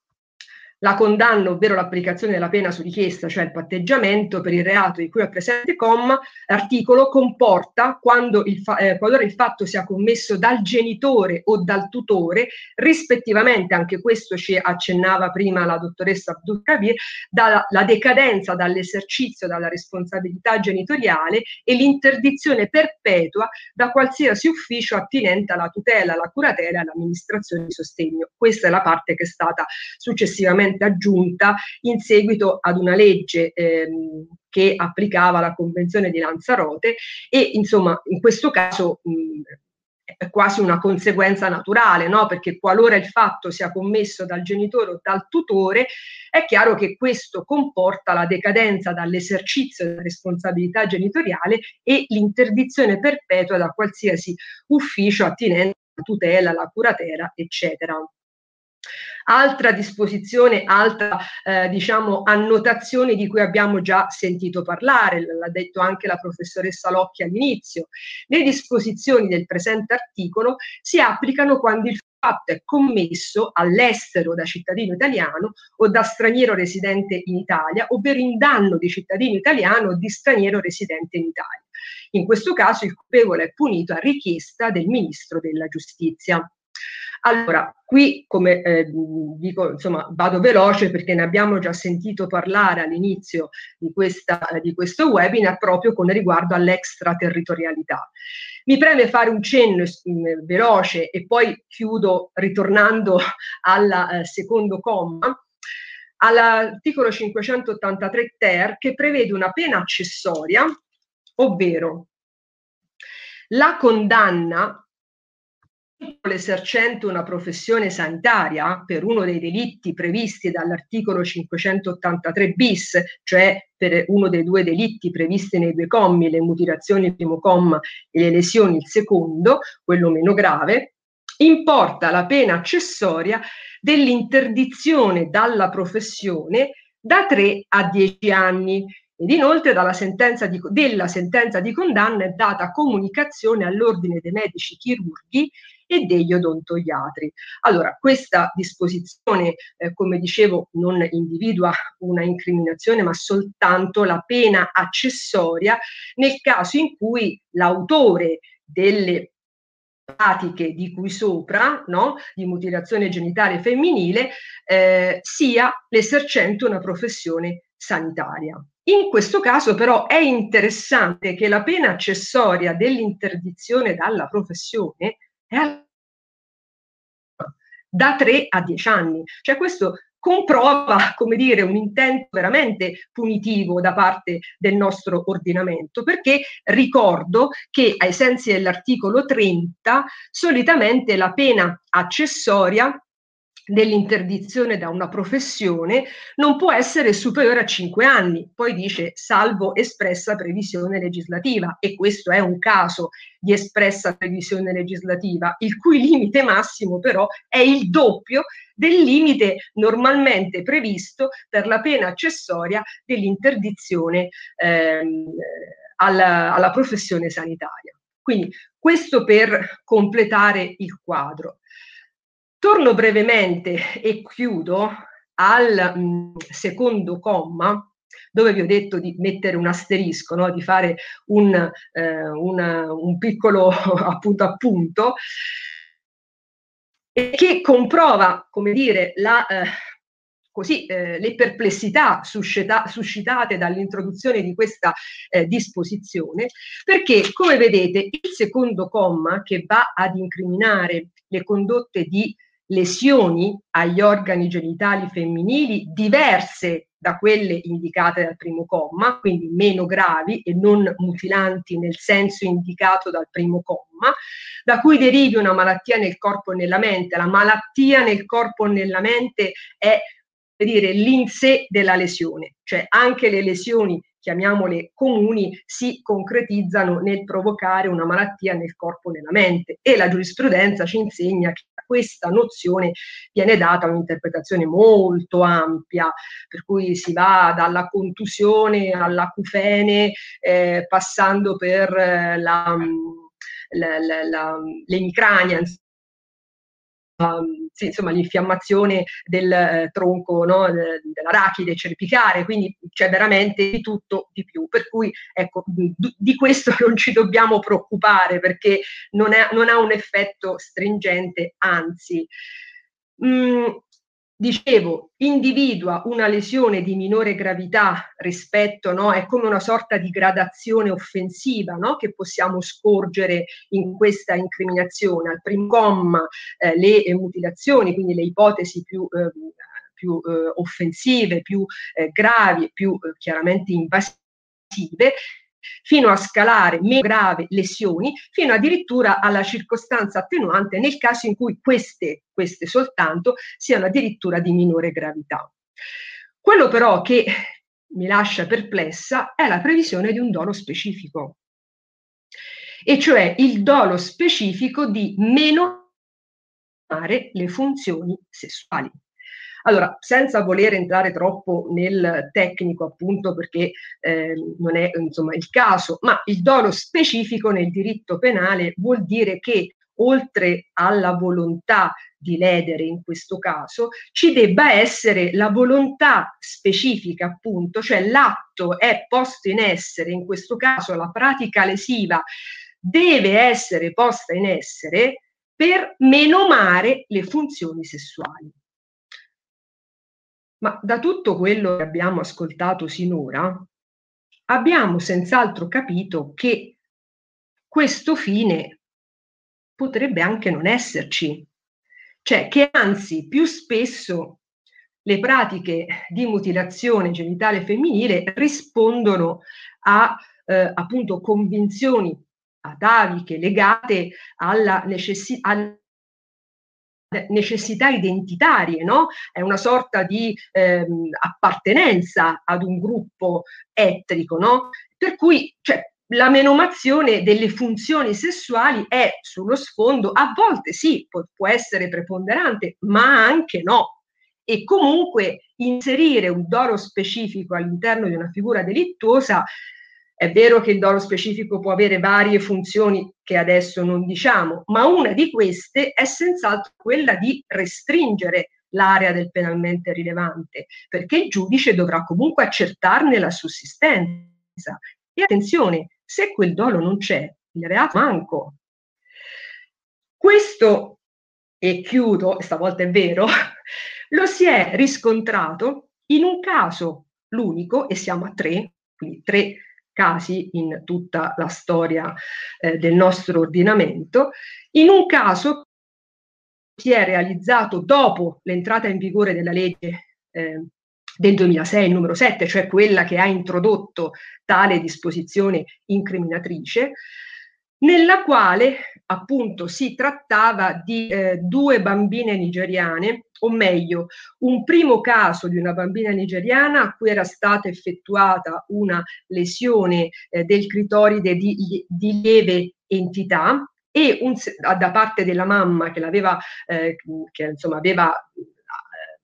la condanna, ovvero l'applicazione della pena su richiesta, cioè il patteggiamento per il reato di cui è presente comma, l'articolo comporta quando il fa- eh, qualora il fatto sia commesso dal genitore o dal tutore, rispettivamente, anche questo ci accennava prima la dottoressa Abdul Kabir, dalla decadenza dall'esercizio dalla responsabilità genitoriale e l'interdizione perpetua da qualsiasi ufficio attinente alla tutela, alla curatela e all'amministrazione di sostegno. Questa è la parte che è stata successivamente recentemente aggiunta in seguito ad una legge ehm, che applicava la Convenzione di Lanzarote e insomma in questo caso mh, è quasi una conseguenza naturale, no? perché qualora il fatto sia commesso dal genitore o dal tutore, è chiaro che questo comporta la decadenza dall'esercizio della responsabilità genitoriale e l'interdizione perpetua da qualsiasi ufficio attinente alla tutela, alla curatela, eccetera. Altra disposizione, altra eh, diciamo annotazione di cui abbiamo già sentito parlare, l'ha detto anche la professoressa Locchi all'inizio. Le disposizioni del presente articolo si applicano quando il fatto è commesso all'estero da cittadino italiano o da straniero residente in Italia, ovvero in danno di cittadino italiano o di straniero residente in Italia. In questo caso il colpevole è punito a richiesta del Ministro della Giustizia. Allora, qui come eh, dico, insomma, vado veloce perché ne abbiamo già sentito parlare all'inizio di, questa, di questo webinar proprio con riguardo all'extraterritorialità. Mi preme fare un cenno eh, veloce e poi chiudo ritornando (laughs) al eh, secondo comma all'articolo 583 ter che prevede una pena accessoria, ovvero la condanna l'esercente una professione sanitaria per uno dei delitti previsti dall'articolo 583 bis, cioè per uno dei due delitti previsti nei due commi, le mutilazioni il primo comma e le lesioni il secondo, quello meno grave, importa la pena accessoria dell'interdizione dalla professione da 3 a 10 anni. Ed inoltre sentenza di, della sentenza di condanna è data comunicazione all'ordine dei medici chirurghi e degli odontoiatri. Allora, questa disposizione, eh, come dicevo, non individua una incriminazione, ma soltanto la pena accessoria nel caso in cui l'autore delle pratiche di cui sopra, no, di mutilazione genitale femminile, eh, sia l'esercente una professione sanitaria. In questo caso però è interessante che la pena accessoria dell'interdizione dalla professione è da 3 a 10 anni. Cioè questo comprova, (laughs) come dire, un intento veramente punitivo da parte del nostro ordinamento, perché ricordo che ai sensi dell'articolo 30 solitamente la pena accessoria dell'interdizione da una professione non può essere superiore a cinque anni. Poi dice salvo espressa previsione legislativa e questo è un caso di espressa previsione legislativa, il cui limite massimo però è il doppio del limite normalmente previsto per la pena accessoria dell'interdizione ehm, alla, alla professione sanitaria. Quindi questo per completare il quadro. Torno brevemente e chiudo al mm, secondo comma dove vi ho detto di mettere un asterisco, no? di fare un, eh, una, un piccolo (laughs) appunto appunto, e che comprova, come dire, la, eh, così, eh, le perplessità suscita, suscitate dall'introduzione di questa eh, disposizione, perché come vedete il secondo comma che va ad incriminare le condotte di lesioni agli organi genitali femminili diverse da quelle indicate dal primo comma, quindi meno gravi e non mutilanti nel senso indicato dal primo comma, da cui derivi una malattia nel corpo e nella mente. La malattia nel corpo e nella mente è dire, l'in sé della lesione, cioè anche le lesioni chiamiamole comuni, si concretizzano nel provocare una malattia nel corpo e nella mente. E la giurisprudenza ci insegna che questa nozione viene data un'interpretazione molto ampia, per cui si va dalla contusione all'acufene, eh, passando per eh, la, la, la, l'emicrania, um, sì, insomma, l'infiammazione del eh, tronco no, dell'arachide cervicale, quindi c'è veramente di tutto di più. Per cui ecco, di, di questo (laughs) non ci dobbiamo preoccupare perché non, è, non ha un effetto stringente, anzi. Mm, dicevo, individua una lesione di minore gravità rispetto, no? È come una sorta di gradazione offensiva, no? Che possiamo scorgere in questa incriminazione. Al primo comma eh, le mutilazioni, quindi le ipotesi più, eh, più offensive, più eh, gravi, più eh, chiaramente invasive, fino a scalare meno grave lesioni, fino addirittura alla circostanza attenuante nel caso in cui queste, queste soltanto siano addirittura di minore gravità. Quello però che mi lascia perplessa è la previsione di un dolo specifico, e cioè il dolo specifico di meno le funzioni sessuali. Allora, senza voler entrare troppo nel tecnico, appunto, perché eh, non è insomma, il caso, ma il dolo specifico nel diritto penale vuol dire che oltre alla volontà di ledere in questo caso, ci debba essere la volontà specifica, appunto, cioè l'atto è posto in essere, in questo caso la pratica lesiva deve essere posta in essere per menomare le funzioni sessuali. Ma da tutto quello che abbiamo ascoltato sinora, abbiamo senz'altro capito che questo fine potrebbe anche non esserci, cioè che anzi più spesso le pratiche di mutilazione genitale femminile rispondono a eh, appunto convinzioni ataviche legate alla necessità necessità identitarie, no? È una sorta di ehm, appartenenza ad un gruppo etnico, no? Per cui cioè, la menomazione delle funzioni sessuali è sullo sfondo, a volte sì, può, può essere preponderante, ma anche no. E comunque inserire un dolo specifico all'interno di una figura delittuosa è vero che il dolo specifico può avere varie funzioni che adesso non diciamo, ma una di queste è senz'altro quella di restringere l'area del penalmente rilevante, perché il giudice dovrà comunque accertarne la sussistenza. E attenzione, se quel dolo non c'è, il reato manco. Questo, e chiudo, stavolta è vero, (laughs) lo si è riscontrato in un caso, l'unico, e siamo a tre, quindi tre casi in tutta la storia eh, del nostro ordinamento. In un caso si è realizzato dopo l'entrata in vigore della legge eh, del 2006, il numero 7, cioè quella che ha introdotto tale disposizione incriminatrice, nella quale appunto si trattava di eh, due bambine nigeriane, o meglio, un primo caso di una bambina nigeriana a cui era stata effettuata una lesione eh, del clitoride di, di lieve entità e un, da parte della mamma che l'aveva, eh, che insomma aveva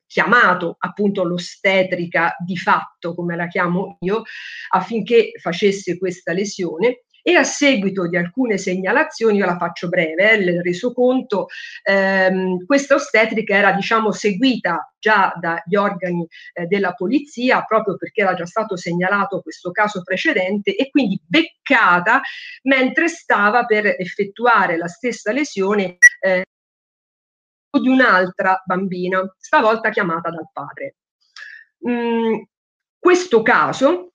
chiamato appunto l'ostetrica di fatto, come la chiamo io, affinché facesse questa lesione e a seguito di alcune segnalazioni, io la faccio breve, eh, il resoconto, ehm, questa ostetrica era diciamo seguita già dagli organi eh, della polizia proprio perché era già stato segnalato questo caso precedente e quindi beccata mentre stava per effettuare la stessa lesione eh, di un'altra bambina, stavolta chiamata dal padre. Mm, questo caso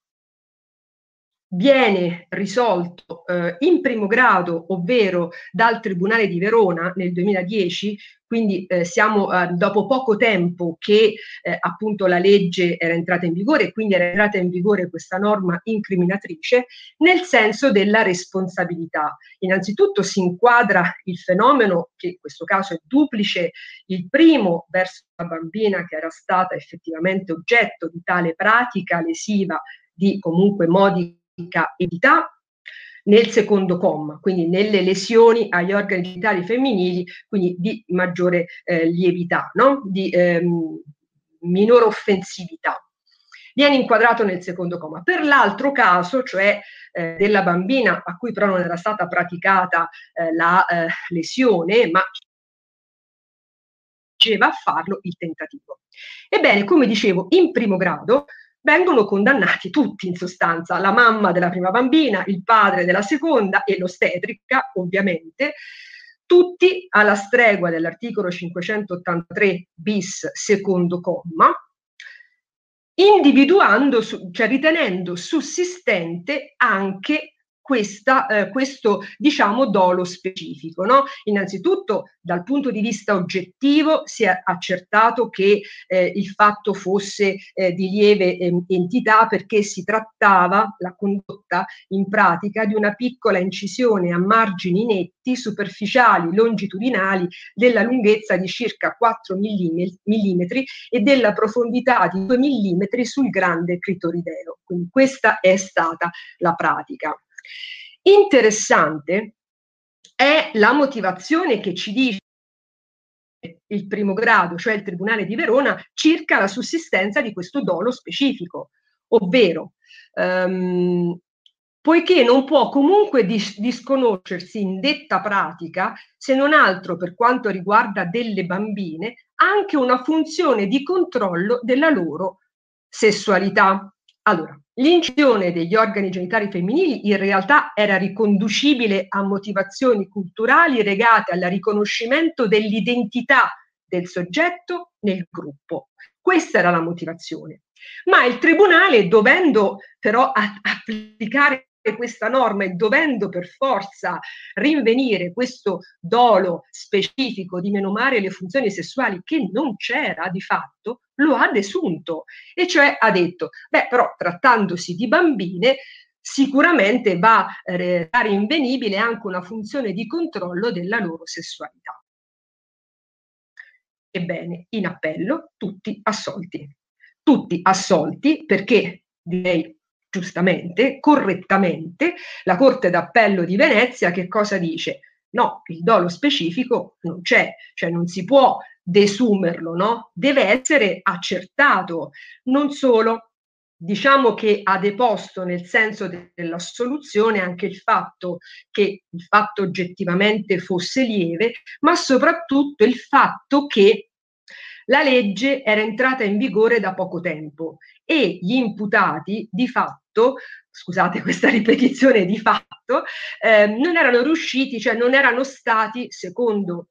viene risolto eh, in primo grado, ovvero dal Tribunale di Verona nel 2010, quindi eh, siamo eh, dopo poco tempo che eh, appunto la legge era entrata in vigore e quindi era entrata in vigore questa norma incriminatrice, nel senso della responsabilità. Innanzitutto si inquadra il fenomeno, che in questo caso è duplice, il primo verso la bambina che era stata effettivamente oggetto di tale pratica lesiva di comunque modi edità nel secondo comma, quindi nelle lesioni agli organi genitali femminili, quindi di maggiore eh, lievità, no? di ehm, minore offensività. Viene inquadrato nel secondo comma. Per l'altro caso, cioè eh, della bambina a cui però non era stata praticata eh, la eh, lesione, ma faceva a farlo il tentativo. Ebbene, come dicevo, in primo grado vengono condannati tutti in sostanza, la mamma della prima bambina, il padre della seconda e l'ostetrica ovviamente, tutti alla stregua dell'articolo 583 bis secondo comma, individuando, cioè ritenendo sussistente anche questa, eh, questo diciamo dolo specifico. No? Innanzitutto dal punto di vista oggettivo si è accertato che eh, il fatto fosse eh, di lieve entità perché si trattava la condotta in pratica di una piccola incisione a margini netti superficiali longitudinali della lunghezza di circa 4 mm e della profondità di 2 mm sul grande clitorideo. Quindi questa è stata la pratica. Interessante è la motivazione che ci dice il primo grado, cioè il Tribunale di Verona, circa la sussistenza di questo dolo specifico, ovvero um, poiché non può comunque dis- disconoscersi in detta pratica, se non altro per quanto riguarda delle bambine, anche una funzione di controllo della loro sessualità. Allora, L'incisione degli organi genitali femminili in realtà era riconducibile a motivazioni culturali legate al riconoscimento dell'identità del soggetto nel gruppo. Questa era la motivazione. Ma il tribunale, dovendo però applicare questa norma e dovendo per forza rinvenire questo dolo specifico di menomare le funzioni sessuali che non c'era di fatto, lo ha desunto e cioè ha detto, beh però trattandosi di bambine sicuramente va eh, rinvenibile anche una funzione di controllo della loro sessualità. Ebbene, in appello tutti assolti. Tutti assolti perché direi giustamente, correttamente, la Corte d'Appello di Venezia che cosa dice? No, il dolo specifico non c'è, cioè non si può desumerlo, no? Deve essere accertato. Non solo, diciamo che ha deposto nel senso de- dell'assoluzione anche il fatto che il fatto oggettivamente fosse lieve, ma soprattutto il fatto che la legge era entrata in vigore da poco tempo e gli imputati di fatto, scusate questa ripetizione di fatto, eh, non erano riusciti, cioè non erano stati, secondo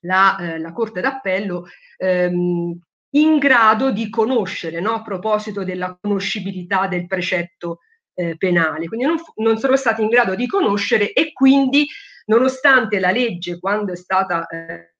la, eh, la Corte d'Appello, ehm, in grado di conoscere, no? a proposito della conoscibilità del precetto eh, penale. Quindi non, non, sono stati in grado di conoscere e quindi, nonostante la legge, quando è stata eh,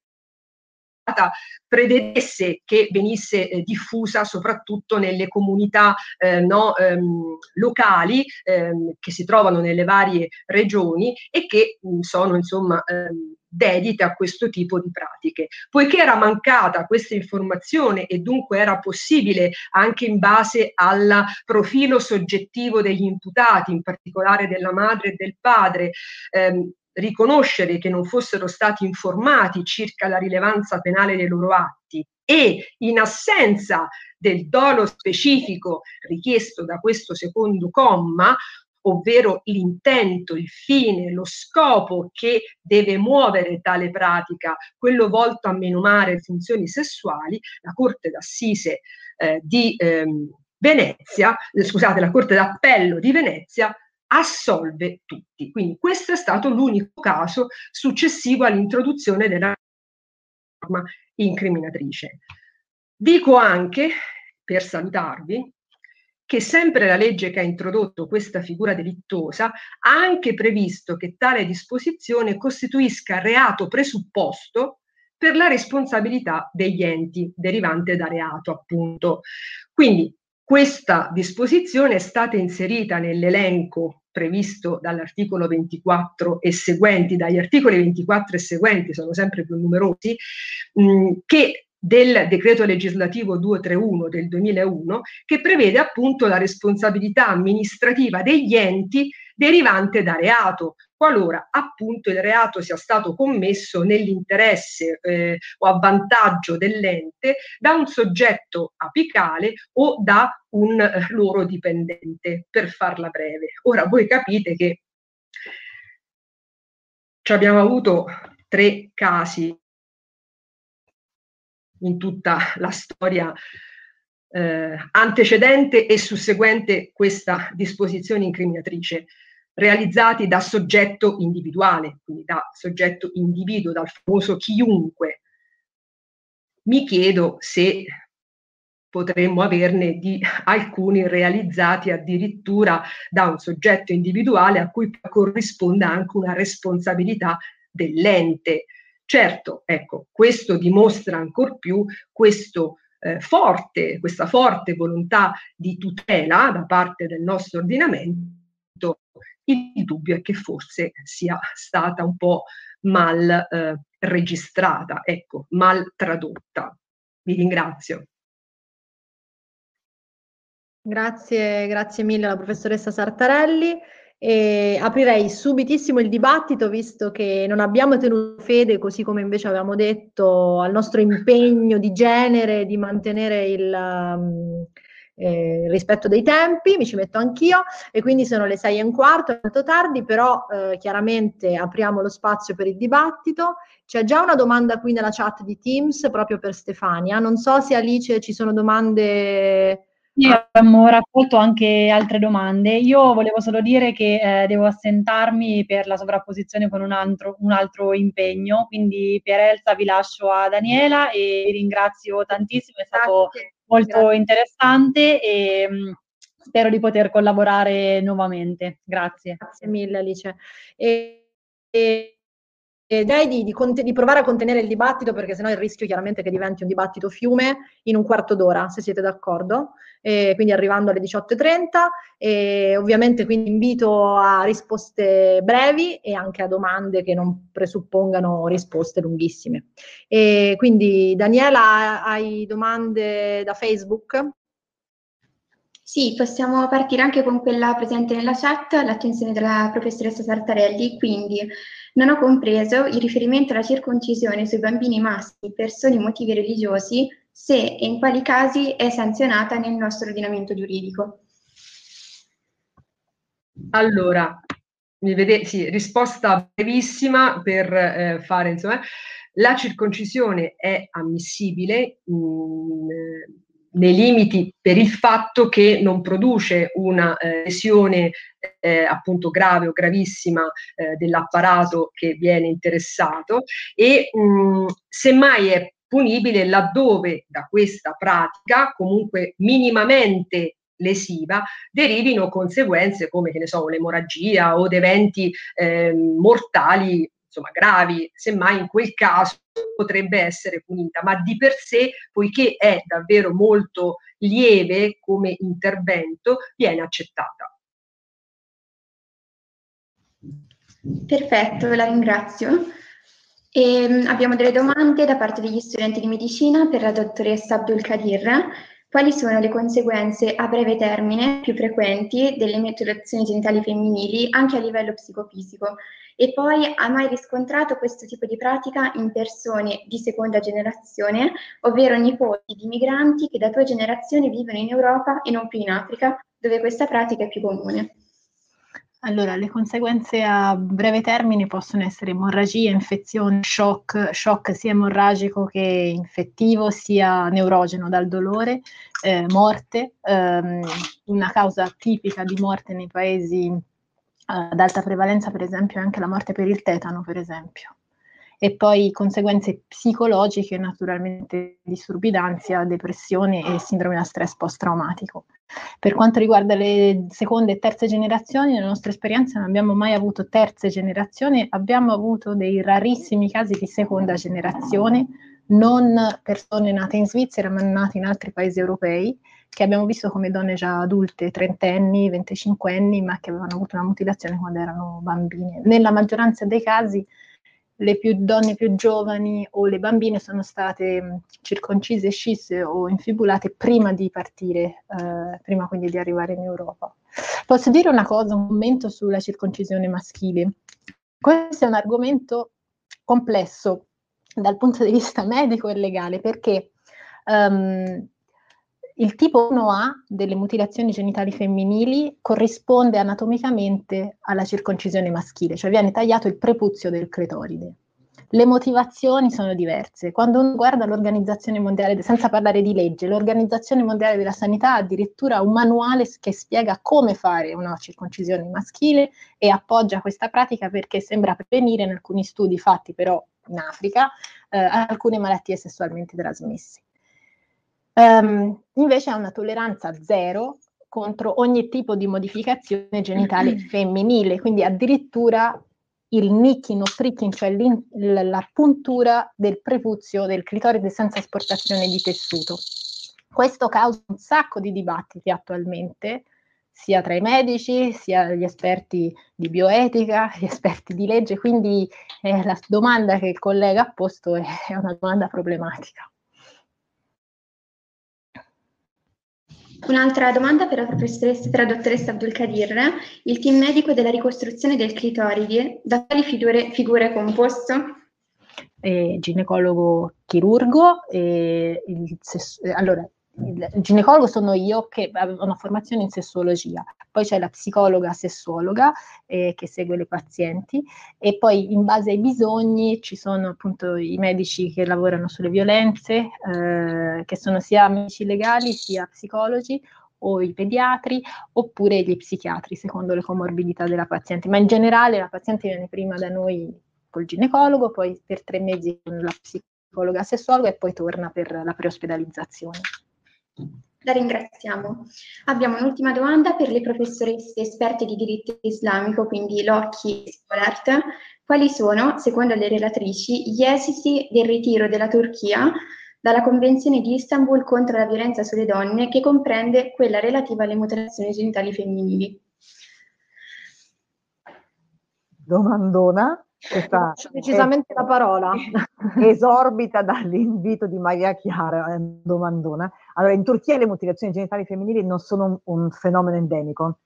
prevedesse che venisse eh, diffusa soprattutto nelle comunità eh, no, ehm, locali ehm, che si trovano nelle varie regioni e che mh, sono insomma ehm, dedite a questo tipo di pratiche. Poiché era mancata questa informazione e dunque era possibile anche in base al profilo soggettivo degli imputati, in particolare della madre e del padre, ehm, riconoscere che non fossero stati informati circa la rilevanza penale dei loro atti e in assenza del dolo specifico richiesto da questo secondo comma, ovvero l'intento, il fine, lo scopo che deve muovere tale pratica, quello volto a menomare funzioni sessuali, la Corte d'Assise eh, di ehm, Venezia, eh, scusate, la Corte d'Appello di Venezia assolve tutti. Quindi questo è stato l'unico caso successivo all'introduzione della norma incriminatrice. Dico anche, per salutarvi, che sempre la legge che ha introdotto questa figura delittuosa ha anche previsto che tale disposizione costituisca reato presupposto per la responsabilità degli enti derivante da reato, appunto. Quindi questa disposizione è stata inserita nell'elenco previsto dall'articolo 24 e seguenti, dagli articoli 24 e seguenti sono sempre più numerosi, mh, che del decreto legislativo 231 del 2001 che prevede appunto la responsabilità amministrativa degli enti derivante da reato, qualora appunto il reato sia stato commesso nell'interesse eh, o a vantaggio dell'ente da un soggetto apicale o da un eh, loro dipendente, per farla breve. Ora voi capite che abbiamo avuto tre casi in tutta la storia eh, antecedente e susseguente questa disposizione incriminatrice, realizzati da soggetto individuale, quindi da soggetto individuo, dal famoso chiunque. Mi chiedo se potremmo averne di alcuni realizzati addirittura da un soggetto individuale a cui corrisponda anche una responsabilità dell'ente. Certo, ecco, questo dimostra ancor più questo eh, forte, questa forte volontà di tutela da parte del nostro ordinamento. Il dubbio è che forse sia stata un po' mal eh, registrata, ecco, mal tradotta. Vi ringrazio. Grazie, grazie mille alla professoressa Sartarelli. E aprirei subitissimo il dibattito, visto che non abbiamo tenuto fede, così come invece avevamo detto, al nostro impegno di genere di mantenere il eh, rispetto dei tempi, mi ci metto anch'io, e quindi sono le sei e un quarto, è molto tardi, però eh, chiaramente apriamo lo spazio per il dibattito. C'è già una domanda qui nella chat di Teams proprio per Stefania. Non so se Alice ci sono domande sì, abbiamo raccolto anche altre domande. Io volevo solo dire che eh, devo assentarmi per la sovrapposizione con un altro, un altro, impegno, quindi per Elsa vi lascio a Daniela e vi ringrazio tantissimo, è stato Grazie. Molto Grazie. interessante e mm, spero di poter collaborare nuovamente. Grazie. Grazie mille Alice. E, e direi di, di, di, provare a contenere il dibattito perché sennò il rischio chiaramente che diventi un dibattito fiume in un quarto d'ora, se siete d'accordo, e quindi arrivando alle 18.30 e ovviamente quindi invito a risposte brevi e anche a domande che non presuppongano risposte lunghissime. E quindi Daniela, hai domande da Facebook? Sì, possiamo partire anche con quella presente nella chat, l'attenzione della professoressa Sartarelli, quindi non ho compreso il riferimento alla circoncisione sui bambini maschi per soli motivi religiosi, se e in quali casi è sanzionata nel nostro ordinamento giuridico. Allora, mi vede, sì, risposta brevissima per eh, fare, insomma, la circoncisione è ammissibile mh, nei limiti per il fatto che non produce una eh, lesione eh, appunto grave o gravissima eh, dell'apparato che viene interessato e mh, semmai è punibile laddove da questa pratica comunque minimamente lesiva derivino conseguenze come che ne so un'emorragia o eventi eh, mortali insomma, gravi, semmai in quel caso potrebbe essere punita, ma di per sé, poiché è davvero molto lieve come intervento, viene accettata. Perfetto, la ringrazio. E, ehm, abbiamo delle domande da parte degli studenti di medicina per la dottoressa Abdul Kadir. Quali sono le conseguenze a breve termine più frequenti delle mutilazioni genitali femminili anche a livello psicofisico? E poi ha mai riscontrato questo tipo di pratica in persone di seconda generazione, ovvero nipoti di migranti che da due generazioni vivono in Europa e non più in Africa, dove questa pratica è più comune? Allora, le conseguenze a breve termine possono essere emorragia, infezione, shock, shock sia emorragico che infettivo, sia neurogeno dal dolore, eh, morte, ehm, una causa tipica di morte nei paesi eh, ad alta prevalenza, per esempio, è anche la morte per il tetano, per esempio e poi conseguenze psicologiche, naturalmente disturbi d'ansia, depressione e sindrome da stress post-traumatico. Per quanto riguarda le seconde e terze generazioni, nella nostra esperienza non abbiamo mai avuto terze generazioni, abbiamo avuto dei rarissimi casi di seconda generazione, non persone nate in Svizzera ma nate in altri paesi europei, che abbiamo visto come donne già adulte, trentenni, venticinquenni, ma che avevano avuto una mutilazione quando erano bambine. Nella maggioranza dei casi le più, donne più giovani o le bambine sono state circoncise, scisse o infibulate prima di partire, eh, prima quindi di arrivare in Europa. Posso dire una cosa, un commento sulla circoncisione maschile. Questo è un argomento complesso dal punto di vista (laughs) medico e legale perché um, il tipo 1A delle mutilazioni genitali femminili corrisponde anatomicamente alla circoncisione maschile, cioè viene tagliato il prepuzio del clitoride. Le motivazioni sono diverse. Quando uno guarda l'Organizzazione Mondiale, senza parlare di legge, l'Organizzazione Mondiale della Sanità ha addirittura un manuale che spiega come fare una circoncisione maschile e appoggia questa pratica perché sembra prevenire in alcuni studi fatti però in Africa eh, alcune malattie sessualmente trasmesse. Um, invece ha una tolleranza zero contro ogni tipo di modificazione genitale (clears throat) femminile, quindi addirittura il nicking o pricking, cioè la puntura del prepuzio del clitoride senza esportazione di tessuto. Questo causa un sacco di dibattiti attualmente, sia tra i medici, sia gli esperti di bioetica, (laughs) gli esperti di legge, quindi eh, la domanda che il collega ha posto è, è una domanda problematica. Un'altra domanda per la professoressa, per la dottoressa Abdulkadir. Il team medico della ricostruzione del clitoride, da quali figure, figure è composto? Eh, ginecologo chirurgo, eh, il, allora il ginecologo sono io che ho una formazione in sessuologia, poi c'è la psicologa sessuologa eh, che segue le pazienti e poi in base ai bisogni ci sono appunto i medici che lavorano sulle violenze, eh, che sono sia medici legali sia psicologi o i pediatri oppure gli psichiatri secondo le comorbidità della paziente, ma in generale la paziente viene prima da noi col ginecologo, poi per tre mesi con la psicologa sessuologa e poi torna per la preospedalizzazione. La ringraziamo. Abbiamo un'ultima domanda per le professoresse esperte di diritto islamico, quindi Locchi e Scolart. Quali sono, secondo le relatrici, gli esiti del ritiro della Turchia dalla Convenzione di Istanbul contro la violenza sulle donne, che comprende quella relativa alle mutilazioni genitali femminili? Domandona. Questa decisamente la parola. (laughs) Esorbita dall'invito di Maria Chiara, è domandona. Allora, in Turchia le mutilazioni genitali femminili non sono un, un fenomeno endemico,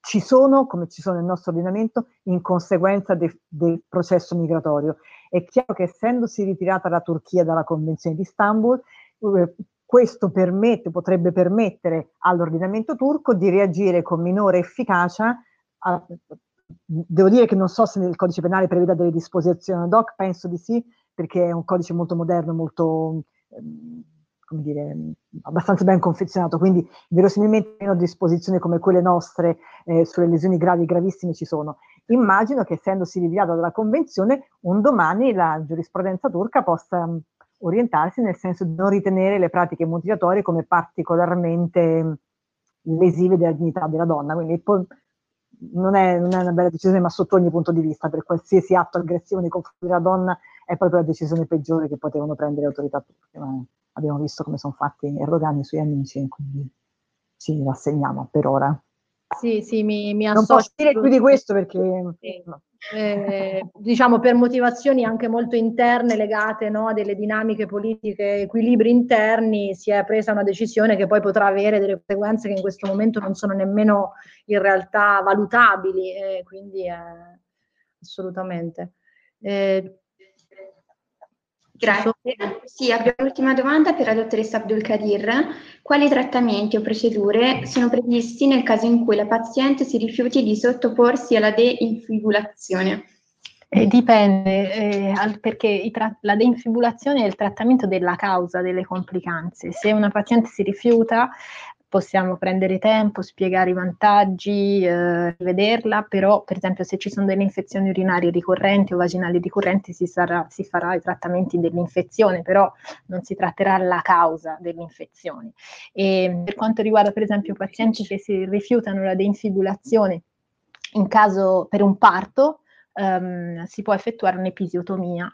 ci sono, come ci sono nel nostro ordinamento, in conseguenza de, del processo migratorio. È chiaro che essendosi ritirata la Turchia dalla Convenzione di Istanbul, eh, questo permette, potrebbe permettere all'ordinamento turco di reagire con minore efficacia a, Devo dire che non so se nel codice penale preveda delle disposizioni ad hoc, penso di sì, perché è un codice molto moderno, molto, ehm, come dire, abbastanza ben confezionato, quindi verosimilmente meno disposizioni come quelle nostre eh, sulle lesioni gravi e gravissime ci sono. Immagino che essendosi ritirata dalla Convenzione, un domani la giurisprudenza turca possa um, orientarsi nel senso di non ritenere le pratiche mutilatorie come particolarmente lesive della dignità della donna. Quindi non è, non è, una bella decisione, ma sotto ogni punto di vista, per qualsiasi atto aggressivo nei confronti della donna è proprio la decisione peggiore che potevano prendere le autorità turche. Ma abbiamo visto come sono fatti Erdogan e i suoi amici, quindi ci rassegniamo per ora. Sì, sì, mi, mi Non posso dire più di questo perché... Sì. Eh, diciamo per motivazioni anche molto interne legate no, a delle dinamiche politiche, equilibri interni, si è presa una decisione che poi potrà avere delle conseguenze che in questo momento non sono nemmeno in realtà valutabili, eh, quindi eh, assolutamente. Eh, Grazie. Sì, abbiamo l'ultima domanda per la dottoressa Abdul Kadir. Quali trattamenti o procedure sono previsti nel caso in cui la paziente si rifiuti di sottoporsi alla deinfibulazione? Eh, dipende, eh, perché tra- la deinfibulazione è il trattamento della causa delle complicanze. Se una paziente si rifiuta, possiamo prendere tempo, spiegare i vantaggi, eh, vederla, però per esempio se ci sono delle infezioni urinarie ricorrenti o vaginali ricorrenti si, sarà, si farà i trattamenti dell'infezione, però non si tratterà la causa dell'infezione. E per quanto riguarda per esempio pazienti che si rifiutano la deinfibulazione in caso per un parto, ehm, si può effettuare un'episiotomia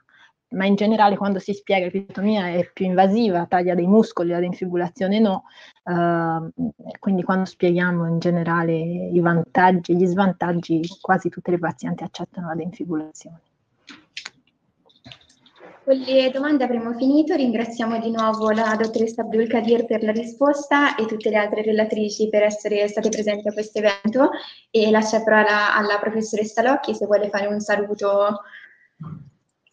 ma in generale quando si spiega che l'episiotomia è più invasiva, taglia dei muscoli, la deinfibulazione no, uh, quindi quando spieghiamo in generale i vantaggi e gli svantaggi, quasi tutte le pazienti accettano la deinfibulazione. Con le domande avremo finito, ringraziamo di nuovo la dottoressa Abdul Kadir per la risposta e tutte le altre relatrici per essere state presenti a questo evento. E lascio la parola alla professoressa Locchi se vuole fare un saluto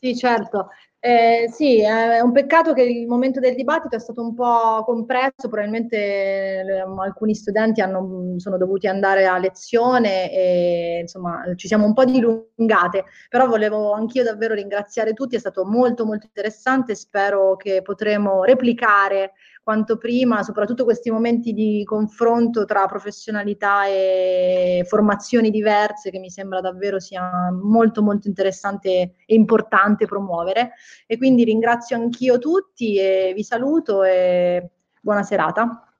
sì, certo. Eh, sì, è un peccato che il momento del dibattito è stato un po' compresso, probabilmente eh, alcuni studenti hanno, sono dovuti andare a lezione e insomma ci siamo un po' dilungate, però volevo anch'io davvero ringraziare tutti, è stato molto molto interessante, spero che potremo replicare quanto prima, soprattutto questi momenti di confronto tra professionalità e formazioni diverse che mi sembra davvero sia molto molto interessante e importante promuovere. E quindi ringrazio anch'io tutti e vi saluto e buona serata.